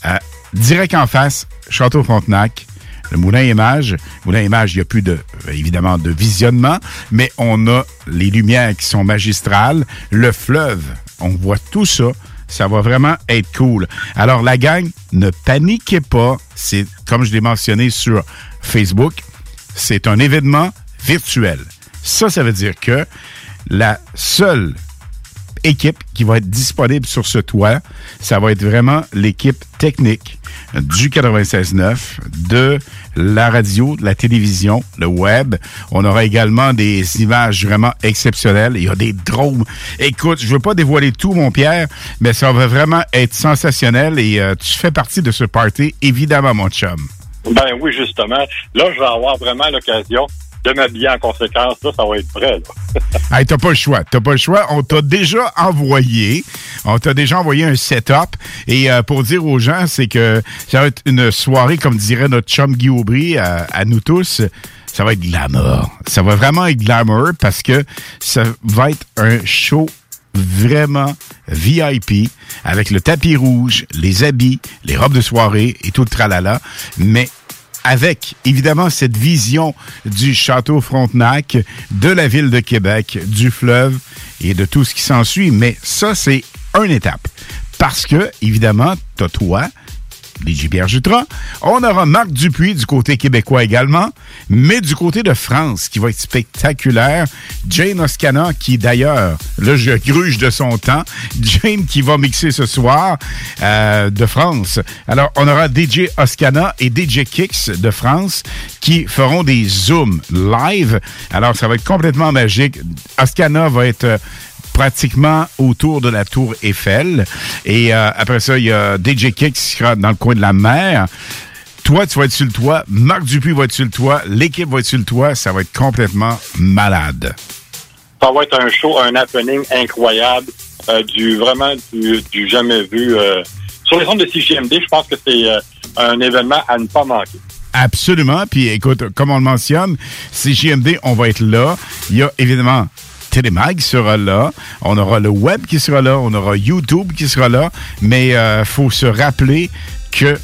euh, direct en face, Château Frontenac, le Moulin Image. Moulin Image, il n'y a plus de, euh, évidemment, de visionnement, mais on a les lumières qui sont magistrales, le fleuve, on voit tout ça. Ça va vraiment être cool. Alors, la gang, ne paniquez pas. C'est, comme je l'ai mentionné sur Facebook, c'est un événement virtuel. Ça, ça veut dire que la seule équipe qui va être disponible sur ce toit. Ça va être vraiment l'équipe technique du 96.9, de la radio, de la télévision, le web. On aura également des images vraiment exceptionnelles. Il y a des drones. Écoute, je veux pas dévoiler tout, mon Pierre, mais ça va vraiment être sensationnel et euh, tu fais partie de ce party, évidemment, mon chum. Ben oui, justement. Là, je vais avoir vraiment l'occasion de m'habiller en conséquence. Là, ça va être prêt. Là. Hey, t'as pas le choix. T'as pas le choix. On t'a déjà envoyé. On t'a déjà envoyé un setup. Et euh, pour dire aux gens, c'est que ça va être une soirée, comme dirait notre chum Guy Aubry, à, à nous tous. Ça va être glamour. Ça va vraiment être glamour parce que ça va être un show vraiment VIP avec le tapis rouge, les habits, les robes de soirée et tout le tralala. Mais avec évidemment cette vision du château Frontenac, de la ville de Québec, du fleuve et de tout ce qui s'ensuit. Mais ça, c'est une étape. Parce que, évidemment, t'as toi, DJ Pierre Jutras. On aura Marc Dupuis du côté québécois également, mais du côté de France, qui va être spectaculaire. Jane Oscana, qui d'ailleurs, là, je gruge de son temps. Jane qui va mixer ce soir euh, de France. Alors, on aura DJ Oscana et DJ Kicks de France qui feront des zooms live. Alors, ça va être complètement magique. Oscana va être... pratiquement autour de la tour Eiffel. Et euh, après ça, il y a DJ Kick qui sera dans le coin de la mer. Toi, tu vas être sur le toit. Marc Dupuis va être sur le toit. L'équipe va être sur le toit. Ça va être complètement malade. Ça va être un show, un happening incroyable, euh, du vraiment du, du jamais vu. euh, sur les ondes de CGMD, je pense que c'est euh, un événement à ne pas manquer. Absolument. Puis écoute, comme on le mentionne, CJMD, on va être là. Il y a évidemment Télémag sera là. On aura le web qui sera là. On aura YouTube qui sera là. Mais il faut se rappeler que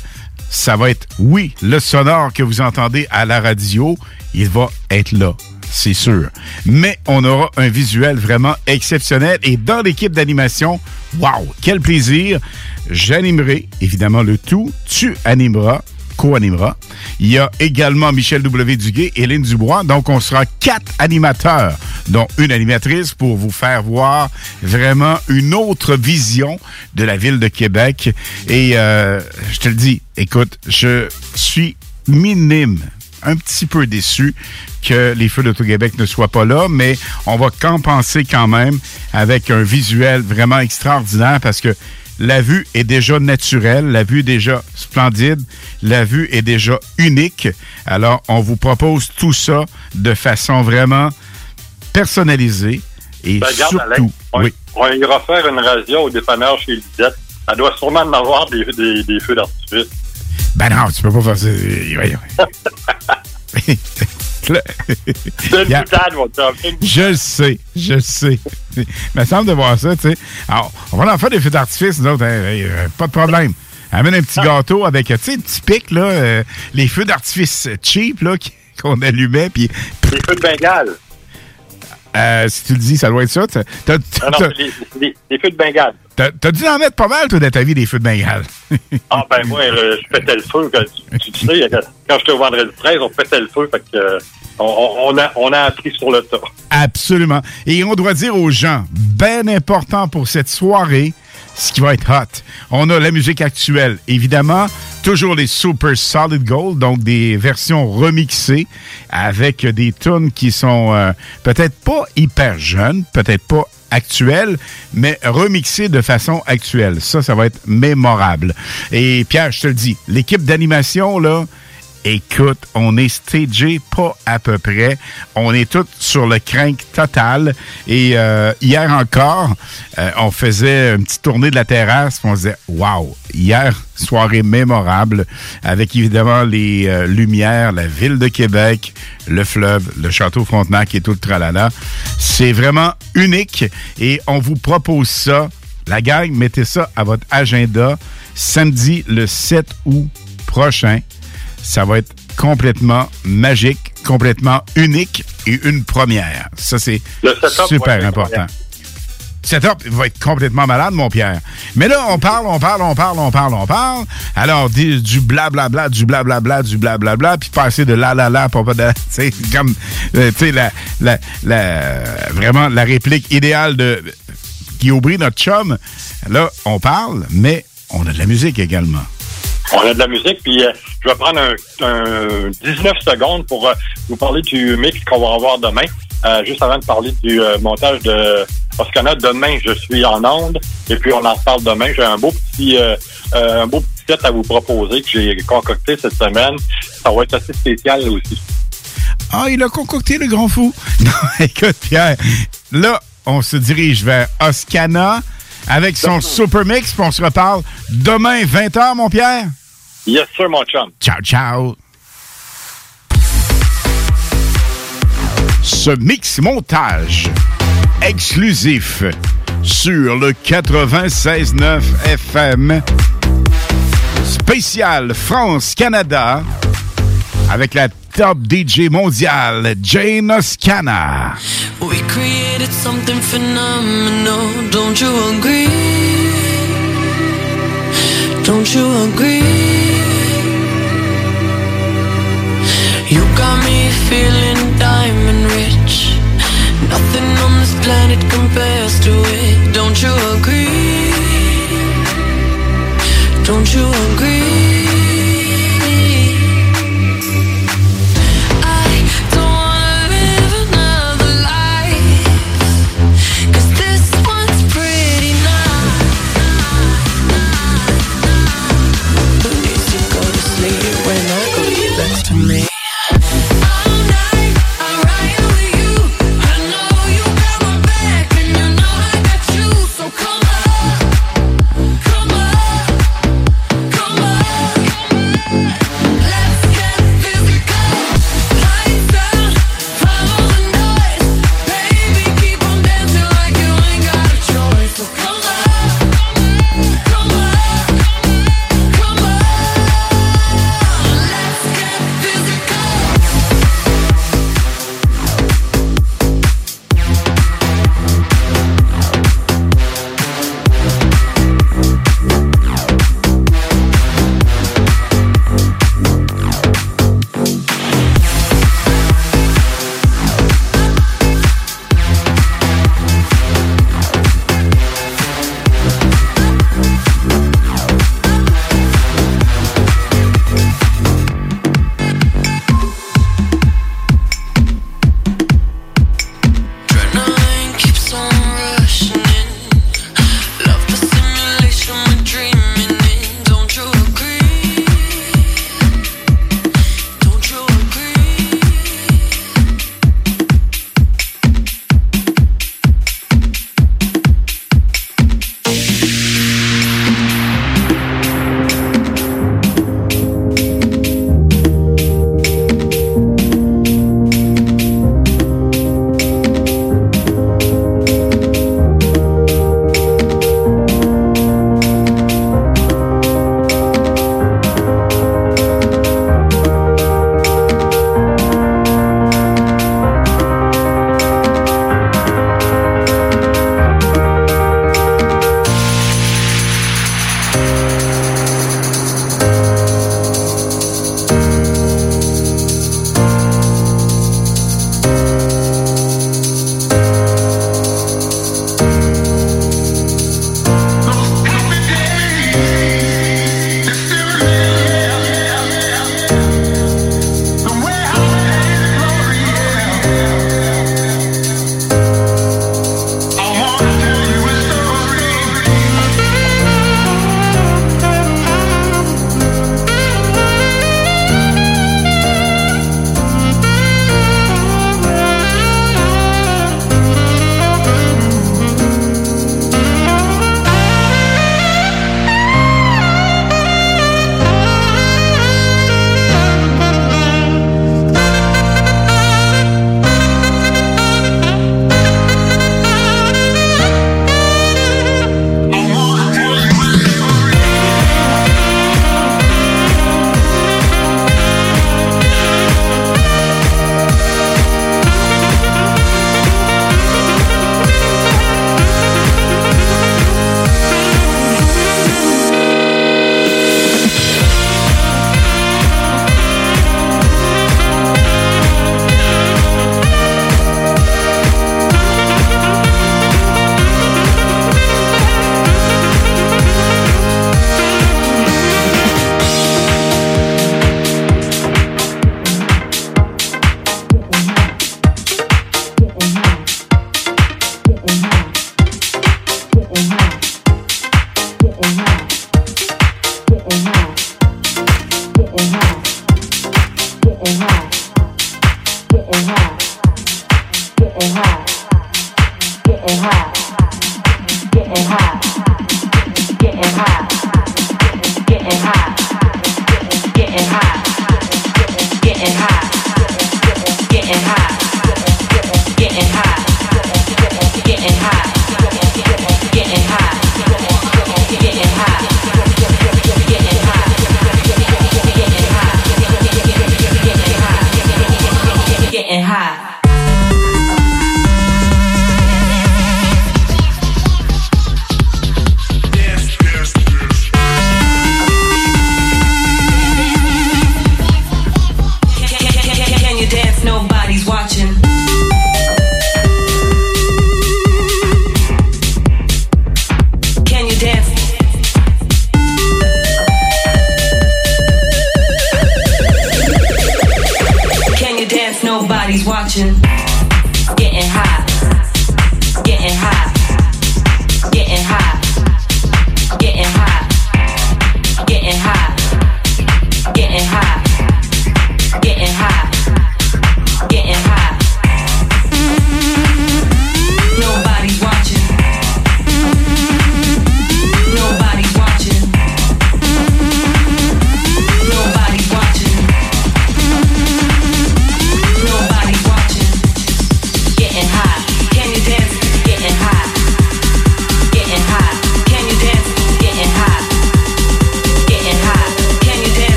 ça va être, oui, le sonore que vous entendez à la radio, il va être là. C'est sûr. Mais on aura un visuel vraiment exceptionnel. Et dans l'équipe d'animation, wow, quel plaisir. J'animerai évidemment le tout. Tu animeras co-animera. Il y a également Michel W. Duguay et Hélène Dubois. Donc, on sera quatre animateurs, dont une animatrice pour vous faire voir vraiment une autre vision de la ville de Québec. Et euh, je te le dis, écoute, je suis minime un petit peu déçu que les Feux d'Auto-Québec ne soient pas là, mais on va compenser quand même avec un visuel vraiment extraordinaire parce que la vue est déjà naturelle, la vue est déjà splendide, la vue est déjà unique. Alors, on vous propose tout ça de façon vraiment personnalisée et Ben, regarde, Alain, surtout... on, Oui. on ira faire une radio au dépanneur chez Lisette. Elle doit sûrement en avoir des, des, des feux d'artifice. Ben non, tu peux pas faire ça. C'est une boutade, mon Je le sais, je le sais. Il me semble de voir ça, tu sais. Alors, on va en faire des feux d'artifice, nous autres, hein, euh, pas de problème. Amène un petit gâteau avec, tu sais, un petit pic, là, euh, les feux d'artifice cheap, là, qu'on allumait, puis... Des feux de Bengale. Euh, si tu le dis, ça doit être ça. Non, non, des feux de Bengale. t'as- dû en mettre pas mal, toi, dans ta vie, des feux de Bengale. Ah, ben, moi, je pétais le feu. Quand, tu, tu sais, quand j'étais au vendredi 13, on pétait le feu. Fait que, on, a, on a appris sur le tas. Absolument. Et on doit dire aux gens, bien important pour cette soirée, ce qui va être hot. On a la musique actuelle, évidemment, toujours les Super Solid Gold, donc des versions remixées avec des tunes qui sont euh, peut-être pas hyper jeunes, peut-être pas actuelles, mais remixées de façon actuelle. Ça, ça va être mémorable. Et Pierre, je te le dis, l'équipe d'animation, là, Écoute, on est stagé pas à peu près. On est tous sur le crank total. Et euh, hier encore, euh, on faisait une petite tournée de la terrasse. On se disait, wow, hier, soirée mémorable, avec évidemment les euh, lumières, la ville de Québec, le fleuve, le château Frontenac et tout le tralala. C'est vraiment unique et on vous propose ça. La gang, mettez ça à votre agenda samedi le 7 août prochain. Ça va être complètement magique, complètement unique et une première. Ça, c'est super important. Setup va être complètement malade, mon Pierre. Mais là, on parle, on parle, on parle, on parle, on parle. Alors, du blablabla, du blablabla, du blablabla, puis passer de la la la, pour pas de... Tu sais, comme, euh, tu sais, la, la, la- vraiment la réplique idéale de Guy Aubry, notre chum. Là, on parle, mais on a de la musique également. On a de la musique, puis euh, je vais prendre un, un 19 secondes pour euh, vous parler du mix qu'on va avoir demain. Euh, juste avant de parler du euh, montage de Oscana, demain, je suis en onde, et puis on en reparle demain. J'ai un beau petit euh, euh, un beau petit set à vous proposer que j'ai concocté cette semaine. Ça va être assez spécial aussi. Ah, il a concocté le grand fou. Non, écoute, Pierre, là, on se dirige vers Oscana avec son Super Mix, puis on se reparle demain, 20h, mon Pierre. Yes, sir, mon chum. Ciao, ciao. Ce mix montage exclusif sur le 96.9 FM spécial France-Canada avec la top DJ mondiale Jane Oscana. We created something phenomenal, don't you agree? Don't you agree? You got me feeling diamond rich. Nothing on this planet compares to it. Don't you agree? Don't you agree?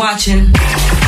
Watching.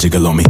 Jiggle on me.